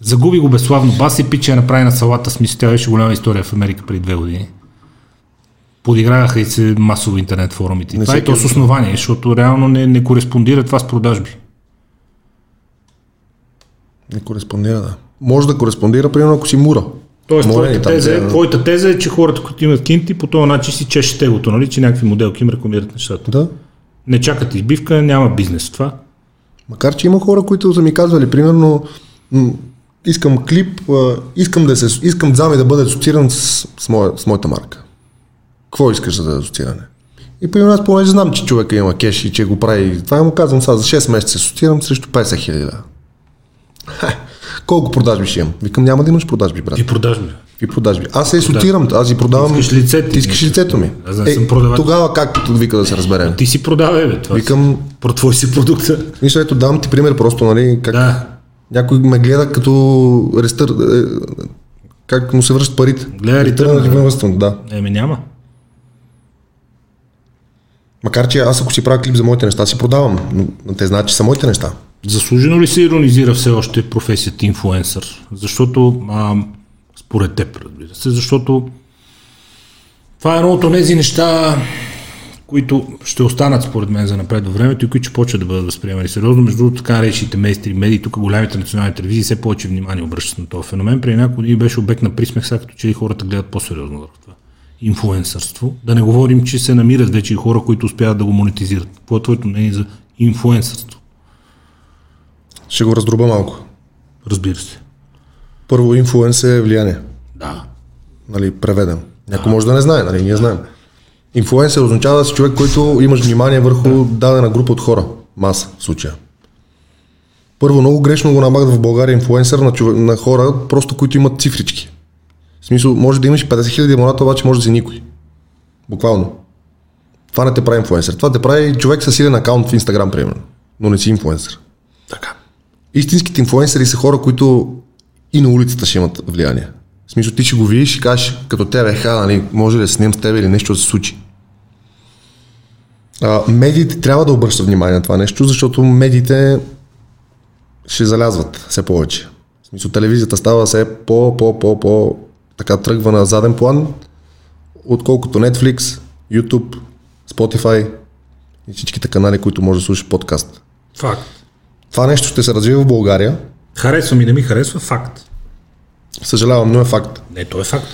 Загуби го безславно бас и пича направи на салата, смисъл тя беше голяма история в Америка преди две години. Подиграваха и се масово интернет форумите. И Не това е то с основание, защото реално не, не кореспондира това с продажби. Не кореспондира, да. Може да кореспондира, примерно, ако си мура. Тоест, Море твоята теза, е, да. твоята теза е, че хората, които имат кинти, по този начин си чеше тегото, нали? че някакви моделки им рекламират нещата. Да. Не чакат избивка, няма бизнес това. Макар, че има хора, които са ми казвали, примерно, искам клип, искам да се, искам Дзами да бъде асоцииран с, с, моя, с моята марка. Какво искаш за да е асоцииране? И примерно аз понеже знам, че човека има кеш и че го прави. Това му казвам сега, за 6 месеца се асоциирам срещу 50 хиляди. Колко продажби ще имам? Викам, няма да имаш продажби, брат. И продажби. Какви продажби? Аз се асоциирам, аз си продавам. Искаш лицето. Ти искаш лицето ми. Аз не съм продавач. тогава как вика да се разберем? Ти си продавай, бе. Това Викам, Про твой си продукта. мисля, ето дам ти пример просто, нали, как Да. някой ме гледа като рестър, е, как му се връщат парите. Гледа на инвестмент, да. Еми няма. Макар, че аз ако си правя клип за моите неща, си продавам. Но те знаят, че са моите неща. Заслужено ли се иронизира все още професията инфлуенсър? Защото, а, според теб, разбира се, защото това е едно от тези неща, които ще останат според мен за напред във времето и които ще почват да бъдат възприемани сериозно. Между другото, така наречените мейстри медии, тук голямите национални телевизии все повече внимание обръщат на този феномен. При няколко години беше обект на присмех, сега като че ли хората гледат по-сериозно върху това. Инфлуенсърство. Да не говорим, че се намират вече и хора, които успяват да го монетизират. Какво е твоето мнение за инфлуенсърство? Ще го раздроба малко. Разбира се. Първо, инфлуенс е влияние. Да. Нали, преведен. Някой може да не знае, нали, ние знаем. Инфлуенсър означава да си човек, който имаш внимание върху дадена група от хора. Маса в случая. Първо, много грешно го намагат в България инфлуенсър на, човек, на хора, просто които имат цифрички. В смисъл, може да имаш 50 000 абоната, обаче може да си никой. Буквално. Това не те прави инфлуенсър. Това те прави човек с силен акаунт в Инстаграм, примерно. Но не си инфлуенсър. Така. Истинските инфлуенсъри са хора, които и на улицата ще имат влияние. В смисъл, ти ще го видиш и кажеш, като тебе, ха, нали, може ли да снимам с тебе или нещо да се случи. А, медиите трябва да обръщат внимание на това нещо, защото медиите ще залязват все повече. В смисъл, телевизията става все по, по, по, по, така тръгва на заден план, отколкото Netflix, YouTube, Spotify и всичките канали, които може да слушаш подкаст. Факт. Това нещо ще се развива в България. Харесва ми, не ми харесва, факт. Съжалявам, но е факт. Не, то е факт.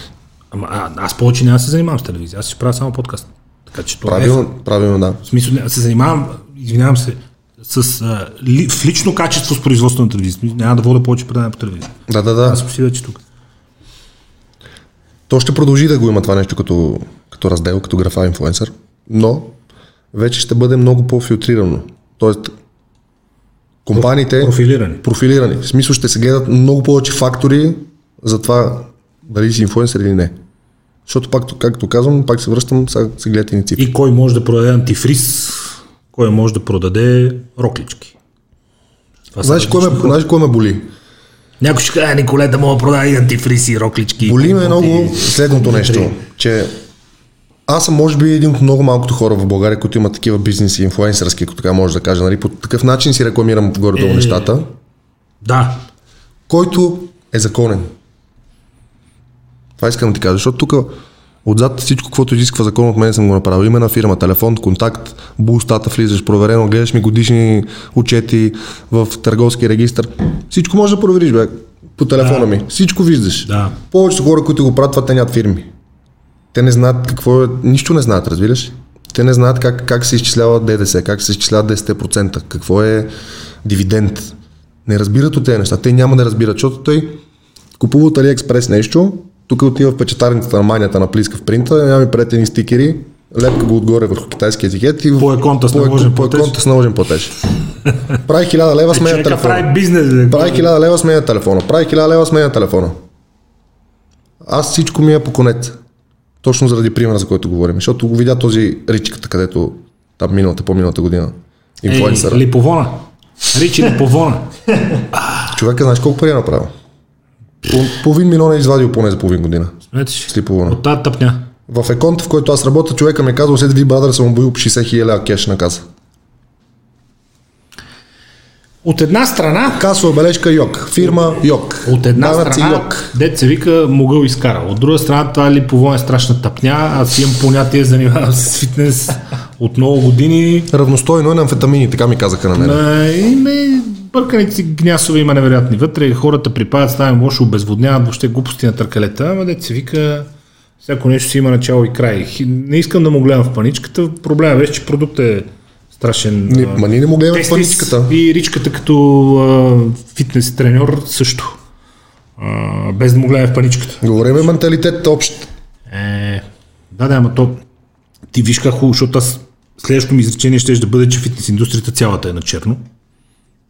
Ама а, аз повече няма се занимавам с телевизия, аз ще правя само подкаст. Така че това е Правилно, факт. правилно, да. В смисъл, не, се занимавам, извинявам се, с, а, ли, в лично качество с производство на телевизия. Няма да водя повече предания по телевизия. Да, да, да. Аз съм си вече тук. То ще продължи да го има това нещо като, като раздел, като графа инфлуенсър, но вече ще бъде много по-филтрирано. Тоест, компаниите Профилирани. профилирани. В смисъл ще се гледат много повече фактори за това дали си инфлуенсър или не. Защото пак, както казвам, пак се връщам, сега се гледат и цифри. И кой може да продаде антифриз, кой може да продаде роклички. Това Знаеш кой, ме, знаеш кой ме боли? Някой ще каже, Николе, да мога да продаде антифриз и роклички. Боли ме много следното нещо, че аз съм може би един от много малкото хора в България, които имат такива бизнеси, инфлуенсърски, ако така може да кажа. Нали? По такъв начин си рекламирам горе-долу Е. нещата, Да. който е законен. Това искам да ти кажа, защото тук отзад всичко, каквото изисква закон от мен съм го направил. Име на фирма, телефон, контакт, булстата влизаш, проверено, гледаш ми годишни отчети в търговски регистр. Всичко може да провериш, бе, по телефона ми. Всичко виждаш. Да. Повечето хора, които го правят, това те нямат фирми. Те не знаят какво е, нищо не знаят, разбираш? ли? Те не знаят как, как се изчислява ДДС, как се изчисляват 10%, какво е дивиденд. Не разбират от тези неща. Те няма да разбират, защото той купува от Алиекспрес нещо, тук отива в печатарницата на манията на Плиска в принта, няма ми пред едни стикери, лепка го отгоре върху китайски етикет и По еконта с по, наложен по платеж. еконта с наложен платеж. Прави 1000 лева сменя телефона. прави бизнес. Прави 1000 лева сменя телефона. Прави 1000 лева сменя телефона. Аз всичко ми е по конец. Точно заради примера, за който говорим. Защото го видя този ричката, където там миналата, по-миналата година. Инфлуенсъра. Ей, Липовона. Ричи Липовона. Човека, знаеш колко пари е направил? Пол- Половин милион е извадил поне за половин година. Смете си. С Липовона. От тази тъпня. В еконта, в който аз работя, човека ми е казал, след ви брадър съм обоил по 60 хиляди кеш на каса. От една страна, Касова бележка Йок. Фирма Йок. от една Данъци страна, Йок. дет се вика, могъл изкара. От друга страна, това Липовон е страшна тъпня. Аз имам понятие, занимавам се с фитнес от много години. Равностойно е на амфетамини, така ми казаха на мен. И ме, бърканици гнясове има невероятни вътре. Хората припадат, ставим лошо, обезводняват въобще глупости на търкалета. Ама дет се вика, всяко нещо си има начало и край. Не искам да му гледам в паничката. Проблема беше, че продуктът е страшен. А, ма ние не му гледаме паничката. И ричката като а, фитнес треньор също. А, без да му гледаме в паничката. Говориме менталитет общ. Е, да, да, ама то ти виж как хубаво, защото аз следващото ми изречение ще да бъде, че фитнес индустрията цялата е на черно.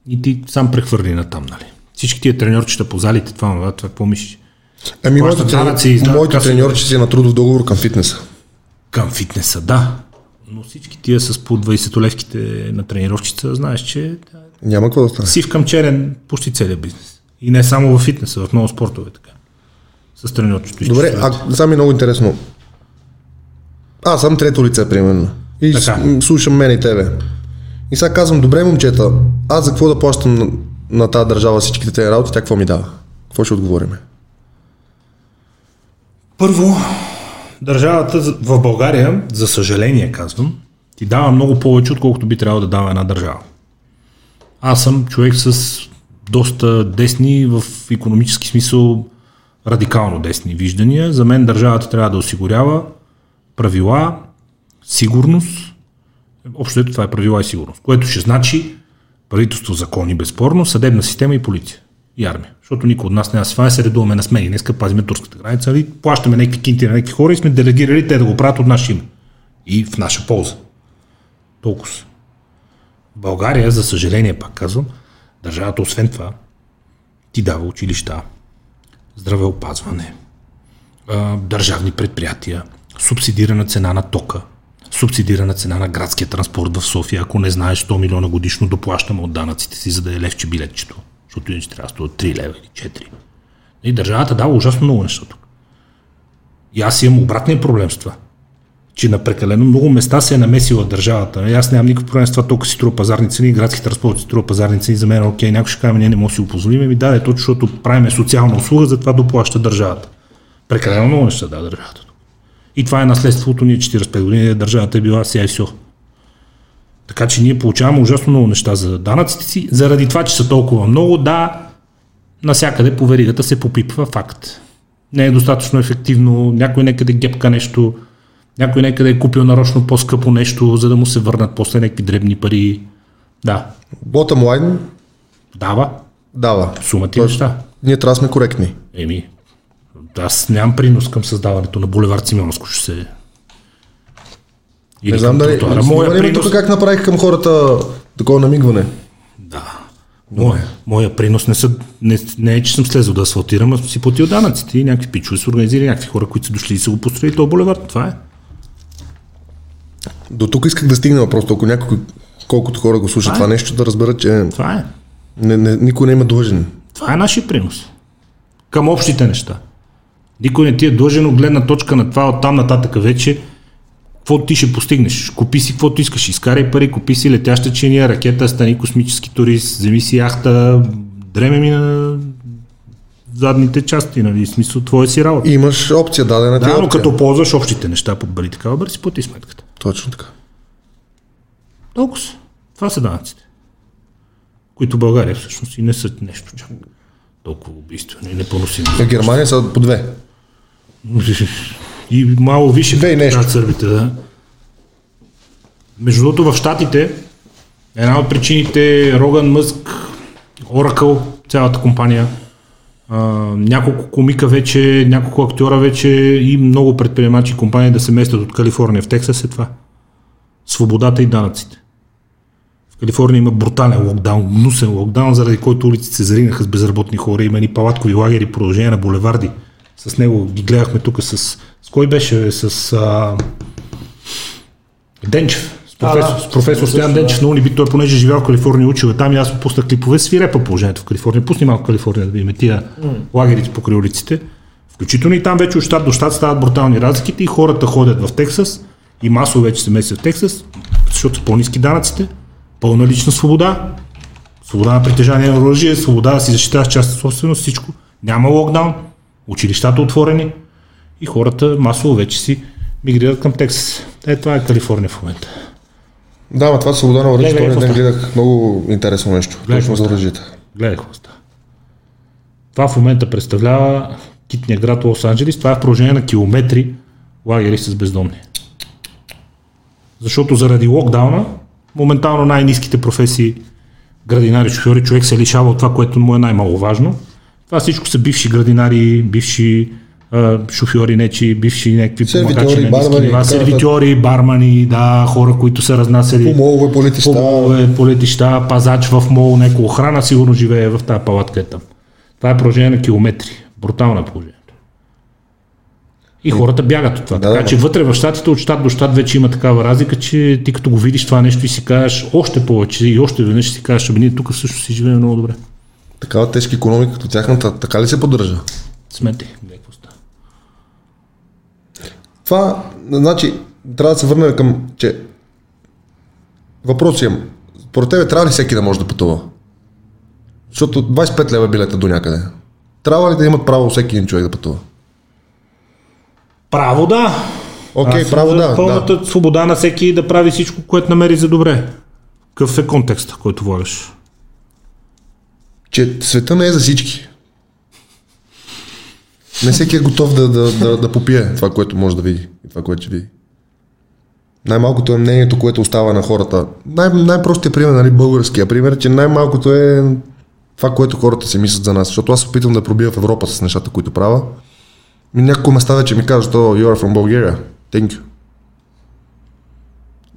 И ти сам прехвърли на там, нали? Всички тия треньорчета по залите, това, това, това какво мислиш? Ами касови треньорче си е на трудов договор към фитнеса. Към фитнеса, да. Но всички тия с по 20-левките на тренировчица, знаеш, че Няма какво да стане. сив към черен почти целият бизнес. И не само в фитнеса, в много спортове така. С треньорчето. Добре, а сега ми е много интересно. Аз съм трето лице, примерно. И Така. слушам мен и тебе. И сега казвам, добре, момчета, аз за какво да плащам на, на тази държава всичките тези работи, тя какво ми дава? Какво ще отговориме? Първо, държавата в България, за съжаление казвам, ти дава много повече, отколкото би трябвало да дава една държава. Аз съм човек с доста десни, в економически смисъл радикално десни виждания. За мен държавата трябва да осигурява правила, сигурност. Общо ето това е правила и сигурност, което ще значи правителство, закони, безспорно, съдебна система и полиция и армия. Защото никой от нас няма да се редуваме на смени. Днеска пазиме турската граница, нали? плащаме някакви кинти на някакви хора и сме делегирали те да го правят от наше име. И в наша полза. Толкова. България, за съжаление, пак казвам, Държавата, освен това, ти дава училища, здравеопазване, държавни предприятия, субсидирана цена на тока, субсидирана цена на градския транспорт в София. Ако не знаеш, 100 милиона годишно доплащаме от данъците си, за да е левче билетчето. Защото иначе трябва да струва 3 лева или 4. И държавата дава ужасно много неща тук. И аз имам обратния проблем с това. Че на прекалено много места се е намесила държавата. И аз нямам никакъв проблем с това, толкова си струва пазарни цени, градски транспорт си струва пазарни цени. За мен, окей, някой ще каже, ние не можем да си го позволим. Ми да, е точно, защото правиме социална услуга, затова доплаща държавата. Прекалено много неща да държавата. И това е наследството ни 45 години, държавата е била все. Така че ние получаваме ужасно много неща за данъците си. Заради това, че са толкова много, да, насякъде по веригата се попипва факт. Не е достатъчно ефективно, някой некъде гепка нещо, някой некъде е купил нарочно по-скъпо нещо, за да му се върнат после някакви дребни пари. Да, Bottom line дава дава. сумата и Тоест, неща. Ние трябва да сме коректни. Еми, аз нямам принос към създаването на булевард Симеонско шосе. Или Не знам дали. Моя принос... тук как направих към хората такова намигване. Да. Моя, моя принос не, са, не, не е, че съм слезал да асфалтирам, а съм си платил данъците и някакви пичове са организирали, някакви хора, които са дошли и са го построили този булевард. Това е. До тук исках да стигна просто, ако някой, колкото хора го слушат А, е. това нещо, да разберат, че Това е. не, не, никой не има длъжен. Това е нашия принос. Към общите неща. Никой не ти е длъжен от гледна точка на това, оттам нататък вече какво ти ще постигнеш. Купи си каквото искаш, изкарай пари, купи си летяща чиния, ракета, стани космически турист, вземи си яхта, дреме ми на задните части, нали, смисъл, твоя си работа. Имаш опция, дадена ти Да, е но като ползваш общите неща по пари, такава бър си плати сметката. Точно така. Толкова са. Това са данъците. Които в България всъщност и не са нещо чак толкова убийствено и непоносимо. В Германия са по две. И мало висше нещо. над сърбите, да. Между другото в Штатите една от причините Роган Мъск, Oracle, цялата компания, а, няколко комика вече, няколко актьора вече и много предприемачи компании да се местят от Калифорния в Тексас е това. Свободата и данъците. В Калифорния има брутален локдаун, гнусен локдаун, заради който улиците се заринаха с безработни хора. Има ни палаткови лагери, продължение на булеварди. С него ги гледахме тук с... С кой беше? С а... Денчев. С професор, да. с професор Стоян Денчев на Униби. Той понеже е живял в Калифорния, учил е там и аз му пуснах клипове, свирепа положението в Калифорния. Пусни малко Калифорния да видим тия лагерите покрай улиците. Включително и там вече от щат до щат стават брутални разликите и хората ходят в Тексас и масово вече се месят в Тексас, защото са по-низки данъците, пълна лична свобода, свобода на притежание на оръжие, свобода да си защитаваш частна собственост, всичко. Няма локдаун, училищата отворени и хората масово вече си мигрират към Тексас. Е, това е Калифорния в момента. Да, ма това свобода на оръжие, Гледай, този ден гледах много интересно нещо. Гледай, Точно за оръжията. Гледай какво става. Това в момента представлява китния град Лос-Анджелис. Това е в продължение на километри лагери с бездомни. Защото заради локдауна, моментално най-низките професии градинари, шофьори, човек се лишава от това, което му е най-маловажно. Това всичко са бивши градинари, бивши шофьори, нечи, бивши някакви Сервитьори, бармани, нива, сервитьори, бармани, да, хора, които са разнасяли По молове, по летища. Помолове, по летища, пазач в мол, някоя охрана сигурно живее в тази палатка е там. Това е продължение на километри. Брутално е положението. И хората бягат от това. Да, така да, че вътре в щатите, от щат до щат вече има такава разлика, че ти като го видиш това нещо и си кажеш още повече и още веднъж си кажеш, ами ние тук всъщност си живеем много добре. Такава тежка економика като тяхната, така ли се поддържа? Смети, какво става. Това, значи, трябва да се върнем към, че въпрос имам. Според тебе трябва ли всеки да може да пътува? Защото 25 лева е билета до някъде. Трябва ли да имат право всеки един човек да пътува? Право да. Окей, съм право да. Пълната да. свобода на всеки да прави всичко, което намери за добре. Какъв е контекста, който влагаш? Че света не е за всички. Не всеки е готов да, да, да, да попие това, което може да види и това, което ще види. Най-малкото е мнението, което остава на хората. Най- най-простият пример, нали, българския пример, че най-малкото е това, което хората си мислят за нас. Защото аз се опитвам да пробия в Европа с нещата, които правя. Няколко места вече ми казват, oh, you are from Bulgaria. Thank you.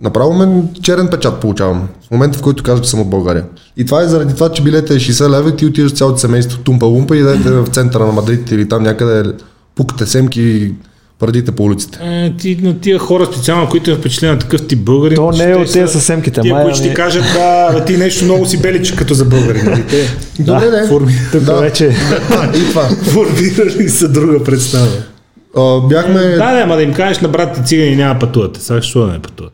Направо мен черен печат получавам. В момента, в който кажа, че съм от България. И това е заради това, че билета е 60 лева и ти отиваш цялото семейство тумпа-лумпа и дадете в центъра на Мадрид или там някъде пукате семки и прадите по улиците. Е, ти, на тия хора специално, които имат впечатление на такъв тип българин. То не ще е от са- тези със семките, Тия, май, които ще ти кажат, да, бе, ти нещо много си беличе като за българин. Нали? Те Добре, да. форми... Тук Да. вече И това. формирали са друга представа. А, бяхме... Да, да, ама да им кажеш на брат ти цигани няма пътувате. Сега що да не пътуват?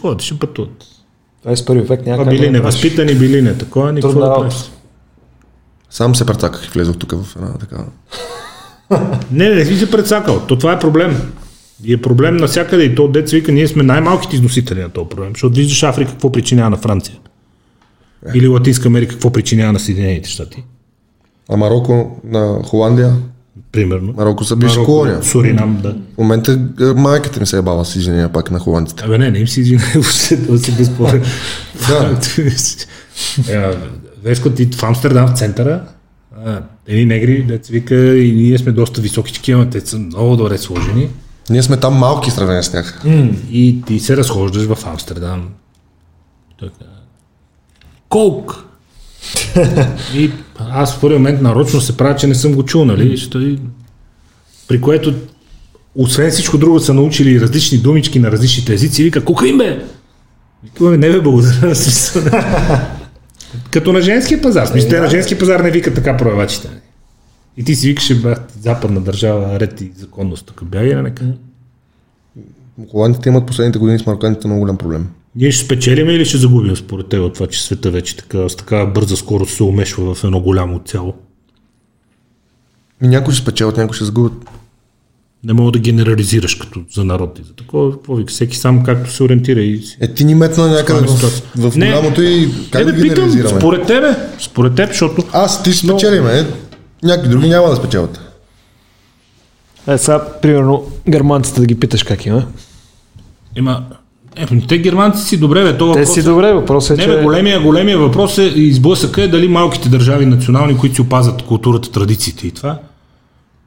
Ходят, ще пътуват. 21 век някак. били да направиш. невъзпитани, били не такова, никакво Трудна да правиш. Сам се прецаках и влезох тук в една така. Не, не си се прецакал. То това е проблем. И е проблем навсякъде и то деца вика, ние сме най-малките износители на този проблем, защото виждаш Африка какво причинява на Франция. Или Латинска Америка какво причинява на Съединените щати. А Марокко на Холандия. Примерно. Марокко са бивша колония. Суринам, да. В момента майката ми се е бала с извинения пак на холандците. Абе не, не им си извинявай, въобще да си безспорен. Да. Веско, ти в Амстердам, в центъра, едни негри, деца вика, и ние сме доста високи такива, те са много добре сложени. Ние сме там малки в сравнение с тях. И ти се разхождаш в Амстердам. Така. Колк! и аз в първи момент нарочно се правя, че не съм го чул, нали? И... При което, освен всичко друго, са научили различни думички на различните езици и вика, кокаин бе! Викаме, не бе, благодаря. Като на женския пазар. Смисъл, те на женския пазар не викат така проявачите. нали? И ти си викаш, бе, западна държава, ред и законност. Тук бягай на нека. Холандите имат последните години с мароканите много голям проблем. Ние ще спечелим или ще загубим според теб от това, че света вече така, с такава бърза скорост се умешва в едно голямо цяло? И някои ще спечелят, някои ще загубят. Не мога да генерализираш като за народ и за такова. Какво? Всеки сам както се ориентира и. Е, ти ни метна някъде в, ситуация. в Не. голямото и как Е, да да питам, генерализираме? според тебе, според теб, защото Аз, ти ще спечелим, е. Някакви други няма да спечелят. Е, сега, примерно, германците да ги питаш как има. има... Е, те германци си добре, бе, това Те си добре, въпросът е, Не, бе, че... големия, големия въпрос е и сблъсъка е дали малките държави национални, които си опазват културата, традициите и това,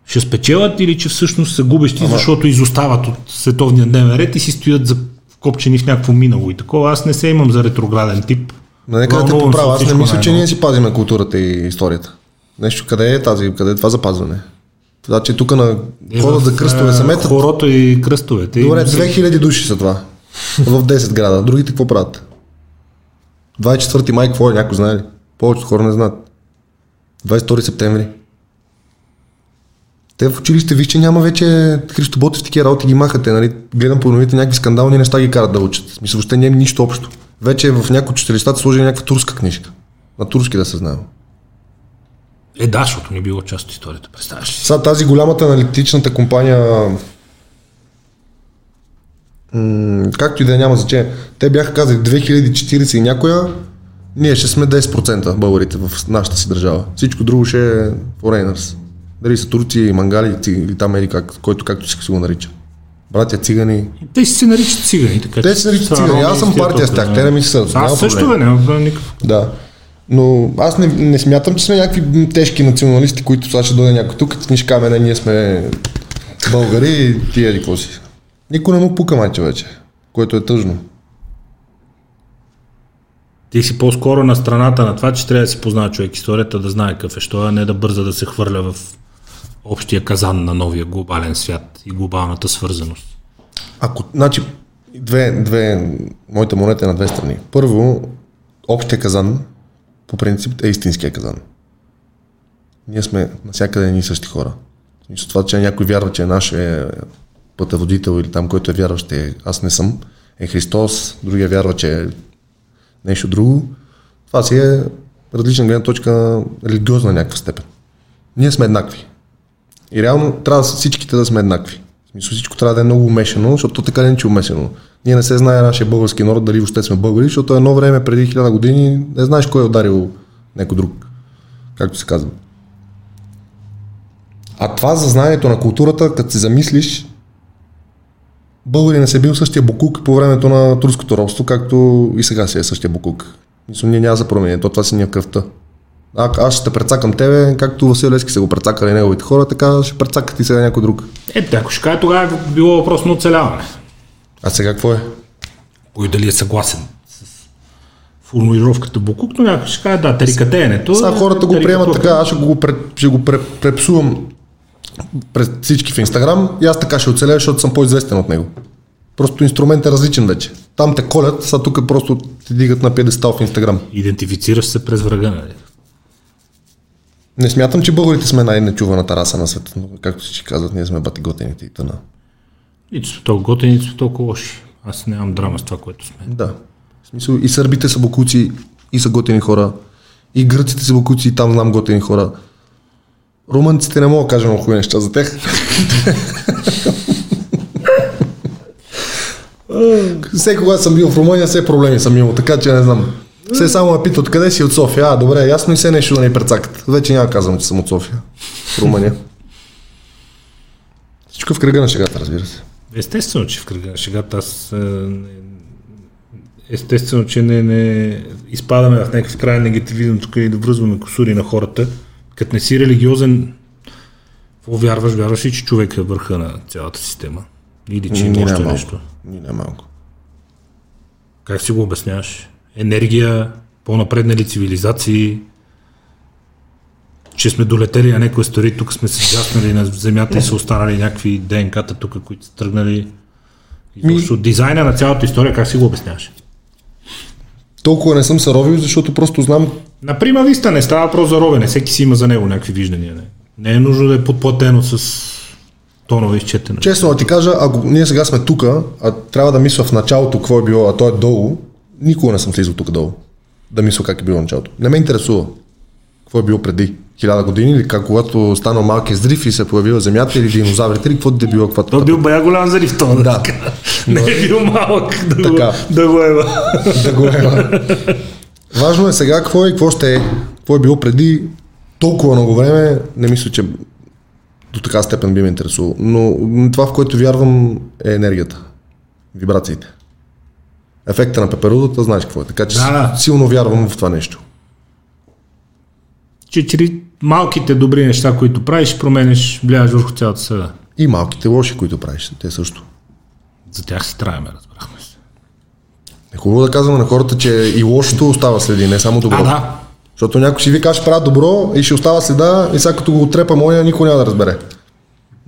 ще спечелят или че всъщност са губещи, защото изостават от световния дневен ред и си стоят за вкопчени в някакво минало и такова. Аз не се имам за ретрограден тип. Но нека да те поправя, аз не мисля, че ние си пазиме културата и историята. Нещо, къде е тази, къде е това запазване? Това, че тук на ходят за кръстове Е, се метат. Хорото и кръстовете. Добре, И- 2000 души са това. В 10 града. Другите какво правят? 24 май какво е? Някой знае ли? Повечето хора не знаят. 22 септември. Те в училище виж, че няма вече Христо Ботев такива работи ги махате, нали? Гледам по новите някакви скандални неща ги карат да учат. Смисъл, въобще няма нищо общо. Вече в някои училищата сложили някаква турска книжка. На турски да се знае. Е, да, защото не било част от историята. Представяш ли? Сега тази голямата аналитичната компания, м- както и да е, няма значение, те бяха казали 2040 и някоя, ние ще сме 10% българите в нашата си държава. Всичко друго ще е foreigners. Дали са турци, мангали или там или как, който както си го нарича. Братя цигани. Те си се наричат цигани. Така, Те се наричат са цигани. Аз съм тия партия с тях. Те не ми сърдат. Аз също бе, няма никакъв. Да. Но аз не, не смятам, че сме някакви тежки националисти, които сега ще дойде някой тук и ще кажем, не, ние сме българи и ти еди какво си. Никой не му пука майче вече, което е тъжно. Ти си по-скоро на страната на това, че трябва да си познава човек историята, да знае какъв е, що а не да бърза да се хвърля в общия казан на новия глобален свят и глобалната свързаност. Ако, значи, две, две, моята монета е на две страни. Първо, общия казан, по принцип, е истинския казан. Ние сме навсякъде едни и същи хора. И с това, че някой вярва, че е наш е пътеводител или там, който е вярващ, е, аз не съм, е Христос, другия вярва, че е нещо друго. Това си е различна гледна точка, религиозна на някаква степен. Ние сме еднакви. И реално трябва всичките да сме еднакви. В смисъл всичко трябва да е много умешано, защото то така не е, че умесено. Ние не се знае нашия български народ дали въобще сме българи, защото едно време преди хиляда години не знаеш кой е ударил някой друг, както се казва. А това за знанието на културата, като се замислиш, българин се е бил същия букук по времето на турското робство, както и сега си е същия букук. Мисля, ние няма да се промени, то това си ни е в кръвта. А, аз ще те прецакам тебе, както Васил Лески са го прецакали неговите хора, така ще прецакат и сега някой друг. Е, ако ще кажа, тогава е било въпрос на оцеляване. А сега какво е? кой дали е съгласен с формулировката Букук, но някой ще каже, да, тарикатеенето. Сега хората го приемат така, аз ще го, пред, ще го пре, препсувам през всички в Инстаграм и аз така ще оцеля, защото съм по-известен от него. Просто инструмент е различен вече. Там те колят, са тук просто ти дигат на педестал в Инстаграм. Идентифицираш се през врага, нали? Не смятам, че българите сме най-нечуваната раса на света, но както всички казват, ние сме батиготените и тъна. Нито толкова готини, нито толкова лоши. Аз нямам драма с това, което сме. Да. В смисъл и сърбите са бокуци и са готини хора. И гръците са бокуци и там знам готини хора. Румънците не мога да кажа много хубави неща за тях. Все когато съм бил в Румъния, все проблеми съм имал, така че не знам. Все само ме питат къде си от София. А, добре, ясно и все нещо да ни прецакат. Вече няма казвам, че съм от София. В Румъния. Всичко в кръга на шегата, разбира се. Естествено, че в кръга на шегата аз е, не- естествено, че не, не изпадаме в някакъв крайен негативизъм тук и да връзваме косури на хората. Като не си религиозен, какво вярваш? Вярваш ли, че човек е върха на цялата система? Или че има Ни още не малко. нещо? Ни не малко. Как си го обясняваш? Енергия, по-напреднали цивилизации, че сме долетели на някои стори, тук сме се гаснали на земята и са останали някакви ДНК-та тук, които са тръгнали. Изобщо дизайна на цялата история, как си го обясняваш? Толкова не съм се ровил, защото просто знам На прима виста не става въпрос за ровене, всеки си има за него някакви виждания. Не, не е нужно да е подплатено с тонове изчетено. Честно да ти кажа, ако ние сега сме тук, а трябва да мисля в началото какво е било, а то е долу, никога не съм слизал тук долу. Да мисля как е било началото. Не ме интересува. Какво е било преди хиляда години или как когато станал малкият зрив и се появила земята или динозаврите или каквото да било. Каквото Той бил бая голям за това. Да. Не е бил малък да, го, Така. да го ева. да го е. Важно е сега какво е и какво ще е. Какво е било преди толкова много време, не мисля, че до така степен би ме интересувало. Но това, в което вярвам, е енергията. Вибрациите. Ефекта на пеперудата, знаеш какво е. Така че Да, да. силно вярвам в това нещо. Че чрез малките добри неща, които правиш, променеш, влияеш върху цялата среда. И малките лоши, които правиш, те също. За тях си траеме, разбрахме се. Е хубаво да казваме на хората, че и лошото остава следи, не само добро. А, да. Защото някой си вика, аз ще правя добро и ще остава следа и сега като го отрепа моя, никой няма да разбере.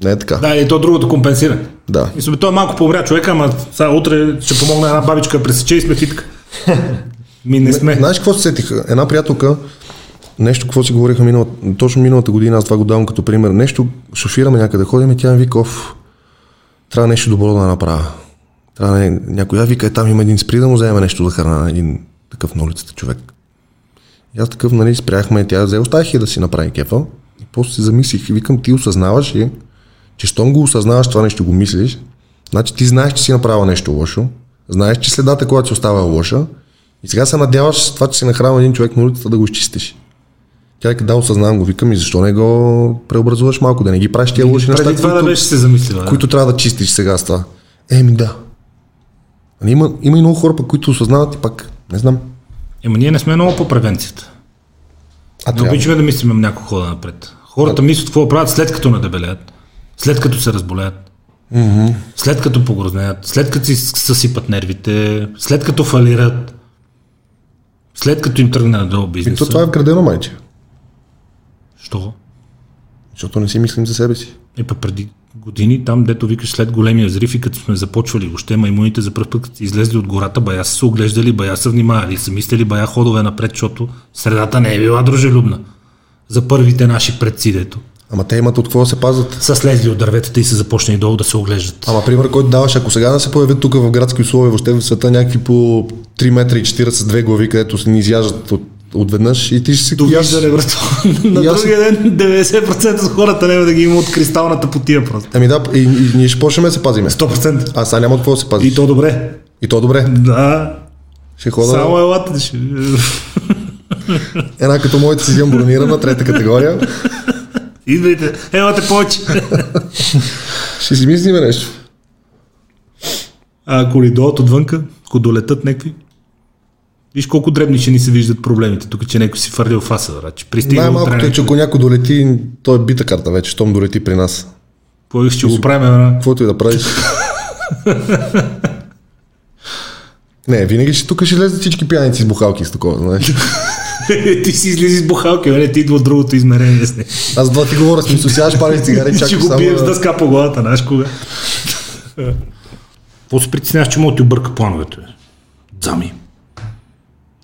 Не е така. Да, и то другото компенсира. Да. Мисля, бе, той е малко повря човека, ама сега утре ще помогне една бабичка пресече и сме фитка. Ми не сме. Знаеш какво се сетиха? Една приятелка, нещо, какво си говориха миналата, точно миналата година, аз това го давам като пример. Нещо, шофираме някъде, ходим и тя ми вика, оф, трябва нещо добро да направя. Трябва да, някой я вика, е, там има един спри да му вземе нещо за храна на един такъв на улицата човек. И аз такъв, нали, спряхме, тя взе, оставих я да си направи кефа. И после си замислих и викам, ти осъзнаваш ли, че щом го осъзнаваш това нещо, го мислиш, значи ти знаеш, че си направила нещо лошо, знаеш, че следата, която си остава е лоша и сега се надяваш с това, че си нахранил един човек на улицата да го изчистиш. Тя вика, да, осъзнавам го, викам и защо не го преобразуваш малко, да не ги правиш тия лоши неща, това да които, беше се замислила. да. които трябва да чистиш сега с това. Еми да. Ами има, има и много хора, пък, които осъзнават и пак, не знам. Ема ние не сме много по превенцията. А Не трябва. обичаме да мислим няколко хода напред. Хората мислят какво правят след като надебелеят, след като се разболеят, mm-hmm. след като погрознеят, след като си съсипат нервите, след като фалират, след като им тръгне надолу И бизнеса. то това е вградено, майче. Що? Защото не си мислим за себе си. Е, па преди години, там дето викаш след големия взрив и като сме започвали, въобще маймуните за пръв път излезли от гората, бая са се оглеждали, бая са внимавали, са мислили бая ходове напред, защото средата не е била дружелюбна. За първите наши предци, дето Ама те имат от какво да се пазят. са слезли от дърветата и са започнали долу да се оглеждат. Ама пример, който даваш, ако сега да се появят тук в градски условия, въобще в света някакви по 3 метра и 40 с две глави, където се ни изяждат от, отведнъж и ти ще си Довиждане, брато. На И аз- другия ден 90% от хората няма да ги има от кристалната потия просто. Ами да, и, и, ние ще почнем да се пазиме. 100%. А сега няма от какво да се пазиш. И то добре. и то добре. Да. Ще хода. Само елата ще... Една като моята си взимам бронирана, трета категория. Идвайте, елате повече. Ще си мислиме нещо. А дойдат отвънка, ако долетат някакви, виж колко дребни ще ни се виждат проблемите, тук че някой си фърлил фаса, брат, че пристига Най-малкото е, че ако някой долети, то е бита карта вече, щом долети при нас. Какво ще го правим, бе? Каквото и да правиш. Не, винаги ще тук ще лезат всички пияници с бухалки с такова, знаеш. ти си излизи с бухалки, не ти идва от другото измерение с нея. Аз два ти говоря, смисъл, сядаш пали цигари, Ще чакаш го само... бием с дъска по главата, знаеш кога. Какво се притесняваш, че мога да ти обърка плановете? бе?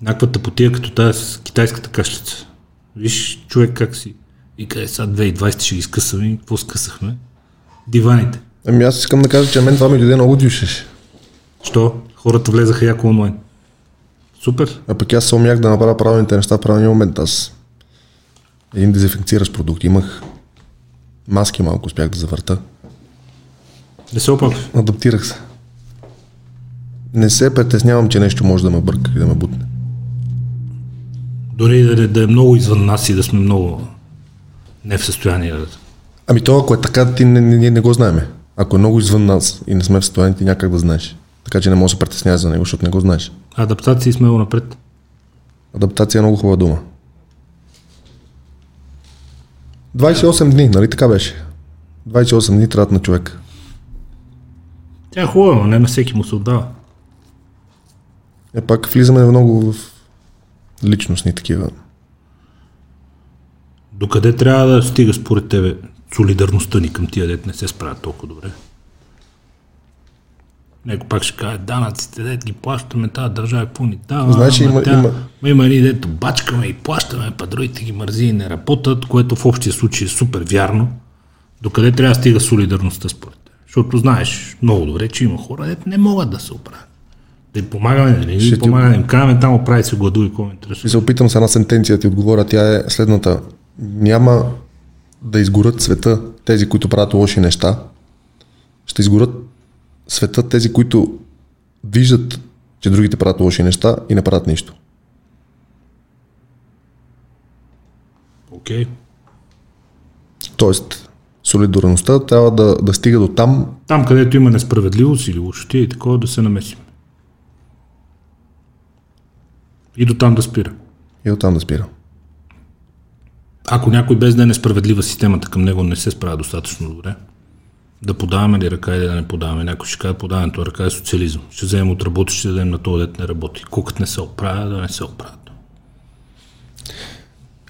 Някаква тъпотия като тази с китайската кашлица. Виж човек как си. И къде сега 2020 ще ги скъсаме и какво скъсахме? Диваните. Ами аз искам да кажа, че мен това ми дойде много дюшеш. Що? Хората влезаха яко онлайн. Супер. А пък аз се умях да направя правилните неща в правилния момент. Аз един дезинфекциращ продукт имах. Маски малко успях да завърта. Не се опаквай. Адаптирах се. Не се притеснявам, че нещо може да ме бърка и да ме бутне. Дори да, да е много извън нас и да сме много не в състояние. Ами то, ако е така, ти не, не, не, го знаеме. Ако е много извън нас и не сме в състояние, ти някак да знаеш. Така че не можеш да се притесняваш за него, защото не го знаеш. Адаптации сме напред. Адаптация е много хубава дума. 28 дни, нали така беше? 28 дни трябват на човек. Тя е хубава, но не на всеки му се отдава. Е, пак влизаме много в личностни такива. Докъде трябва да стига според тебе солидарността ни към тия дет не се справят толкова добре? Него пак ще каже, данъците, дет ги плащаме, тази държава какво ни дава. Ама има- тя, има- Ма има едни, дето бачкаме и плащаме, па другите ги мързи и не работят, което в общия случай е супер вярно. Докъде трябва да стига солидарността според теб? Защото знаеш много добре, че има хора, дето не могат да се оправят. Да им помагаме, да не Ще им помагаме, да им казваме, там оправи се гладуй, какво ме интересува. Се опитам с една сентенция да ти отговоря. Тя е следната. Няма да изгорят света тези, които правят лоши неща. Ще изгорят света тези, които виждат, че другите правят лоши неща и не правят нищо. Окей. Тоест, солидарността трябва да, да стига до там, Там, където има несправедливост или лошотия и такова, да се намесим. И до там да спира. и до там да спира. Ако някой без да е несправедлива системата към него не се справя достатъчно добре, да подаваме ли ръка или да не подаваме. Някой ще каже, подаването ръка е социализъм. Ще вземем от работи, ще дадем на този дет не работи. Кукът не се оправя, да не се оправят.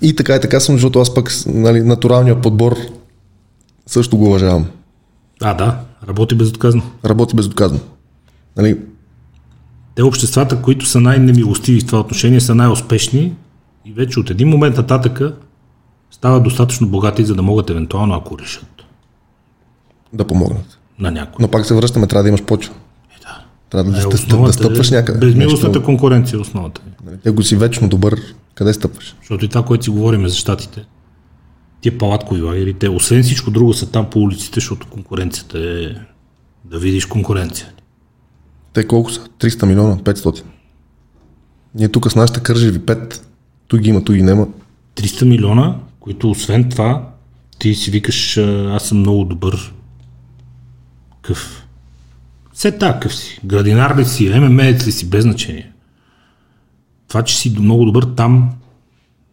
И така и така съм, защото аз пък нали, натуралния подбор също го уважавам. А, да, работи безотказно. Работи безотказно. Нали, Те обществата, които са най-немилостиви в това отношение, са най-успешни и вече от един момент нататъка стават достатъчно богати, за да могат евентуално, ако решат да помогнат. на някой. Но пак се връщаме, трябва да имаш почва. Е, да. Трябва да, Е, да, да, стъпваш е някъде. Безмилостната Нещо- конкуренция е основата. Нали, Ти ако си вечно добър, къде стъпваш? Защото и това, което си говорим за щатите, тия палаткови лагери, те освен всичко друго са там по улиците, защото конкуренцията е да видиш конкуренция. Те колко са? 300 милиона, 500. Ние тук с нашите кържеви 5. Той ги има, той ги нема. 300 милиона, които освен това, ти си викаш, аз съм много добър. Къв. Все такъв си. Градинар ли си, ММЕ ли си, без значение. Това, че си много добър там,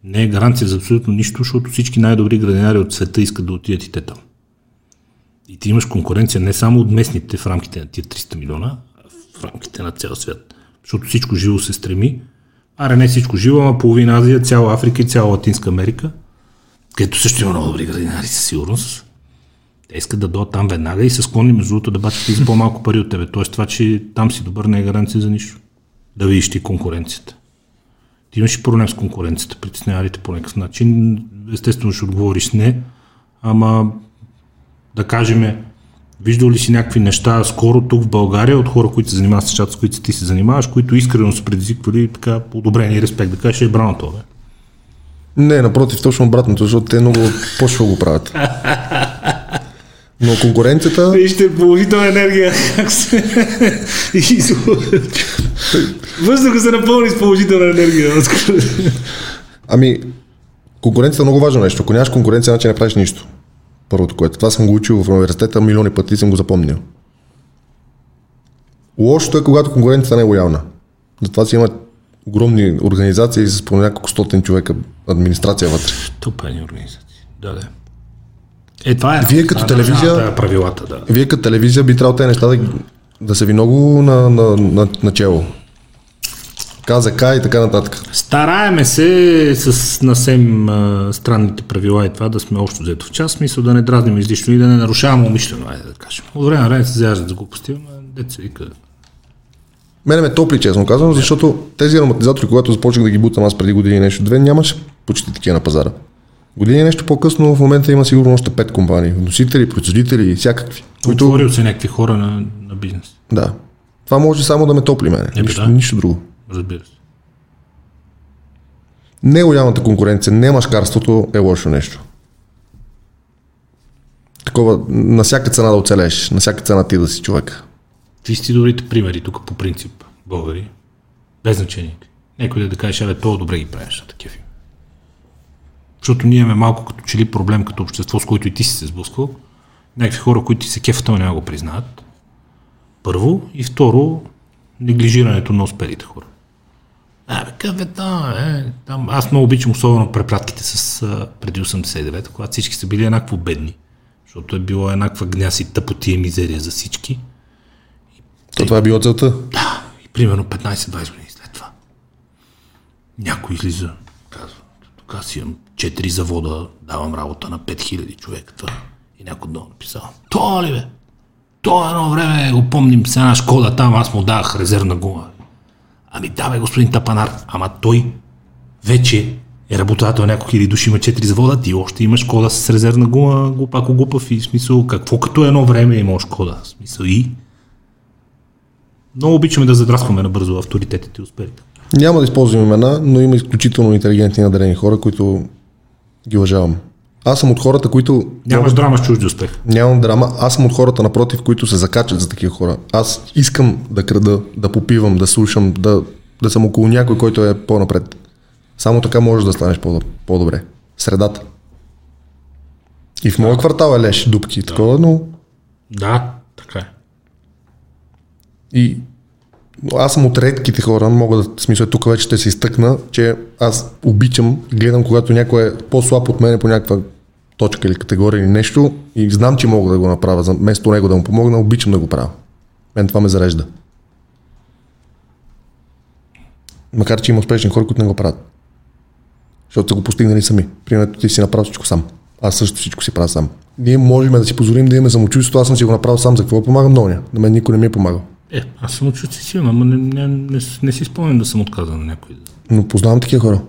не е гаранция за абсолютно нищо, защото всички най-добри градинари от света искат да отидат и те там. И ти имаш конкуренция не само от местните в рамките на тия 300 милиона, в рамките на цял свят. Защото всичко живо се стреми. Аре не всичко живо, ама половина Азия, цяла Африка и цяла Латинска Америка, където също има много добри градинари със сигурност. Те искат да дойдат там веднага и са склонни между другото да бачат и за по-малко пари от тебе. Тоест това, че там си добър не е гаранция за нищо. Да видиш ти конкуренцията. Ти имаш и проблем с конкуренцията, притеснява ли те по някакъв начин. Естествено ще отговориш не, ама да кажем, виждал ли си някакви неща скоро тук в България от хора, които се занимават с нещата, с които ти се занимаваш, които искрено са предизвиквали така одобрение и респект, да кажеш, е браво това, бе. Не, напротив, точно обратното, защото те много по-шо го правят. Но конкуренцията, Вижте положителна енергия, как се... Въздуха се напълни с положителна енергия. ами, конкуренцията е много важно нещо. Ако нямаш конкуренция, значи не правиш нищо. Първото, което. Това съм го учил в университета милиони пъти съм го запомнил. Лошото е, когато конкуренцията не е лоялна. Затова си има огромни организации с по няколко стотин човека администрация вътре. Тупени организации. Да, да. Е, това е. Вие като е телевизия- държавата, правилата, да. Вие като телевизия би трябвало тези неща да, да са ви много на, на, на, начало. КЗК и така нататък. Стараеме се с насем а, странните правила и това да сме общо взето в час, смисъл да не дразним излишно и да не нарушаваме умишлено, айде да кажем. От време на време се заяждат за глупости, но деца вика. Мене ме топли, честно казвам, защото тези ароматизатори, когато започнах да ги бутам аз преди години нещо, две, нямаше почти такива на пазара. Години нещо по-късно, в момента има сигурно още пет компании. Вносители, производители и всякакви. Които... Отворил се някакви хора на, на бизнес. Да. Това може само да ме топли мене. Нищо, да. нищо друго. Разбира се. Неголямата конкуренция, не машкарството е лошо нещо. Такова, на всяка цена да оцелеш, на всяка цена ти да си човек. Ти си добрите примери тук по принцип, българи. Без значение. Някой да, да кажеш, абе, то добре ги правиш на такива. Защото ние имаме малко като че ли проблем като общество, с който и ти си се сблъсквал. Някакви хора, които ти се кефат, но няма го признаят. Първо. И второ, неглижирането на успелите хора. Абе, къде там, е, там. Аз много обичам особено препратките с а, преди 89 когато всички са били еднакво бедни. Защото е било еднаква гняз и тъпоти и мизерия за всички. То това е било целта. Да, и примерно 15-20 години след това. Някой излиза, казва, тук аз имам 4 завода, давам работа на 5000 човека. Това. И някой долу написал, то ли бе? То едно време го помним с една шкода там, аз му давах резервна гума. Ами да бе, господин Тапанар, ама той вече е работодател няколко хиляди души, има 4 завода, ти още имаш кода с резервна гума, глупако глупав и смисъл, какво като едно време имаш кода, смисъл и много обичаме да задраскваме набързо авторитетите и успехите. Няма да използвам имена, но има изключително интелигентни надарени хора, които ги уважавам. Аз съм от хората, които... Нямаш драма с чужди успех. Нямам драма. Аз съм от хората, напротив, които се закачат за такива хора. Аз искам да крада, да попивам, да слушам, да, да съм около някой, който е по-напред. Само така можеш да станеш по- по-добре. Средата. И в моя квартал е леш, дупки и такова, но Да, така е. И аз съм от редките хора, мога да, в смисъл тук вече ще се изтъкна, че аз обичам, гледам когато някой е по-слаб от мен по някаква точка или категория или нещо и знам, че мога да го направя, вместо него да му помогна, обичам да го правя. Мен това ме зарежда. Макар, че има успешни хора, които не го правят. Защото са го постигнали сами. Примерно ти си направил всичко сам. Аз също всичко си правя сам. Ние можем да си позволим да имаме самочувствието, аз съм си го направил сам, за какво помагам много. На мен никой не ми е помагал. Е, аз съм от си силна, ама не, не, не, не, си спомням да съм отказан на някой. Но познавам такива хора,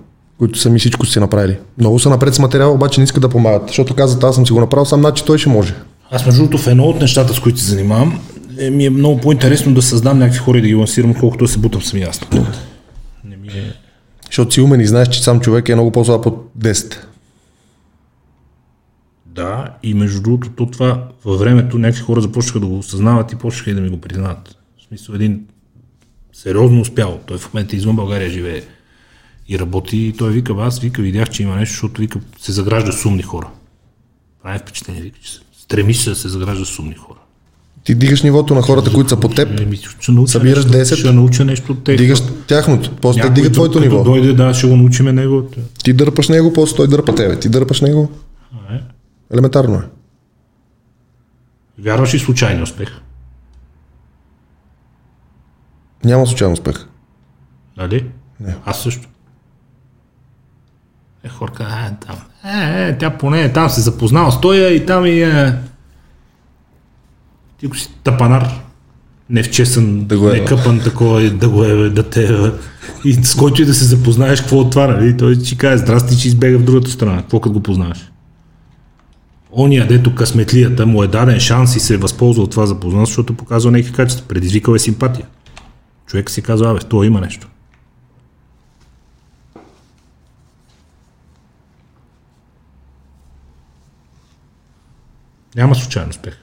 които сами всичко си направили. Много са напред с материал, обаче не искат да помагат, защото казват, аз съм си го направил сам, значи той ще може. Аз между другото в едно от нещата, с които се занимавам, е, ми е много по-интересно да създам някакви хора и да ги лансирам, колкото да се бутам сами аз. Не ми е... Защото си умен и знаеш, че сам човек е много по-слаб от 10. Да, и между другото, то това във времето някакви хора започнаха да го осъзнават и почнаха и да ми го признават. В смисъл един сериозно успял. Той в момента извън България живее и работи. И той вика, «Бе, аз вика, видях, че има нещо, защото вика, се загражда с умни хора. Прави впечатление, вика, че стремиш се да се загражда с умни хора. Ти дигаш нивото на хората, които са по теб, Събираш нещо, 10, ще науча нещо от тях. дигаш тяхното, после те Някой дига друг, твоето ниво. Дойде, да, ще го научиме него. Ти дърпаш него, после той дърпа тебе. Ти дърпаш него. А, е. Елементарно е. Вярваш и в случайния успех. Няма случайен успех. Нали? Не. Аз също. Е, хорка, е, там. Е, е, тя поне е там се запознава с той и там и е... Ти си тапанар, невчесен, Да го е, не бе. къпан такова, да го е, да те и с който и да се запознаеш, какво от това, нали? Той ще каже, здрасти, че избега в другата страна. Какво като го познаваш? Ония, дето късметлията му е даден шанс и се е възползвал от това запознат, защото показва някакви качества. Предизвикал е симпатия. Човек си казва, абе, това има нещо. Няма случайен успех.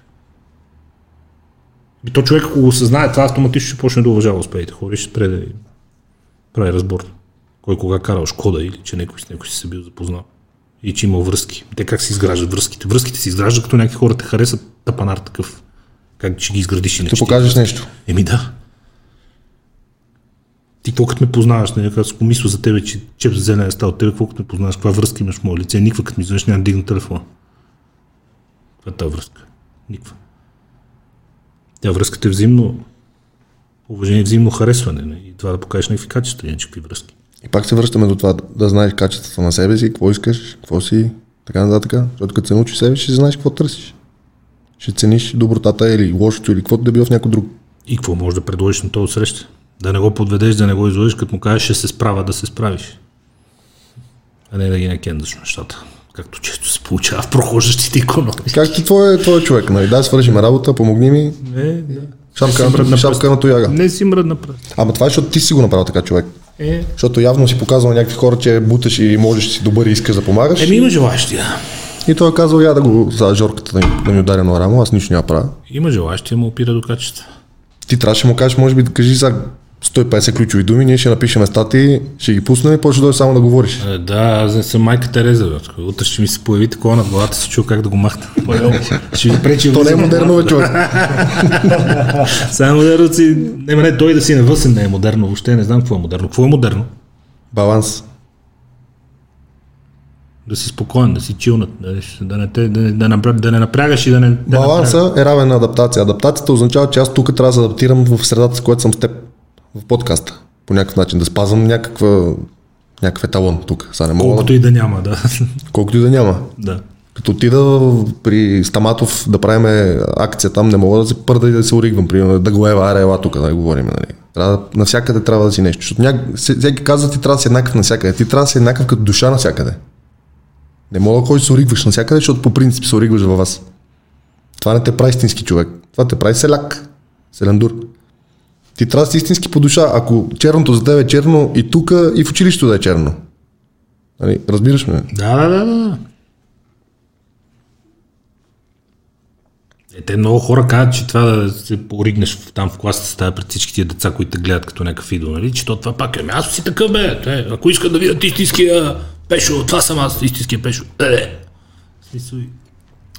И то човек, ако го осъзнае, това автоматично ще почне да уважава успехите хора и ще спре да прави разбор. Кой кога карал Шкода или че някой с някой си се бил запознал. И че има връзки. Те как се изграждат връзките? Връзките се изграждат, като някакви хора те харесат тапанар такъв. Как ще ги изградиш и не Ще покажеш нещо. Еми да. Ти какво като ме познаваш, нали, аз мисля за тебе, че чеп зелен е стал тебе, какво като ме познаваш, каква връзка имаш в мое лице, никаква като ми изведнъж няма да дигна телефона. Каква е тази връзка? Никаква. Тя връзката е взаимно уважение взаимно харесване. не? И това да покажеш някакви качества, иначе какви връзки. И пак се връщаме до това да знаеш качеството на себе си, какво искаш, какво си, така нататък. Защото като се научиш себе ще знаеш какво търсиш. Ще цениш добротата или лошото или каквото да било в някой друг. И какво можеш да предложиш на този среща? Да не го подведеш, да не го изложиш, като му кажеш, ще се справя да се справиш. А не да ги накендаш нещата. Както често се получава в прохождащите икономики. Както твой, твой човек, нали? Да, свършим работа, помогни ми. Не, да. Шапка, на, шапка на тояга. Не си мръдна пръст. Ама това е, защото ти си го направил така човек. Е, Защото явно си показал някакви хора, че буташ и можеш си добър и искаш да помагаш. еми има желащи, да. И той е казал, я да го за жорката да ми, да ми ударя на рамо, аз нищо няма правя. Има желащи, ама опира до качество. Ти трябваше да му кажеш, може би да кажи за 150 ключови думи, ние ще напишем статии, ще ги пуснем и после дойде само да говориш. Е, да, аз не съм майка Тереза. бе. Утре ще ми се появи такова над главата, се чува как да го махна. ще ви пречи. То не е модерно, бе, човек. Само модерно си... Не, не, той да си навъсен не е модерно. Въобще не знам какво е модерно. Какво е модерно? Баланс. Да си спокоен, да си чилнат, да, да, не, те, да, не- да, напря- да не напрягаш и да не... Да Баланса е равен на адаптация. Адаптацията означава, че аз тук трябва да се адаптирам в средата, с която съм с теб. В подкаста. По някакъв начин. Да спазвам някаква, някакъв еталон тук. Сега не мога Колкото да... и да няма, да. Колкото и да няма. да. Като отида при Стаматов да правим акция там, не мога да се пърда и да се оригвам. Примерно да го ева, аре, ела тук да говорим. Нали. Трябва, навсякъде трябва да си нещо. Защото се- всеки казва, ти трябва да си еднакъв навсякъде. Ти трябва да си еднакъв като душа навсякъде. Не мога да ходиш се оригваш навсякъде, защото по принцип се оригваш във вас. Това не те прави истински човек. Това те прави селяк. Селендур. Ти трябва да си истински по душа. Ако черното за теб е черно и тук, и в училището да е черно. Нали, разбираш ме? Да, да, да. Е, те много хора казват, че това да се поригнеш там в класата стая пред всички тия деца, които те гледат като някакъв идол, нали? Че то това пак е, ами аз си такъв бе, те, ако искат да видят истинския пешо, това съм аз, истинския пешо. Е, смисъл,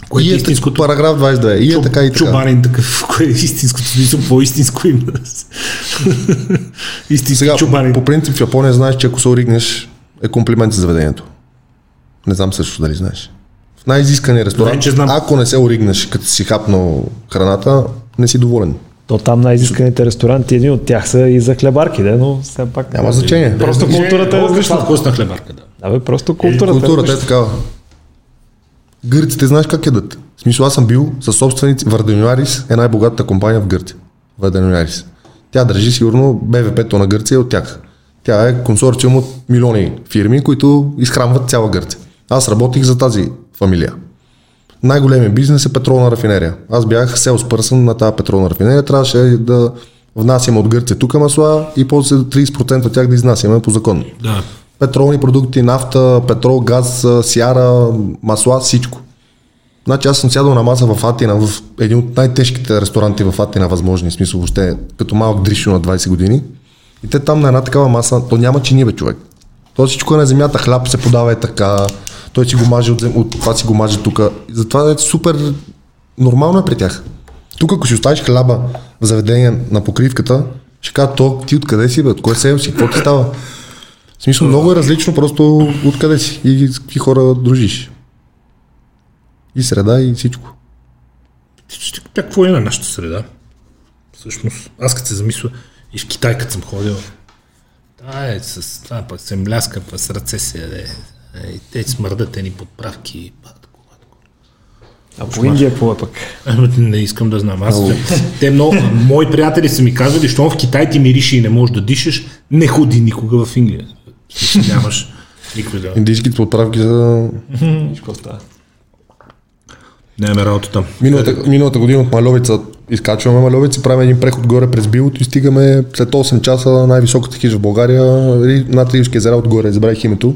кое е И е истинското? Параграф 22. И е така и така. Чубанин такъв, кое е истинското, смисъл по-истинско има. Истински Сега, чубанин. по принцип в Япония знаеш, че ако се оригнеш, е комплимент за заведението. Не знам също дали знаеш. В най-изискания ресторант, че знам. ако не се оригнеш, като си хапнал храната, не си доволен. То там най-изисканите ресторанти, един от тях са и за хлебарки, да, но все пак. Няма значение. Просто културата е различна. вкусна хлебарка, да. Да, бе, просто културата. Културата е такава. Гърците знаеш как ядат? В смисъл аз съм бил със собственици. Варденюарис е най-богатата компания в Гърция. Варденюарис. Тя държи сигурно БВП-то на Гърция е от тях. Тя е консорциум от милиони фирми, които изхранват цяла Гърция. Аз работих за тази фамилия. Най-големият бизнес е петролна рафинерия. Аз бях селс пърсън на тази петролна рафинерия. Трябваше да внасяме от Гърция тук масла и после 30% от тях да изнасяме по закон Да. Петролни продукти, нафта, петрол, газ, сяра, масла, всичко. Значи аз съм сядал на маса в Атина, в един от най-тежките ресторанти в Атина, възможни, смисъл въобще, като малък дришо на 20 години. И те там на една такава маса, то няма чини, бе, човек. То всичко е на земята, хляб се подава е така, той си го маже от, от това си го маже тук. Затова е супер нормално е при тях. Тук, ако си оставиш хляба в заведение на покривката, ще кажа, то ти откъде си, бе, от кое сел си, какво ти става? В смисъл много е различно просто откъде си и с какви хора дружиш. И среда и всичко. Какво е на нашата среда? Всъщност, аз като се замисля, и в Китай като съм ходил, да, е, с това пък се мляска, пък с ръце се яде. Е, и те смърдат едни подправки. Батко, батко. А по Индия какво е пък? Не искам да знам. Аз, те много, мои приятели са ми казали, що в Китай ти мирише и не можеш да дишаш, не ходи никога в Инглия. Нямаш никой да... Индийските подправки за... Какво става? Нямаме работа там. Миналата, миналата година от Маловица изкачваме Маловица, правим един преход горе през Билото и стигаме след 8 часа на най-високата хижа в България, Ри- над Ривски езера отгоре, забравих името,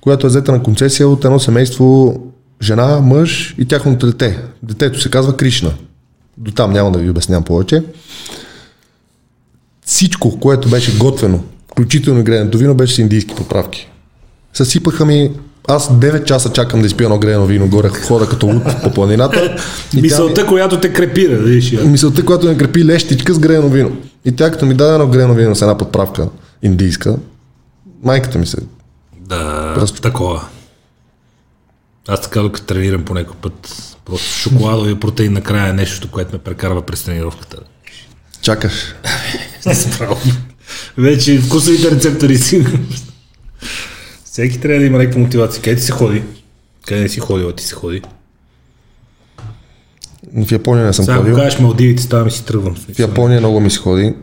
която е взета на концесия от едно семейство жена, мъж и тяхното дете. Детето се казва Кришна. До там няма да ви обяснявам повече. Всичко, което беше готвено, включително и греното вино, беше с индийски поправки. Съсипаха ми аз 9 часа чакам да изпия едно грено вино горе, хора като луд по планината. И Мисълта, която те крепира, да видиш. ми, мисълта, която ме крепи лещичка с грено вино. И тя като ми даде едно грено вино с една подправка индийска, майката ми се... Да, Просто- такова. Аз така докато тренирам по някой път, просто шоколадовия протеин накрая е нещо, което ме прекарва през тренировката. Чакаш. Справо. Вече вкусовите рецептори си. Всеки трябва да има някаква мотивация. Къде ти се ходи? Къде не си ходила, ти се ходи? В Япония не съм Сега, ходил. кажеш Малдивите, ставам и си тръгвам. в. Япония много ми се ходи.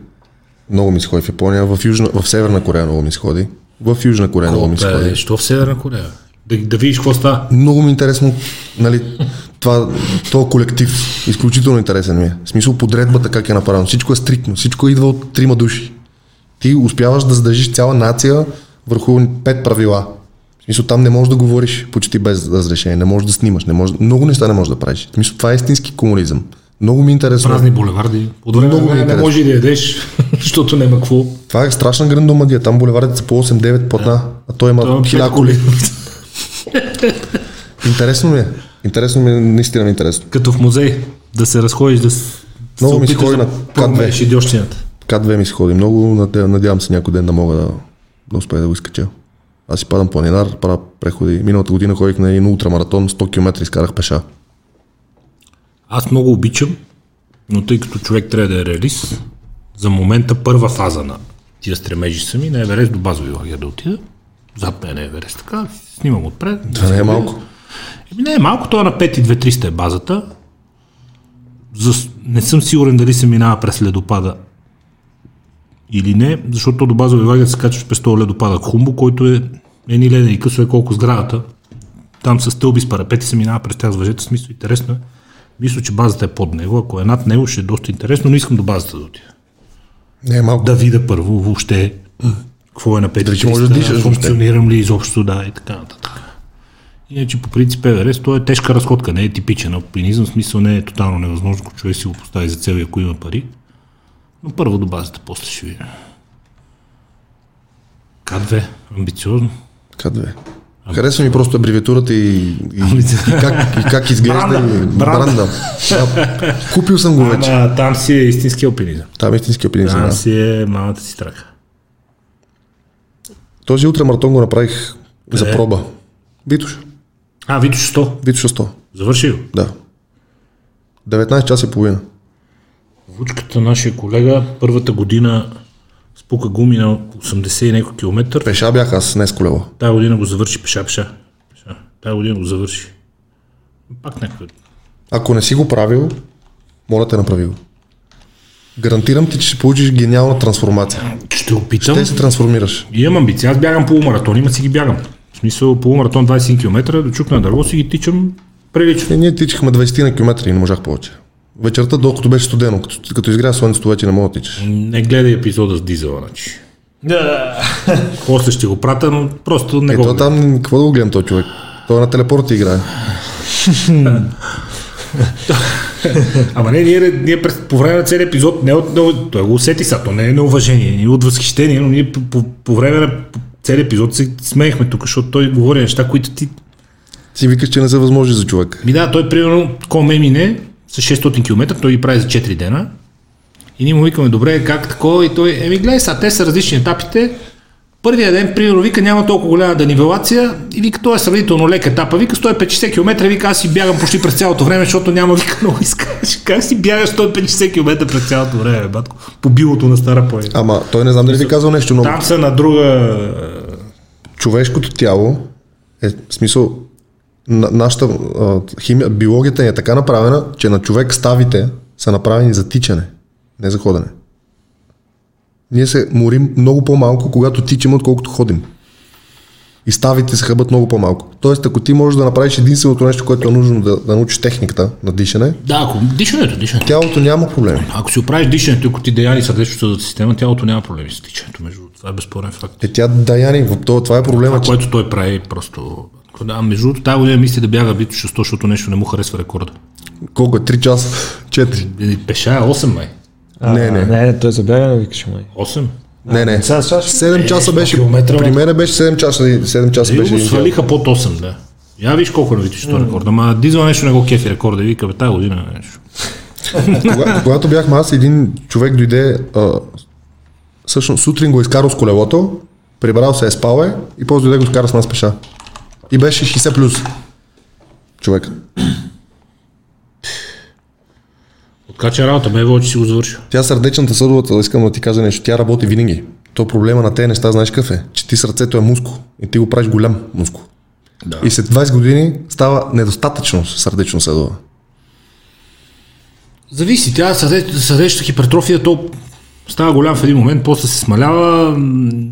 Много ми се ходи в Япония. В, Южна, в Северна Корея много ми се ходи. В Южна Корея много ми Колко е? ходи. Що в Северна Корея? Да, да видиш какво става. Много ми е интересно, нали, това, този колектив, изключително интересен ми е. В смисъл подредбата как е направено. Всичко е стриктно, всичко идва от трима души. Ти успяваш да задържиш цяла нация върху пет правила. В смисъл там не можеш да говориш почти без разрешение, не можеш да снимаш, не можеш, много неща не можеш да правиш. В смисъл това е истински комунизъм. Много ми е интересно. Празни булеварди. От време Много време не може да ядеш, защото няма какво. Това е страшна грандомагия. Там булевардите са по 8-9 платна, а той има Това коли. Интересно ми е. Интересно ми е, наистина ми е интересно. Като в музей. Да се разходиш, да Много се ми ходи да на К2. промееш идиощината. К2 ми се ходи много, надявам, се някой ден да мога да, да успея да го изкача. Аз си падам планинар, правя преходи. Миналата година ходих на един ултрамаратон, 100 км изкарах пеша. Аз много обичам, но тъй като човек трябва да е реалист, за момента първа фаза на тия стремежи са ми на Еверест до базови лагер да отида. Зад мен е Еверест, така, снимам отпред. Това не е малко. Еми не е малко, това на 5,2300 е базата. За, не съм сигурен дали се минава през ледопада или не, защото до базови лагер се качваш през този ледопадък Хумбо, който е едни леда и късо е колко сградата. Там са стълби с парапети, се минава през тях с въжета, смисъл интересно е. Мисля, че базата е под него, ако е над него ще е доста интересно, но искам до базата да отида. Не е малко. Да видя първо въобще какво е на 5 Дали ще можеш да дишаш функционирам ли изобщо, да, и така нататък. Иначе по принцип Еверест, то е тежка разходка, не е типичен алпинизъм, смисъл не е тотално невъзможно, ако човек си го постави за цел и ако има пари. Но първо до базата, после ще видим. К2, амбициозно. К2. Харесва ми просто абревиатурата и, и, и, как, и как изглежда. Бранда. Бранда. бранда. Да. Купил съм го вече. Ама там си е истински алпинизъм. Там е истински алпинизъм. Там да. си е малата си трака. Този ултрамаратон го направих за Къде? проба. Витуш. А, Витош 100. Витуш 100. Завърши го. Да. 19 часа и половина. Вучката, нашия колега, първата година спука гуми на 80 и няколко километър. Пеша бях аз, не с колело. Тая година го завърши пеша, пеша. пеша. Тая година го завърши. Пак някакъв. Ако не си го правил, моля те направи го. Гарантирам ти, че ще получиш гениална трансформация. Ще опитам. Те се трансформираш. Имам амбиция. Аз бягам полумаратон, има си ги бягам. В смисъл полумаратон 21 км, до чук на дърво си ги тичам прилично. И ние тичахме 20 на километри и не можах повече. Вечерта, докато беше студено, като, като изгря слънцето, вече не мога да тичаш. Не гледай епизода с дизела, значи. После ще го пратя, но просто не Е, го там, какво да го гледам този човек? Той е на телепорта играе. Ама не, ние, ние през, по време на целия епизод, не от, не, той го усети са, то не е неуважение, не от възхищение, но ние по, по, по време на целия епизод се смеехме тук, защото той говори неща, които ти... Си викаш, че не са възможни за човек. Ми да, той примерно, ко ме мине с 600 км, той ги прави за 4 дена. И ние му викаме, добре, как такова? И той, еми гледай сега, те са различни етапите. Първия ден, примерно, вика, няма толкова голяма денивелация и вика, той е сравнително лек етапа. Вика, 150 км, вика, аз си бягам почти през цялото време, защото няма, вика, много изкаш. Как си бягаш 150 км през цялото време, батко? По билото на Стара Поя. Ама той не знам дали ви казал нещо много. Там са на друга... Човешкото тяло е в смисъл на, нашата а, химия, биологията ни е така направена, че на човек ставите са направени за тичане, не за ходене. Ние се морим много по-малко, когато тичаме, отколкото ходим. И ставите се хъбат много по-малко. Тоест, ако ти можеш да направиш единственото нещо, което е нужно да, да научиш техниката на дишане, Да, ако дишането, дишането. тялото няма проблеми. Ако си оправиш дишането, ако ти деяни сърдечната система, тялото няма проблеми с тичането. Между това е безспорен факт. Е, тя Даяни, това, това е проблема, Това, че което той прави, просто... Да, между другото, тази година мисли да бяга Вито 600, защото нещо не му харесва рекорда. колко е? 3 часа? 4? Или Пеша е 8 май. Не, не. Не, не, той за бягане викаше май. 8? Не, не. Сега, сега ще- 7 часа Е, беше. километра, При мен беше 7 часа. 7 часа И беше. свалиха под 8, да. Я виж колко е на Вито 600 рекорда. Ама Дизел нещо не го кефи рекорда. И вика, бе, тази година е нещо. Кога, когато бяхме аз, един човек дойде, а, всъщност сутрин го изкарал с колелото, прибрал се е спал е и после дойде го скара с нас пеша. И беше 60 плюс. Човек. Откача работа, ме че си го завършил. Тя сърдечната съдовата, искам да ти кажа нещо, тя работи винаги. То проблема на тези неща, знаеш какъв е? Че ти сърцето е мускул и ти го правиш голям мускул. Да. И след 20 години става недостатъчно сърдечно съдова. Зависи, тя сърде- сърдечната хипертрофия, то става голям в един момент, после се смалява,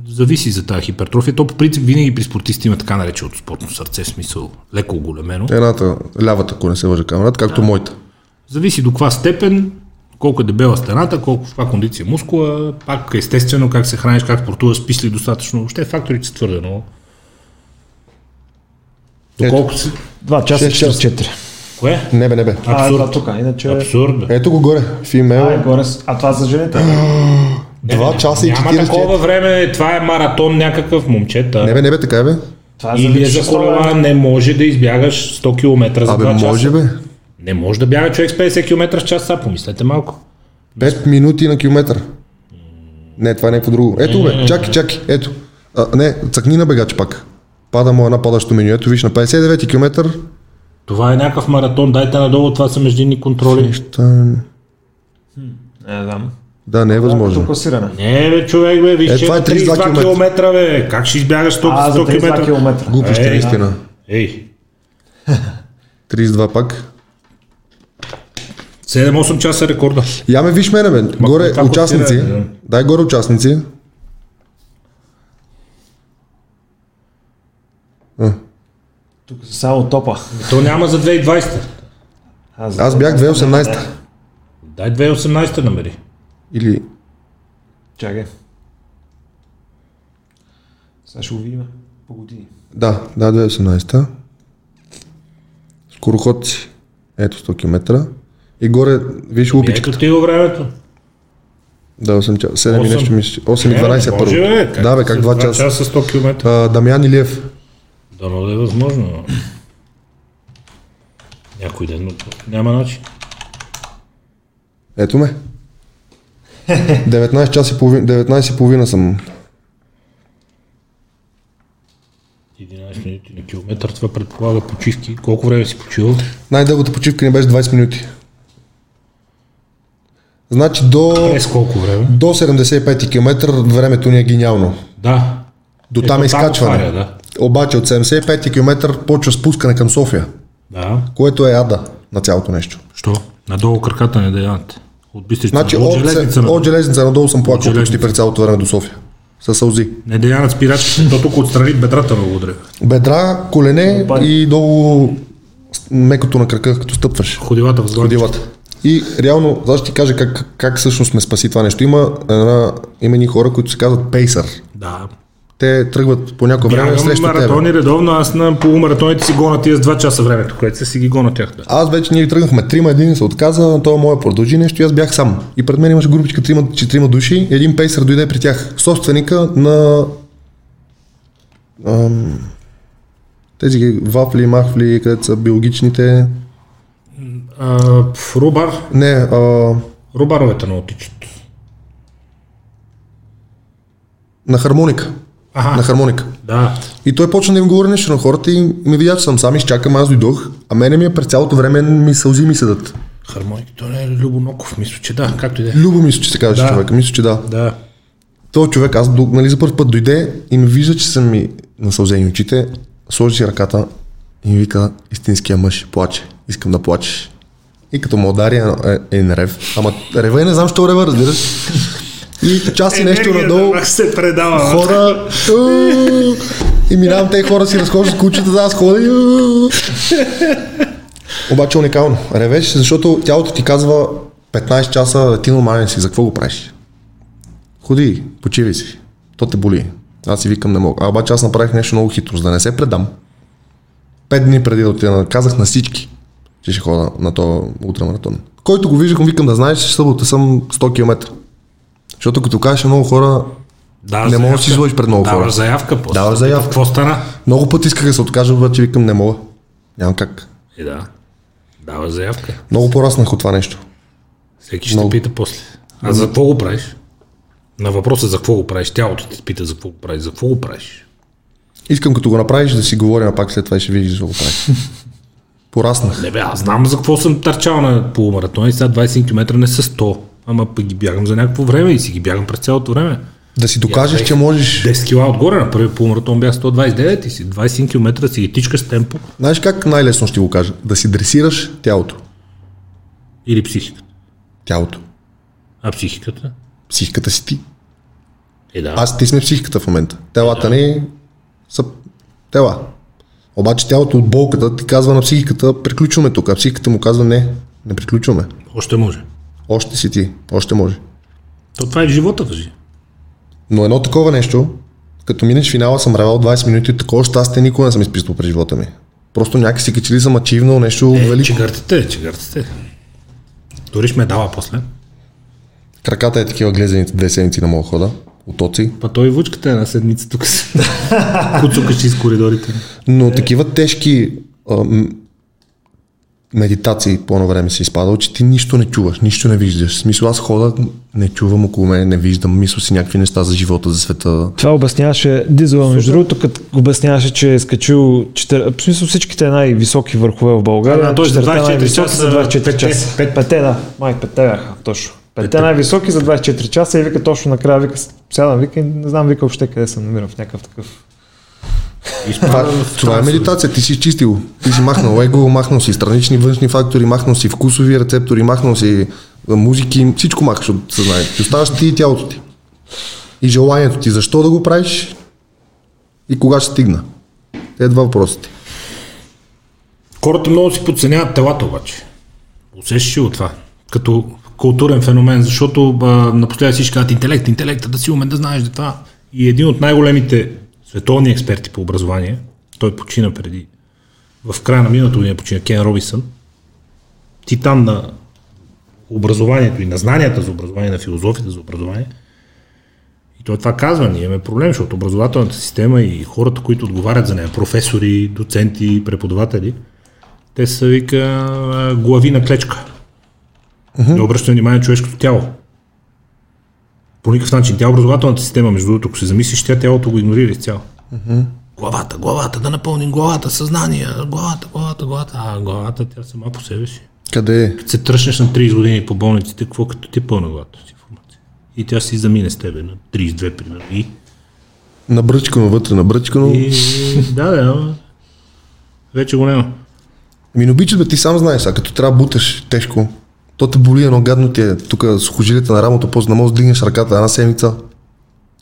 зависи за тази хипертрофия. То по принцип винаги при спортисти има така нареченото спортно сърце, в смисъл леко оголемено. Едната, лявата, ако не се лъжа камерата, както моята. Зависи до каква степен, колко е дебела стената, колко в каква кондиция мускула, пак естествено как се храниш, как спортуваш, спиш ли достатъчно. Въобще факторите са твърде много. Доколко си... 2 часа и Шест часа. 44. Кое? Не бе, не бе. А, Абсурд. това тук, иначе... Абсурд. Ето го горе, фимейл. А, е горе. А това за жените? 2 часа и Няма 40. такова време, това е маратон някакъв момчета. Не бе, не бе, така е бе. Това е за Или е за колела, не може да избягаш 100 км за Абе, 2 часа. може бе. Не може да бяга човек с 50 км в час, сега помислете малко. 5 минути на километър. Не, това е някакво друго. Ето бе, чакай, чакай, ето. А, не, цъкни на бегач пак. Пада му една падащо меню. Ето виж на 59 км. Това е някакъв маратон, дайте надолу, това са междинни контроли. Та... Не знам. Да, не е възможно. класиране. Не, бе, човек, бе, виж, Е, това е 32 32 км, бе. Как ще избягаш 100, А, за 100 32 км? км. Глупости, Е, наистина. Ей, 32 пак. 7-8 часа рекорда. Я ме виж мене, бе. Горе това участници. класиране, да. Дай горе участници. Тук са само топа. То няма за 2020. А, за- Аз бях 2018. Дай 2018 намери. Или... Чакай. Сега ще го видим по години. Да, да, 2018. Скороходци. Ето 100 км. И горе, виж лупичка. Ето ти го времето. Да, 8 часа. 7 и Осем. нещо мисля. 8 и 12 е първо. бе, Да, бе, как 2 часа. часа 100 км. А, Дамян Илиев. Дано да е възможно. но Някой ден, но няма начин. Ето ме. 19 часа и половина, 19 и половина съм. 11 минути на километър, това предполага почивки. Колко време си почивал? Най-дългата почивка ни беше 20 минути. Значи до, През колко време? до 75 км времето ни е гениално. Да. До там е изкачване. отваря, да. Обаче от 75 км почва спускане към София, Да. което е ада на цялото нещо. Що? Надолу краката не даянте. От бистрица Значи надолу, от, железница от железница надолу съм плакал почти през цялото време до София. Със сълзи. Не деянат спирачките, то тук отстрани бедрата много удря. Бедра, колене Опа. и долу мекото на крака, като стъпваш. Ходилата в. Ходилата. И реално, за да ти кажа как, как всъщност ме спаси това нещо. Има, една, има едни хора, които се казват пейсър. Да. Те тръгват по някое време Бягам срещу тебе. маратони редовно, аз на полумаратоните си гона тия с 2 часа времето, което се си ги гона тях. Да. Аз вече ние тръгнахме трима, един се отказа, той моя продължи нещо и аз бях сам. И пред мен имаше групичка трима, четирима души, един пейсър дойде при тях. Собственика на ам, тези вафли, махли, където са биологичните. А, Рубар, Не, а, Рубаровете много тичат. на хармоника. Аха. На хармоника. Да. И той почна да им говори нещо на хората и ми видя, че съм сам, изчакам, аз дойдох, а мене ми е през цялото време ми сълзи ми седат. Хармоник, то не е Любоноков, мисля, че да, както и да е. Любо мисля, че се казва Да. човек, мисля, че да. Да. Той човек, аз нали, за първ път дойде и ми вижда, че са ми насълзени очите, сложи си ръката и ми вика, истинския мъж, плаче, искам да плачеш. И като му удари е, е рев. Ама рева и не знам, що рева, разбираш. И час и нещо надолу, се предава. хора, и минавам тези хора си разхождат кучета, да аз ходя. Обаче уникално. Ревеш, защото тялото ти казва 15 часа, ти нормален си, за какво го правиш? Ходи, почивай си. То те боли. Аз си викам не мога. А обаче аз направих нещо много хитро, за да не се предам. Пет дни преди да отида, казах на всички, че ще хода на този ултрамаратон. Който го виждах, му викам да знаеш, че събота съм 100 км. Защото като кажеш много хора, Да, Не можеш да си излъжеш пред много хора. Даваш заявка после. Даваш заявка. Какво стана? много пъти исках да се откажа, обаче викам не мога. Нямам как. И да. Даваш заявка. Много пораснах от това нещо. Всеки ще Много. те пита после. А за какво го правиш? На въпроса за какво го правиш, тялото те пита за какво го правиш. За какво го правиш? Искам като го направиш да си говорим, а пак след това ще видиш за какво го правиш. Пораснах. Не бе, аз знам за какво съм търчал на полумаратон и сега 20 км не са 100. Ама пък ги бягам за някакво време и си ги бягам през цялото време. Да си докажеш, че можеш. 10 кила отгоре на първи полумаратон бях 129 и си 20 км си ги тичка с темпо Знаеш как най-лесно ще го кажа? Да си дресираш тялото. или психиката. Тялото. А психиката? Психиката си ти. Е да. Аз ти сме психиката в момента. Телата ни са тела. Обаче тялото от болката ти казва на психиката, приключваме тук, а психиката му казва не, не приключваме. Още може. Още си ти, още може. То това е живота въжи. Но едно такова нещо, като минеш финала съм ревал 20 минути, такова щастие никога не съм изписал през живота ми. Просто някакси качели съм ачивнал нещо Е, велико. чегъртите, чегъртите. Дори ще ме дава после. Краката е такива глезените две седмици на моя хода. От оци. Па той и вучката е една седмица тук. Куцукаш из коридорите. Но такива тежки а, м- медитации по едно време си изпадал, че ти нищо не чуваш, нищо не виждаш. В смисъл аз хода, не чувам около мен, не виждам, мисля си някакви неща за живота, за света. Това обясняваше Дизела, между другото, като обясняваше, че е скачил, четир... в смисъл всичките най-високи върхове в България. А, той за четирите 24 най-високи часа, за 24 петте, часа. пет. Пете, да. Май, пете бяха, точно. Петте най-високи за 24 часа и вика точно накрая, вика, сядам, вика, и не знам, вика въобще къде се намирам в някакъв такъв. Това, това е медитация, ти си изчистил. Ти си махнал его, махнал си странични външни фактори, махнал си вкусови рецептори, махнал си музики, всичко махаш от съзнанието. И оставаш ти и тялото ти. И желанието ти, защо да го правиш и кога ще стигна. Те два въпросите. Хората много си подценяват телата обаче. Усещаш ли от това? Като културен феномен, защото а, напоследък всички казват интелект, интелект, да си умен, да знаеш за това. И един от най-големите световни експерти по образование, той почина преди, в края на миналото година почина Кен Робисън, титан на образованието и на знанията за образование, на философията за образование. И той това казва, ние имаме проблем, защото образователната система и хората, които отговарят за нея, професори, доценти, преподаватели, те са, вика, глави на клечка. Не обръща внимание на човешкото тяло. По никакъв начин. Тя е образователната система, между другото, ако се замислиш, тя тялото го игнорира изцяло. Главата, главата, да напълним главата, съзнание, главата, главата, главата. А главата, тя сама по себе си. Къде е? Като се тръщнеш на 30 години по болниците, какво като ти е пълна главата си информация? И тя си замине с тебе на 32, примерно. И, Набръчкано вътре, набръчкано. и да, да, ама вече го няма. Ми не обичат, бе, ти сам знаеш, а като трябва да буташ тежко, то те боли едно гадно ти е тук с хожилите на рамото, после не можеш да дигнеш ръката една седмица.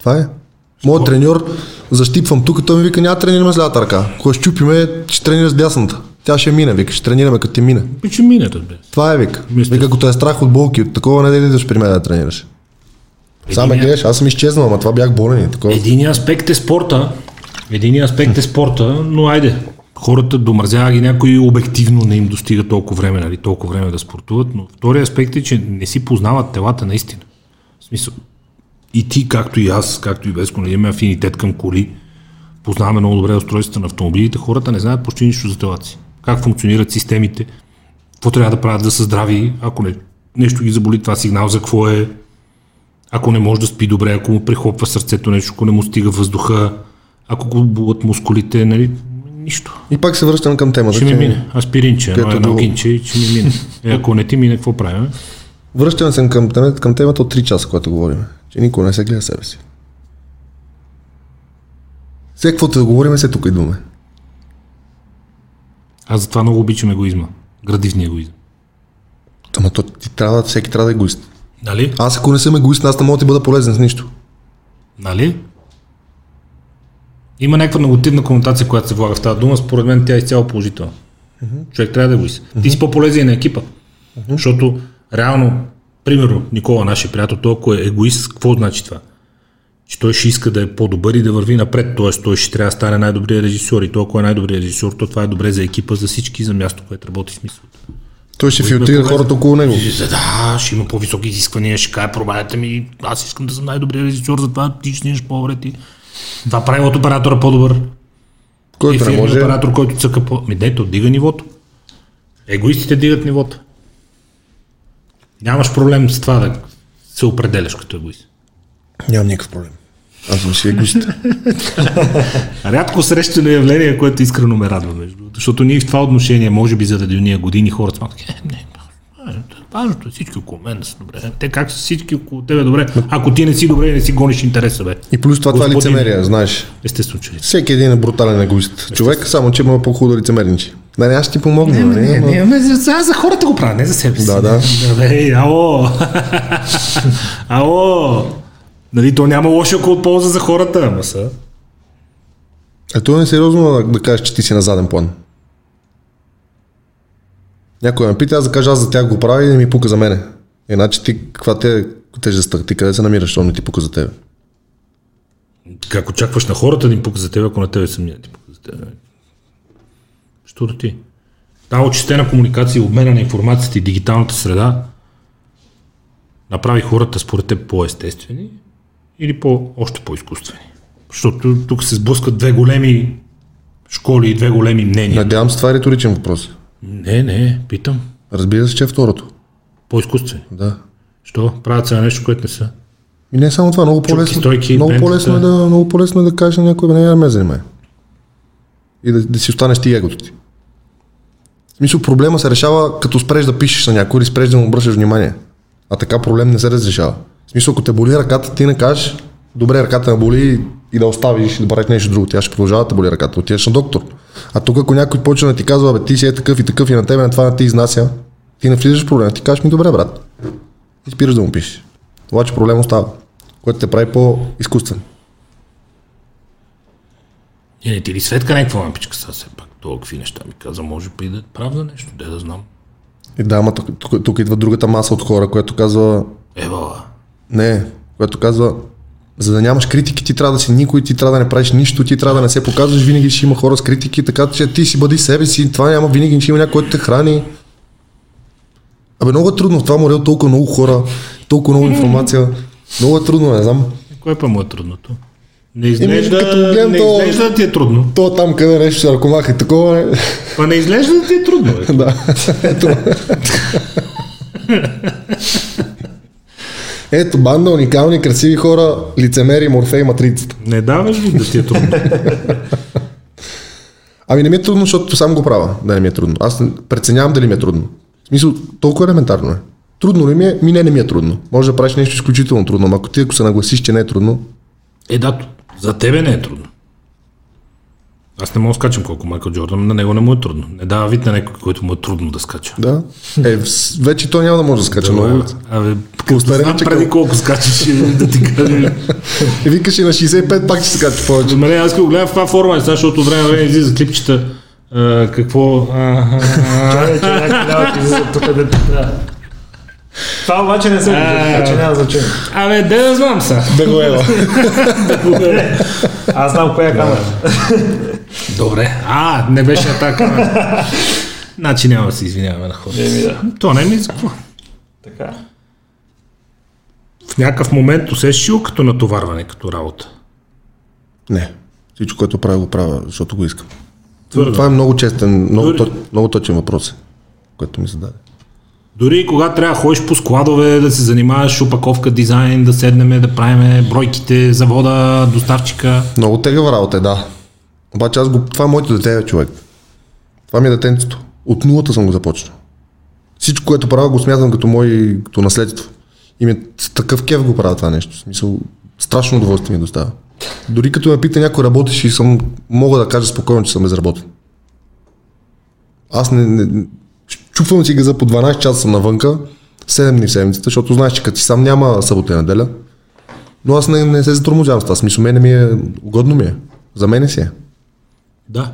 Това е. Моят треньор защипвам тук, той ми вика, няма да тренираме с лявата ръка. Кога щупиме, ще тренира с дясната. Тя ще мине, вика, ще тренираме като ти мине. И че мине, разбира. Това е вика. Мисля. Вика, ако те е страх от болки, от такова не да идеш при мен да тренираш. Само ме Единия- гледаш, аз съм изчезнал, ама това бях болен такова. Единият аспект е спорта. Единият аспект е спорта, но айде. Хората домързява ги някой обективно не им достига толкова време, нали, толкова време да спортуват, но вторият аспект е, че не си познават телата наистина. В смисъл, и ти, както и аз, както и Веско, нали, имаме афинитет към коли, познаваме много добре устройствата на автомобилите, хората не знаят почти нищо за телата си. Как функционират системите, какво трябва да правят да са здрави, ако не, нещо ги заболи, това сигнал за какво е, ако не може да спи добре, ако му прихлопва сърцето нещо, ако не му стига въздуха, ако го булат мускулите, нали, нищо. И пак се връщам към темата. Ще ми мине. Аспиринче, едно едно гинче ще ми мине. Е, ако не ти мине, какво правим? Връщаме се към, темата- към темата от 3 часа, която говорим. Че никой не се гледа себе си. Все каквото да говорим, се тук идваме. Аз затова много обичам егоизма. Градивния егоизъм. Ама то ти трябва, всеки трябва да е егоист. Нали? Аз ако не съм егоист, аз не мога да ти бъда полезен с нищо. Нали? Има някаква негативна конотация, която се влага в тази дума. Според мен тя е изцяло положителна. Човек трябва да е егоист. Ти си по-полезен на екипа. Защото реално, примерно, Никола, нашия приятел, той ако е егоист, какво значи това? Че той ще иска да е по-добър и да върви напред. Тоест, той ще трябва да стане най-добрият режисьор. И той, ако е най-добрият режисьор, то това е добре за екипа, за всички, за място, което работи смисъл. Той ще филтрира хората около него. За да, ще има по-високи изисквания, ще каже, пробайте ми, аз искам да съм най-добрият режисьор, затова ти ще по-добре ти. Това прави от оператора по-добър. Който не може. оператор, който цъка по... Ми дето, дига нивото. Егоистите дигат нивото. Нямаш проблем с това да се определяш като егоист. Нямам никакъв проблем. Аз съм си егоист. Рядко срещано явление, което искрено ме радва, между. Защото ние в това отношение, може би заради уния години, хората таки, е, не, важното е всички около мен да са добре. Те как са всички около тебе добре? Ако ти не си добре, не си гониш интереса, бе. И плюс това, това е лицемерие, знаеш. Естествено, че лице. Всеки един е брутален егоист. Човек, само че има по-хубаво да лицемерничи. Нали, аз ще ти помогна. Не, не, ама- не, не, за, за хората го правя, не за себе си. Да, да. Ей, ало! ало! Нали, то няма лошо, ако от полза за хората, ама са. Е, то е несериозно да, да кажеш, че ти си на заден план. Някой ме пита, аз да кажа, аз за тях го правя и не ми пука за мене. Иначе ти, каква те е тежестта, ти къде се намираш, защото не ти пука за тебе. Как очакваш на хората да им пука за теб, ако на тебе самия ти пука за теб? Защото ти. Та очистена комуникация, обмена на информацията и дигиталната среда направи хората според теб по-естествени или по, още по-изкуствени? Защото тук се сблъскат две големи школи и две големи мнения. Надявам се, това е риторичен въпрос. Не, не, питам. Разбира се, че е второто. По-изкуствени. Да. Що? Правят се на нещо, което не са. И не само това, много по-лесно, стойки, много бентата. по-лесно, е да, много по-лесно е да кажеш на някой, бе, не, не ме занимай. И да, да си останеш ти егото ти. В смисъл, проблема се решава като спреш да пишеш на някой или спреш да му обръщаш внимание. А така проблем не се разрешава. В смисъл, ако те боли ръката, ти не кажеш, добре, ръката ме боли и да оставиш и да правиш нещо друго. Тя ще продължава да те боли ръката. Отиваш на доктор. А тук, ако някой почне да ти казва, бе, ти си е такъв и такъв и на тебе на това не ти изнася, ти не влизаш в проблема. Ти кажеш ми, добре, брат. И спираш да му пишеш. Обаче проблем остава, което те прави по-изкуствен. Не ти ли светка някаква лампичка сега все пак? Какви неща ми каза, може би да е правда нещо, де да знам. И да, ама тук, тук, тук идва другата маса от хора, която казва, Ева, не, която казва, за да нямаш критики, ти трябва да си никой, ти трябва да не правиш нищо, ти трябва да не се показваш, винаги ще има хора с критики, така че ти си бъди себе си, това няма, винаги ще има някой, който те храни. Абе, много е трудно в това море, толкова много хора, толкова много информация. Много е трудно, не знам. кое па му е трудното? Не изглежда, като го гледам, не то- изглежда да ти е трудно. То там къде нещо се ръкомаха и такова. Не. Па не изглежда да ти е трудно. Бе. да. Ето. Ето, банда уникални, красиви хора, лицемери, Морфей, Матрицата. Не даваш ли да ти е трудно? Ами не ми е трудно, защото сам го правя, да не ми е трудно. Аз преценявам дали ми е трудно. В смисъл, толкова елементарно е. Трудно ли ми е? Ми не, не ми е трудно. Може да правиш нещо изключително трудно, но ако ти ако се нагласиш, че не е трудно, Е, да, за тебе не е трудно. Аз не мога да скачам колко Майкъл Джордан, на него не му е трудно. Не дава вид на някой, който му е трудно да скача. да. Е, вече той няма да може да скача много. Абе, знам че преди колко скачаш, да ти кажа. И викаш и на 65 пак ще скача повече. Добре, аз го гледам в това форма, е, защото от време на време излиза клипчета. А, какво? Чакай, да излизат тук да трябва. Това обаче не се вижда, така че няма значение. Абе, да знам сега. Да го ева. Аз знам коя е камера. Добре. А, не беше атака. Значи няма да се извиняваме на хората. Да. То не ми за какво. Така. В някакъв момент усещаш ли го като натоварване, като работа. Не. Всичко, което правя, го правя, защото го искам. Твърдо. Това е много честен, много, Твърдо. точ, много точен въпрос, който ми зададе. Дори и когато трябва да ходиш по складове, да се занимаваш опаковка, дизайн, да седнеме, да правиме бройките, завода, доставчика. Много тегава работа е, да. Обаче аз го, това е моето дете, човек. Това ми е детенцето. От нулата съм го започнал. Всичко, което правя, го смятам като мое като наследство. И ми е такъв кев го правя това нещо. В смисъл, страшно удоволствие ми доставя. Дори като ме пита някой работиш и съм, мога да кажа спокойно, че съм безработен. Аз не, не чупвам си газа по 12 часа съм навънка, 7 дни в седмицата, защото знаеш, че като си сам няма събота и неделя. Но аз не, не се затормозявам с това. Смисъл, мене ми е, угодно ми е. За мене си е. Да.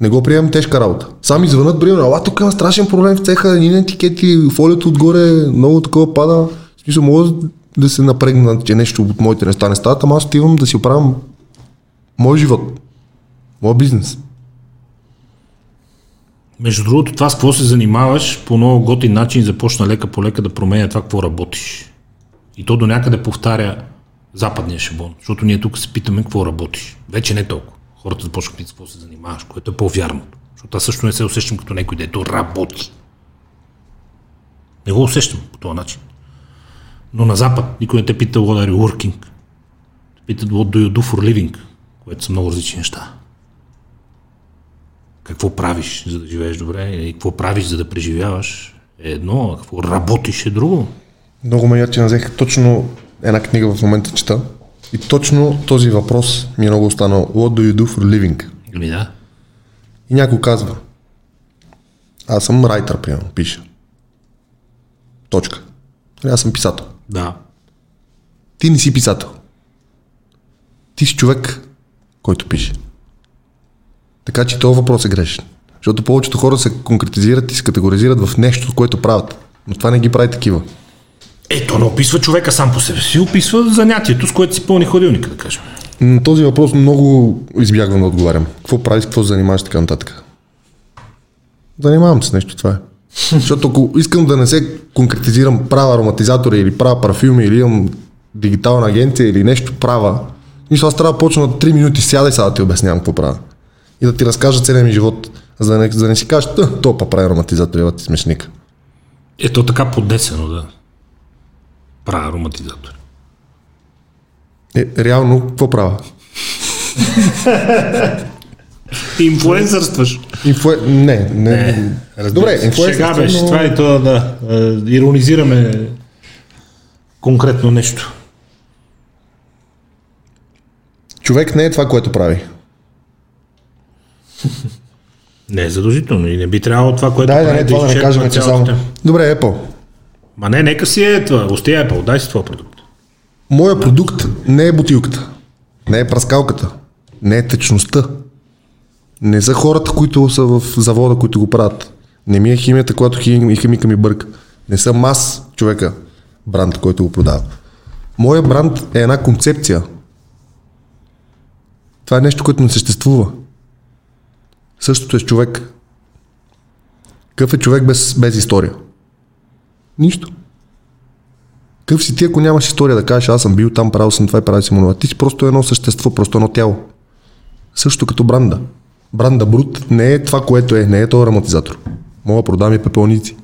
Не го приемам тежка работа. Сами звънат, примерно, ала тук има страшен проблем в цеха, ни етикети, фолиото отгоре, много такова пада. В смисъл, мога да се напрегна, че нещо от моите неща не стават, ама аз отивам да си оправям мой живот, мой бизнес. Между другото, това с какво се занимаваш, по много готин начин започна лека по лека да променя това, какво работиш. И то до някъде повтаря западния шаблон, защото ние тук се питаме какво работиш. Вече не толкова. Хората започват да питат какво се занимаваш, което е по-вярното. Защото аз също не се усещам като някой, дето работи. Не го усещам по този начин. Но на Запад никой не те пита what are you working. Питат what do you do for living, което са много различни неща. Какво правиш, за да живееш добре и какво правиш, за да преживяваш е едно, а какво работиш е друго. Много ме че взех точно една книга в момента чета. И точно този въпрос ми е много останал. What do you do for living? Ами да. И някой казва. Аз съм райтър, примерно, пише. Точка. Аз съм писател. Да. Ти не си писател. Ти си човек, който пише. Така че този въпрос е грешен. Защото повечето хора се конкретизират и се категоризират в нещо, което правят. Но това не ги прави такива. Ето, не описва човека сам по себе си, описва занятието, с което си пълни ходилника, да кажем. На този въпрос много избягвам да отговарям. Какво правиш, какво се занимаваш така нататък. Занимавам се с нещо, това е. Защото ако искам да не се конкретизирам права ароматизатори или права парфюми или имам дигитална агенция или нещо права, нищо аз трябва да почна на 3 минути сяда и сега да ти обяснявам какво правя. И да ти разкажа целият ми живот, за да не, за да не си кажеш, то па прави ароматизатор, ева ти смешник. Ето така поднесено, да. Правя ароматизатор. Е, реално, какво правя? Инфлуенсърстваш. Инфлу... Не, не. не Добре, инфлуенсърство. Шега беше, но... това е това, да. Иронизираме конкретно нещо. Човек не е това, което прави. Не е задължително и не би трябвало това, което Дай, да, не, това да не кажем, че само... Добре, Apple. Ма не, нека си е това. Остия Apple, дай си това продукт. Моя продукт не е бутилката, не е праскалката, не е течността. Не са хората, които са в завода, които го правят. Не ми е химията, която химика ми бърка. Не съм аз човека, бранд, който го продава. Моя бранд е една концепция. Това е нещо, което не съществува. Същото е с човек. Какъв е човек без, без история? Нищо. Какъв си ти, ако нямаш история да кажеш, аз съм бил там, правил съм това и правил съм това. Ти си просто едно същество, просто едно тяло. Също като бранда. Бранда Брут не е това, което е, не е този ароматизатор. Мога да продам и пепелници.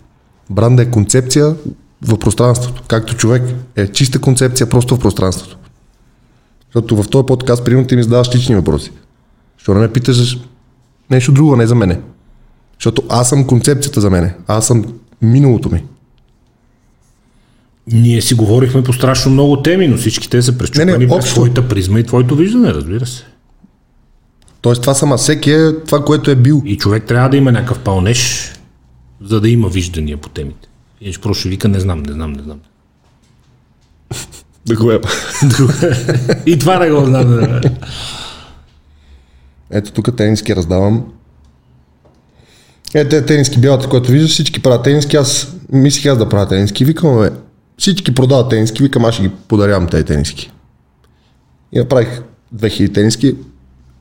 Бранда е концепция в пространството. Както човек е чиста концепция просто в пространството. Защото в този подкаст, примерно, ти ми задаваш лични въпроси. Що не ме питаш нещо друго, не за мене. Защото аз съм концепцията за мене. Аз съм миналото ми. Ние си говорихме по страшно много теми, но всички те са пречупени през твоята призма и твоето виждане, разбира се. Тоест това сама всеки е това, което е бил. И човек трябва да има някакъв пълнеж, за да има виждания по темите. Иначе просто ще вика, не знам, не знам, не знам. Да го е. И това не го знам. Ето тук тениски раздавам. Ето тениски бялата, което виждаш, всички правят тениски. Аз мислих аз да правя тениски. Викам, бе, всички продават тениски, викам, аз ще ги подарявам тези тениски. И направих 2000 тениски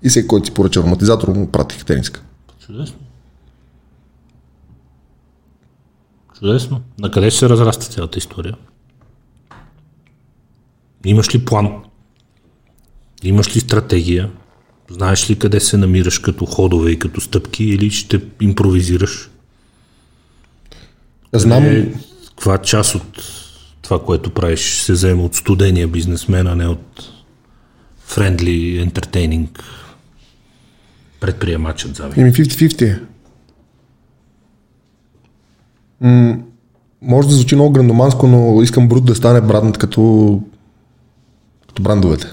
и всеки, който си поръча ароматизатор, му пратих тениска. Чудесно. Чудесно. На къде ще се разраста цялата история? Имаш ли план? Имаш ли стратегия? Знаеш ли къде се намираш като ходове и като стъпки или ще импровизираш? Знам. Е, каква част от това, което правиш, се взема от студения бизнесмен, а не от френдли, ентертейнинг предприемачът за Еми 50-50 М- може да звучи много грандоманско, но искам Брут да стане бранд като, като брандовете.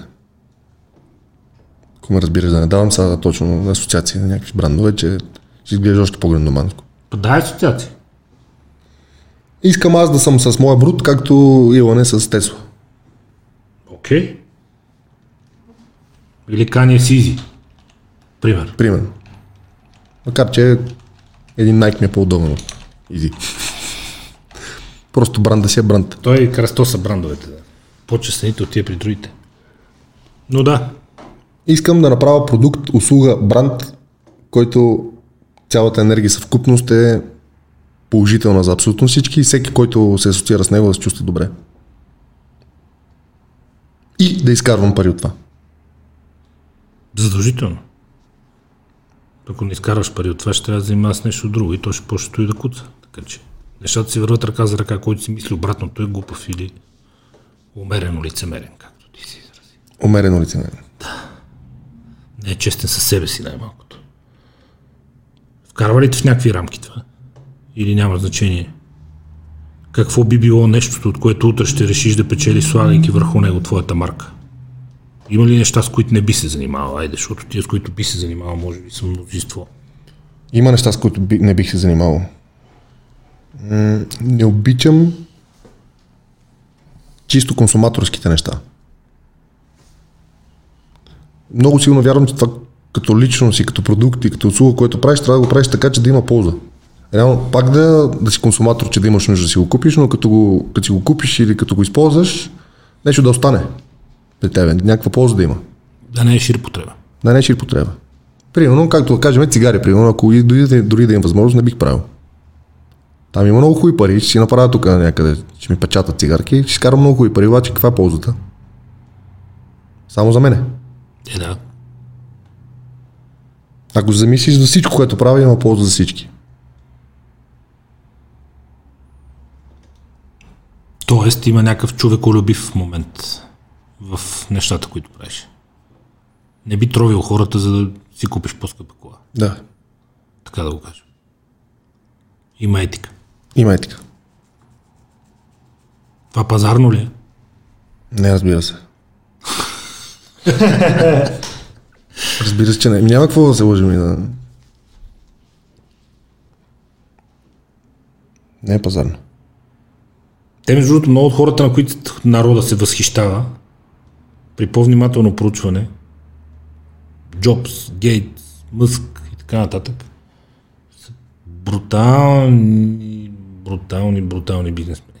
Ако ме разбираш, да не давам сега точно асоциации на някакви брандове, че ще изглежда още по-грандоманско. Дай асоциации. Искам аз да съм с моя Брут, както Илон е с Тесла. Окей. Okay. Или Кания Сизи. Пример. Примерно. Макар, че един Nike ми е по-удобен от Изи. Просто бранда си е бранд. Той е кръсто са брандовете. Да. По-честените от тия при другите. Но да. Искам да направя продукт, услуга, бранд, който цялата енергия съвкупност е положителна за абсолютно всички и всеки, който се асоциира с него да се чувства добре. И да изкарвам пари от това. Задължително. Ако не изкарваш пари от това, ще трябва да занимаваш с нещо друго и то ще почне и да куца. Така че нещата си върват ръка за ръка, който си мисли обратното е глупав или умерено лицемерен, както ти си изрази. Умерено лицемерие. Не е честен със себе си най-малкото. Вкарва ли те в някакви рамки това? Или няма значение? Какво би било нещото, от което утре ще решиш да печели слагайки върху него твоята марка? Има ли неща, с които не би се занимавал? Айде, защото тия, с които би се занимавал, може би са мнозинство. Има неща, с които би, не бих се занимавал. Не обичам чисто консуматорските неща. Много силно вярвам, че това като личност и като продукт и като услуга, което правиш, трябва да го правиш така, че да има полза. Реално, пак да, да си консуматор, че да имаш нужда да си го купиш, но като, го, като си го купиш или като го използваш, нещо да остане при тебе, някаква полза да има. Да не е шир потреба. Да не е шир потреба. Примерно, както да кажем, цигари, примерно, ако и дори, дори да имам възможност, не бих правил. Там има много хубави пари, ще си направя тук някъде, ще ми печатат цигарки, ще си карам много хубави пари, обаче каква е ползата? Само за мене. Е, да. Ако замислиш за всичко, което правя, има полза за всички. Тоест има някакъв човеколюбив момент в нещата, които правиш. Не би тровил хората, за да си купиш по-скъпа кола. Да. Така да го кажа. Има етика. Има етика. Това пазарно ли е? Не, разбира се. разбира се, че не. Ами Няма какво да се лъжим и да... Не е пазарно. Те, между другото, много от хората, на които народа се възхищава, при по-внимателно проучване, Джобс, Гейтс, Мъск и така нататък, са брутални, брутални, брутални бизнесмени.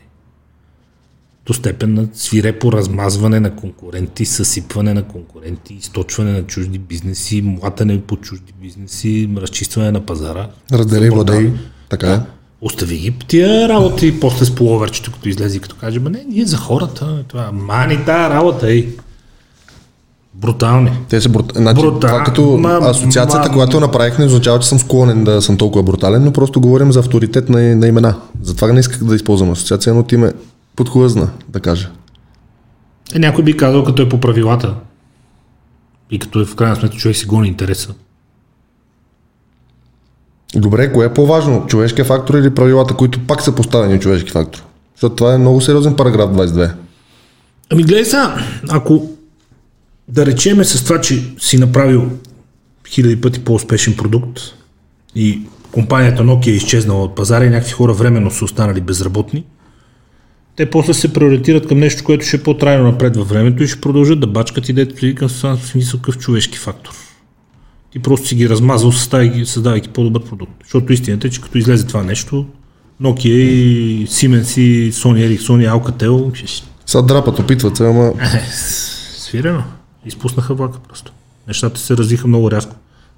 До степен на свирепо размазване на конкуренти, съсипване на конкуренти, източване на чужди бизнеси, млатане по чужди бизнеси, разчистване на пазара. Владей. брутални. Така е. Остави ги тия работи и после с половерчето, като излезе и като каже, ма не, ние за хората, това, мани тая работа, ей. Брутални. Те са брут... значи, Брутал- Това като ма- асоциацията, ма- която направих, не означава, че съм склонен да съм толкова брутален, но просто говорим за авторитет на, на имена. Затова не исках да използвам асоциация, но ти ме подхлъзна, да кажа. Е, някой би казал, като е по правилата. И като е в крайна сметка човек си гони интереса. Добре, кое е по-важно? Човешкия фактор или правилата, които пак са поставени от човешки фактор? Защото това е много сериозен параграф 22. Ами гледай сега, ако да речеме с това, че си направил хиляди пъти по-успешен продукт и компанията Nokia е изчезнала от пазара и някакви хора временно са останали безработни, те после се приоритират към нещо, което ще е по-трайно напред във времето и ще продължат да бачкат и дето си към смисъл какъв човешки фактор. Ти просто си ги размазал, създавайки, създавайки по-добър продукт. Защото истината е, че като излезе това нещо, Nokia и Siemens и Sony Ericsson и Alcatel, ще Сега драпат, опитват се, ама Свирено. Изпуснаха влака просто. Нещата се развиха много рязко.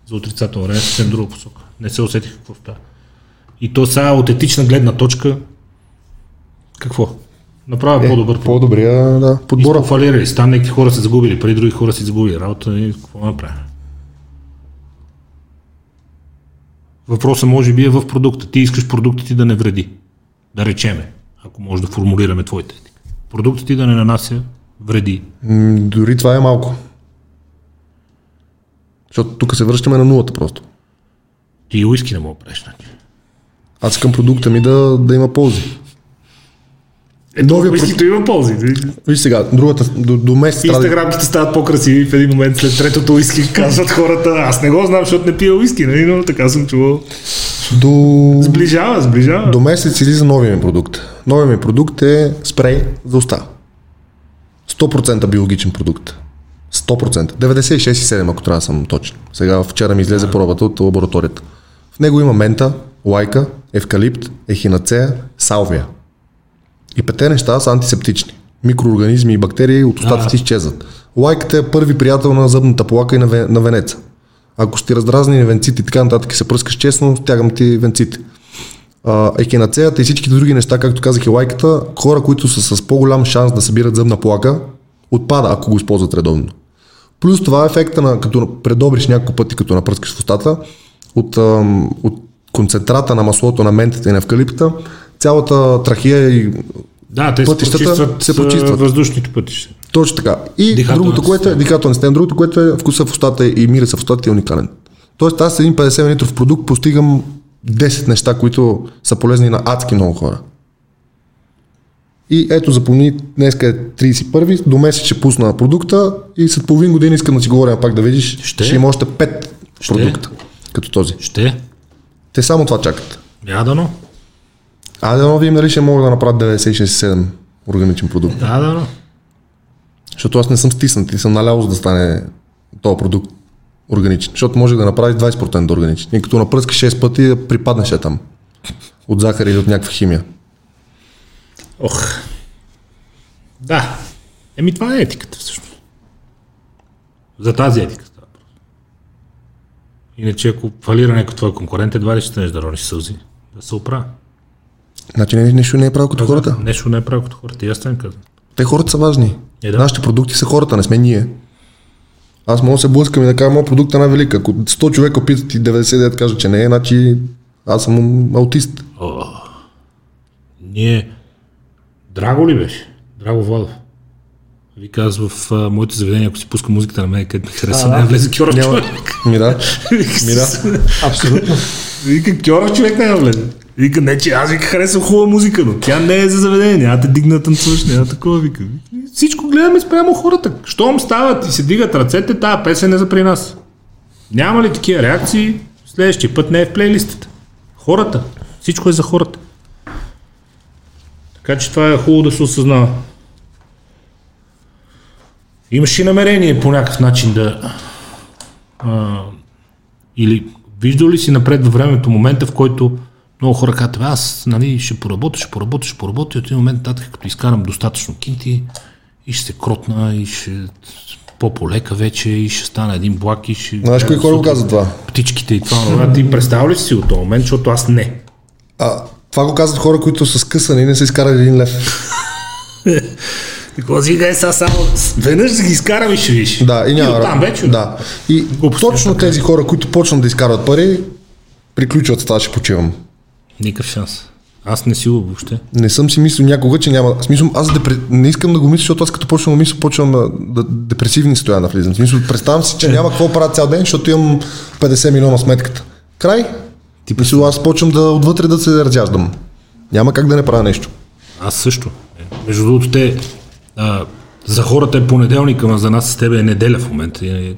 За отрицателно време съвсем друга посока. Не се усетиха какво става. И то сега от етична гледна точка какво? Направя е, по-добър по-добрия да, подбора. Изпофалирали. Стан някакви хора се загубили, преди други хора си загубили работа и какво направим? Въпросът може би е в продукта. Ти искаш продуктът ти да не вреди. Да речеме, ако може да формулираме твоите етика. Продуктът ти да не нанася вреди. М, Дори това е малко. Защото тук се връщаме на нулата просто. Ти и уиски не мога да правиш. Значи. Аз искам продукта ми да, да има ползи. Ето, Новия уискито има ползи. Виж сега, другата, до, до месец да... Инстаграмките стават по-красиви в един момент след третото уиски казват хората, аз не го знам, защото не пия уиски, нали? но така съм чувал. До, Сближава, сближава. до месец излиза новия ми продукт. Новия ми продукт е спрей за уста. 100% биологичен продукт. 100%. 96,7 ако трябва да съм точен. Сега вчера ми излезе пробата от лабораторията. В него има мента, лайка, евкалипт, ехинацея, салвия. И пете неща са антисептични. Микроорганизми и бактерии от устата ти изчезват. Лайката е първи приятел на зъбната плака и на, ве- на венеца. Ако ще ти раздразни венците и така нататък се пръскаш честно, стягам ти венците. А, екинацеята и всички други неща, както казах и лайката, хора, които са с по-голям шанс да събират зъбна плака, отпада, ако го използват редовно. Плюс това е ефекта на като предобриш няколко пъти, като напръскаш в устата, от, от концентрата на маслото на ментата и на евкалипта, цялата трахия и Да, те Пътищата се почистват, се почистват. въздушните пътища. Точно така. И Дихателна другото, което е дихателна система, другото, което е вкуса в устата и мира в устата е уникален. Тоест аз с един 50 мл продукт постигам 10 неща, които са полезни на адски много хора. И ето запомни, днес е 31, до месец ще пусна продукта и след половин година искам да си говорим пак да видиш, Ще. ще има още 5 Ще. продукта, като този. Ще. Те само това чакат. Я дано. А да видим дали ще могат да направят 96-7 органичен продукт. Да, да, да. Защото аз не съм стиснат и съм наляво за да стане този продукт органичен. Защото може да направиш 20% органичен. И като напръскаш 6 пъти да припаднеш е там. От захар или от някаква химия. Ох. Да. Еми това е етиката всъщност. За тази етика става. Иначе ако фалира някой твой конкурент, едва ли ще станеш да рониш сълзи. Да се оправя. Значи не, нещо не е право като хората. Нещо не е право като хората. И аз съм казвам. Те хората са важни. Е, да. Нашите продукти са хората, не сме ние. Аз мога да се блъскам и да кажа, моят продукт е най-велик. Ако 100 човека питат и 99 кажат, че не е, значи аз съм аутист. Ние... Драго ли беше? Драго Владов. Вика аз в а, моето заведение, ако си пуска музиката на мен, където ми хареса, А, не да. влезе Кьоров Няма- човек. Ми да. Ми да. Абсолютно. Вика Кьоров човек не влезе. Вика, не, че аз вика харесвам хубава музика, но тя не е за заведение, няма да дигна танцуваш, няма такова, вика. Всичко гледаме спрямо хората. Щом стават и се дигат ръцете, тази песен е за при нас. Няма ли такива реакции, следващия път не е в плейлистата. Хората. Всичко е за хората. Така че това е хубаво да се осъзнава. Имаш и намерение по някакъв начин да... А, или виждал ли си напред във времето момента, в който много хора казват, «Бе, аз нали, ще поработя, ще поработя, ще поработя и от един момент нататък, като изкарам достатъчно кинти и ще се кротна и ще по-полека вече и ще стана един блак и ще... Знаеш кои хора го казват това? Птичките и това. това. Ти представя ли си от този момент, защото аз не. А, това го казват хора, които са скъсани и не са изкарали един лев. Какво си гай сега само веднъж да ги изкарам и ще видиш. Да, и няма. там вече. Да. И Глупости, точно тези хора, които почнат да изкарват пари, приключват с това, ще почивам. Никакъв шанс. Аз не си въобще. Не съм си мислил някога, че няма. Смисъл, аз депре... не искам да го мисля, защото аз като почвам да мисля, почвам да, да депресивни състояния да влизам. Смисъл, представям си, че няма какво правя цял ден, защото имам 50 милиона сметката. Край. Ти мисля, аз почвам да отвътре да се разяждам. Няма как да не правя нещо. Аз също. Е, Между другото, те, а, за хората е понеделник, ама за нас с тебе е неделя в момента. И,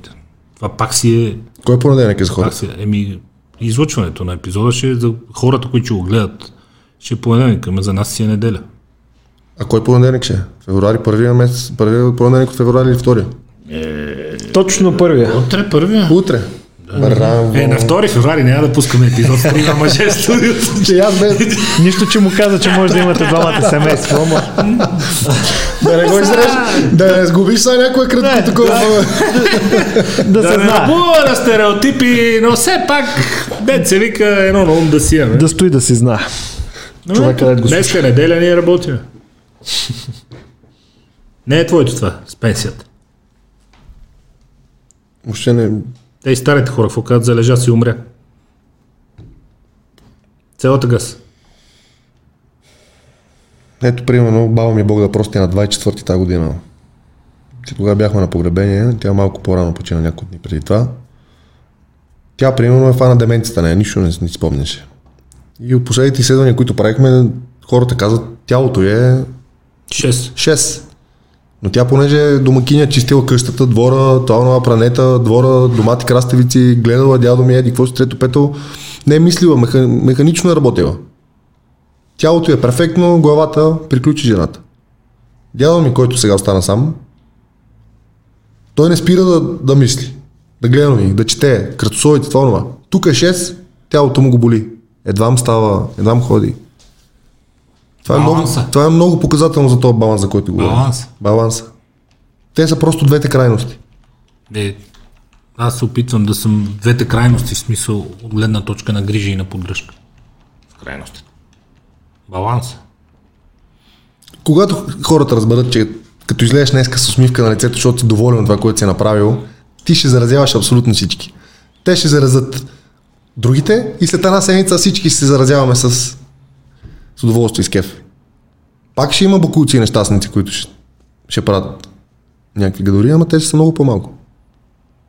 Това пак си е, Кой е понеделник е за пак хората? си е еми, излъчването на епизода ще е за хората, които ще го гледат. Ще е понеделник, ама за нас си е неделя. А кой понеделник ще е? Февруари, първия месец, първия понеделник от февруари или втория? Точно първия. Утре първия. Утре. Браво. Е, на 2 февруари няма да пускаме епизод с трима мъже в студиото. Че аз бе, Нищо, че му каза, че може да имате двамата семейство, ама да не го изреш, да не сгубиш сега някое кратко Не, такова. да Да се знае. набува на стереотипи, но все пак, дет се вика едно на ум да си имаме. Да стои да си знае. човек, където го Днес е неделя, ние работим. Не е твоето това, с пенсията. Въобще не, Те и старите хора, какво казват, залежа си умря. Цялата газ. Ето, примерно, баба ми Бог да прости на 24 та година. Ти тогава бяхме на погребение, тя малко по-рано почина няколко дни преди това. Тя, примерно, е фана деменцията, не, нищо не, не спомняше. И от последните изследвания, които правихме, хората казват, тялото е 6. 6. Но тя, понеже е домакиня, чистила къщата, двора, това нова пранета, двора, домати, краставици, гледала дядо ми, еди, какво си трето, пето, не е мислила, меха, механично е работила. Тялото е перфектно, главата приключи жената. Дядо ми, който сега остана сам, той не спира да, да мисли, да гледа ми, да чете, кръстосовите, това, това. Тук е 6, тялото му го боли. Едвам става, едвам ходи. Това е, много, Баланса. това е много показателно за този баланс, за който говорим. Баланс. Баланса. Те са просто двете крайности. Е, аз се опитвам да съм двете крайности, в смисъл от гледна точка на грижа и на поддръжка. В крайностите. Баланс. Когато хората разберат, че като излезеш днеска с усмивка на лицето, защото си доволен от това, което си е направил, ти ще заразяваш абсолютно всички. Те ще заразят другите и след една седмица всички ще се заразяваме с, с удоволствие с кеф. Пак ще има бокуци и нещастници, които ще, ще правят някакви гадори, ама те са много по-малко.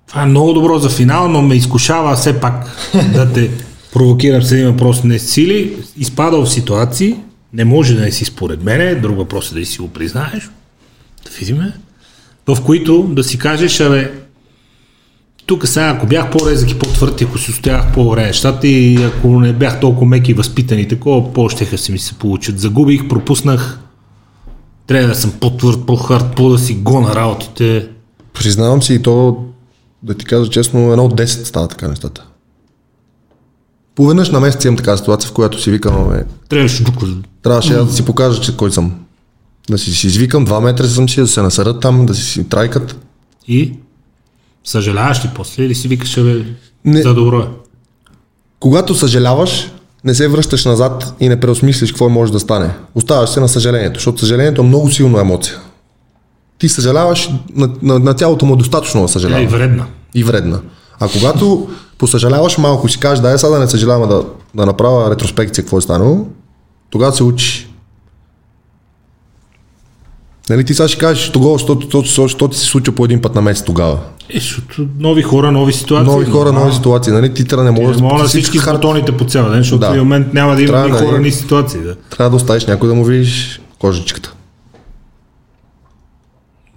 Това е много добро за финал, но ме изкушава все пак да те провокирам с един въпрос. Не сили изпадал в ситуации, не може да не си според мене, друг въпрос е да си го признаеш, да видиме, в които да си кажеш, абе, тук сега, ако бях по-резък и по-твърд, ако си устоях по-добре нещата и ако не бях толкова меки и възпитани, такова, по-щеха си ми се получат. Загубих, пропуснах, трябва да съм по-твърд, по-хард, по-да си гона работите. Признавам си и то, да ти кажа честно, едно от 10 става така нещата. Поведнъж на месец имам така ситуация, в която си викам, е, Трябваше тук. трябваше да си покажа, че кой съм. Да си, си извикам, 2 метра съм си, да се насърят там, да си, си трайкат. И съжаляваш ли после или си викаш, бе, Не. за добро е? Когато съжаляваш, не се връщаш назад и не преосмислиш какво може да стане. Оставаш се на съжалението, защото съжалението е много силна емоция. Ти съжаляваш, на, на, на тялото му е достатъчно да Тя е съжалява. и вредна. и вредна. А когато посъжаляваш малко и си кажеш, дай сега да не съжалявам, да, да направя ретроспекция какво е станало, тогава се учиш. Нали ти сега ще кажеш тогава, защото, защото, ти се случва по един път на месец тогава. Е, защото нови хора, нови ситуации. Нови хора, нови ситуации. Нали? Ти трябва да не можеш мога на си всички хар- бутоните по цял ден, защото Да. в момент няма да има Трябва ни да хора, ни ситуации. Да. Трябва да оставиш някой да му видиш кожичката.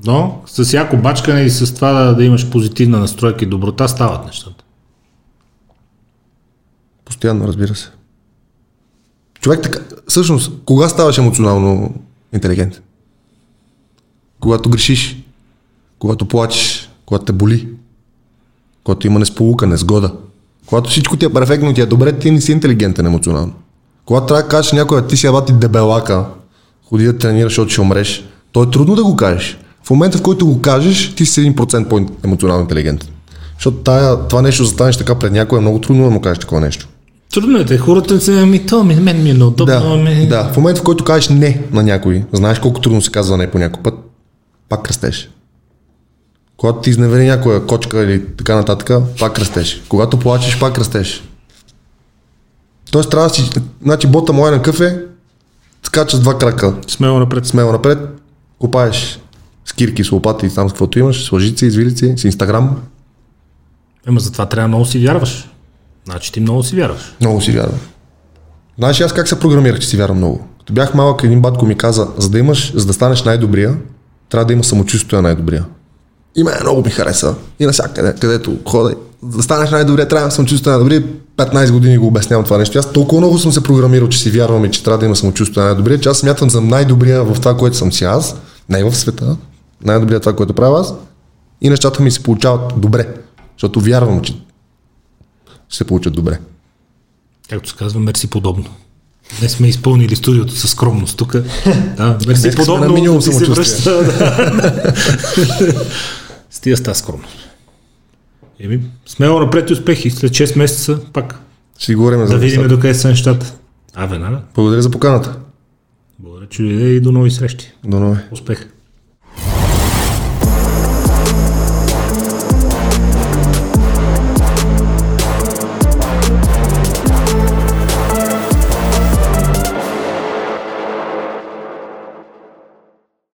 Но с всяко бачкане и с това да, да имаш позитивна настройка и доброта стават нещата. Постоянно, разбира се. Човек така, всъщност, кога ставаш емоционално интелигентен? Когато грешиш, когато плачеш, когато те боли, когато има несполука, незгода. Когато всичко ти е перфектно ти е добре, ти не си интелигентен емоционално. Когато трябва да кажеш някой, ти си абати дебелака, ходи да тренираш, защото ще умреш, то е трудно да го кажеш. В момента, в който го кажеш, ти си 1% по-емоционално интелигентен. Защото тая, това нещо застанеш така пред някой е много трудно да му кажеш такова нещо. Трудно е, хората се, ами то ми, мен ми е неудобно, Да, ами... да, в момента в който кажеш не на някой, знаеш колко трудно се казва не по някой път, пак растеш. Когато ти изневери някоя кочка или така нататък, пак растеш. Когато плачеш, пак растеш. Тоест трябва да си, значи бота моя на кафе, скача с два крака, Смело напред. смело напред, копаеш с кирки, с лопати и там с каквото имаш, с лъжици, извилици, с инстаграм, Ема затова трябва много си вярваш. Значи ти много си вярваш. Много си вярвам. Знаеш аз как се програмирах, че си вярвам много? Като бях малък, един батко ми каза, за да имаш, за да станеш най-добрия, трябва да има самочувствие на най-добрия. И мен много ми хареса. И навсякъде, където хода, да станеш най-добрия, трябва да има самочувствие на най-добрия. 15 години го обяснявам това нещо. Аз толкова много съм се програмирал, че си вярвам и че трябва да има самочувствие на най-добрия, че аз смятам за най-добрия в това, което съм си аз, не в света, най-добрия това, което правя аз. И нещата ми се получават добре, защото вярвам, че ще се получат добре. Както се казва, мерси подобно. Днес сме изпълнили студиото със скромност тук. Да, мерси Днес подобно. на минимум се връща, да. С тия ста скромност. Еми, смело напред и успехи. След 6 месеца пак Ще говорим за да видим докъде са нещата. А, веднага. Благодаря за поканата. Благодаря, че дойде и до нови срещи. До нови. Успех!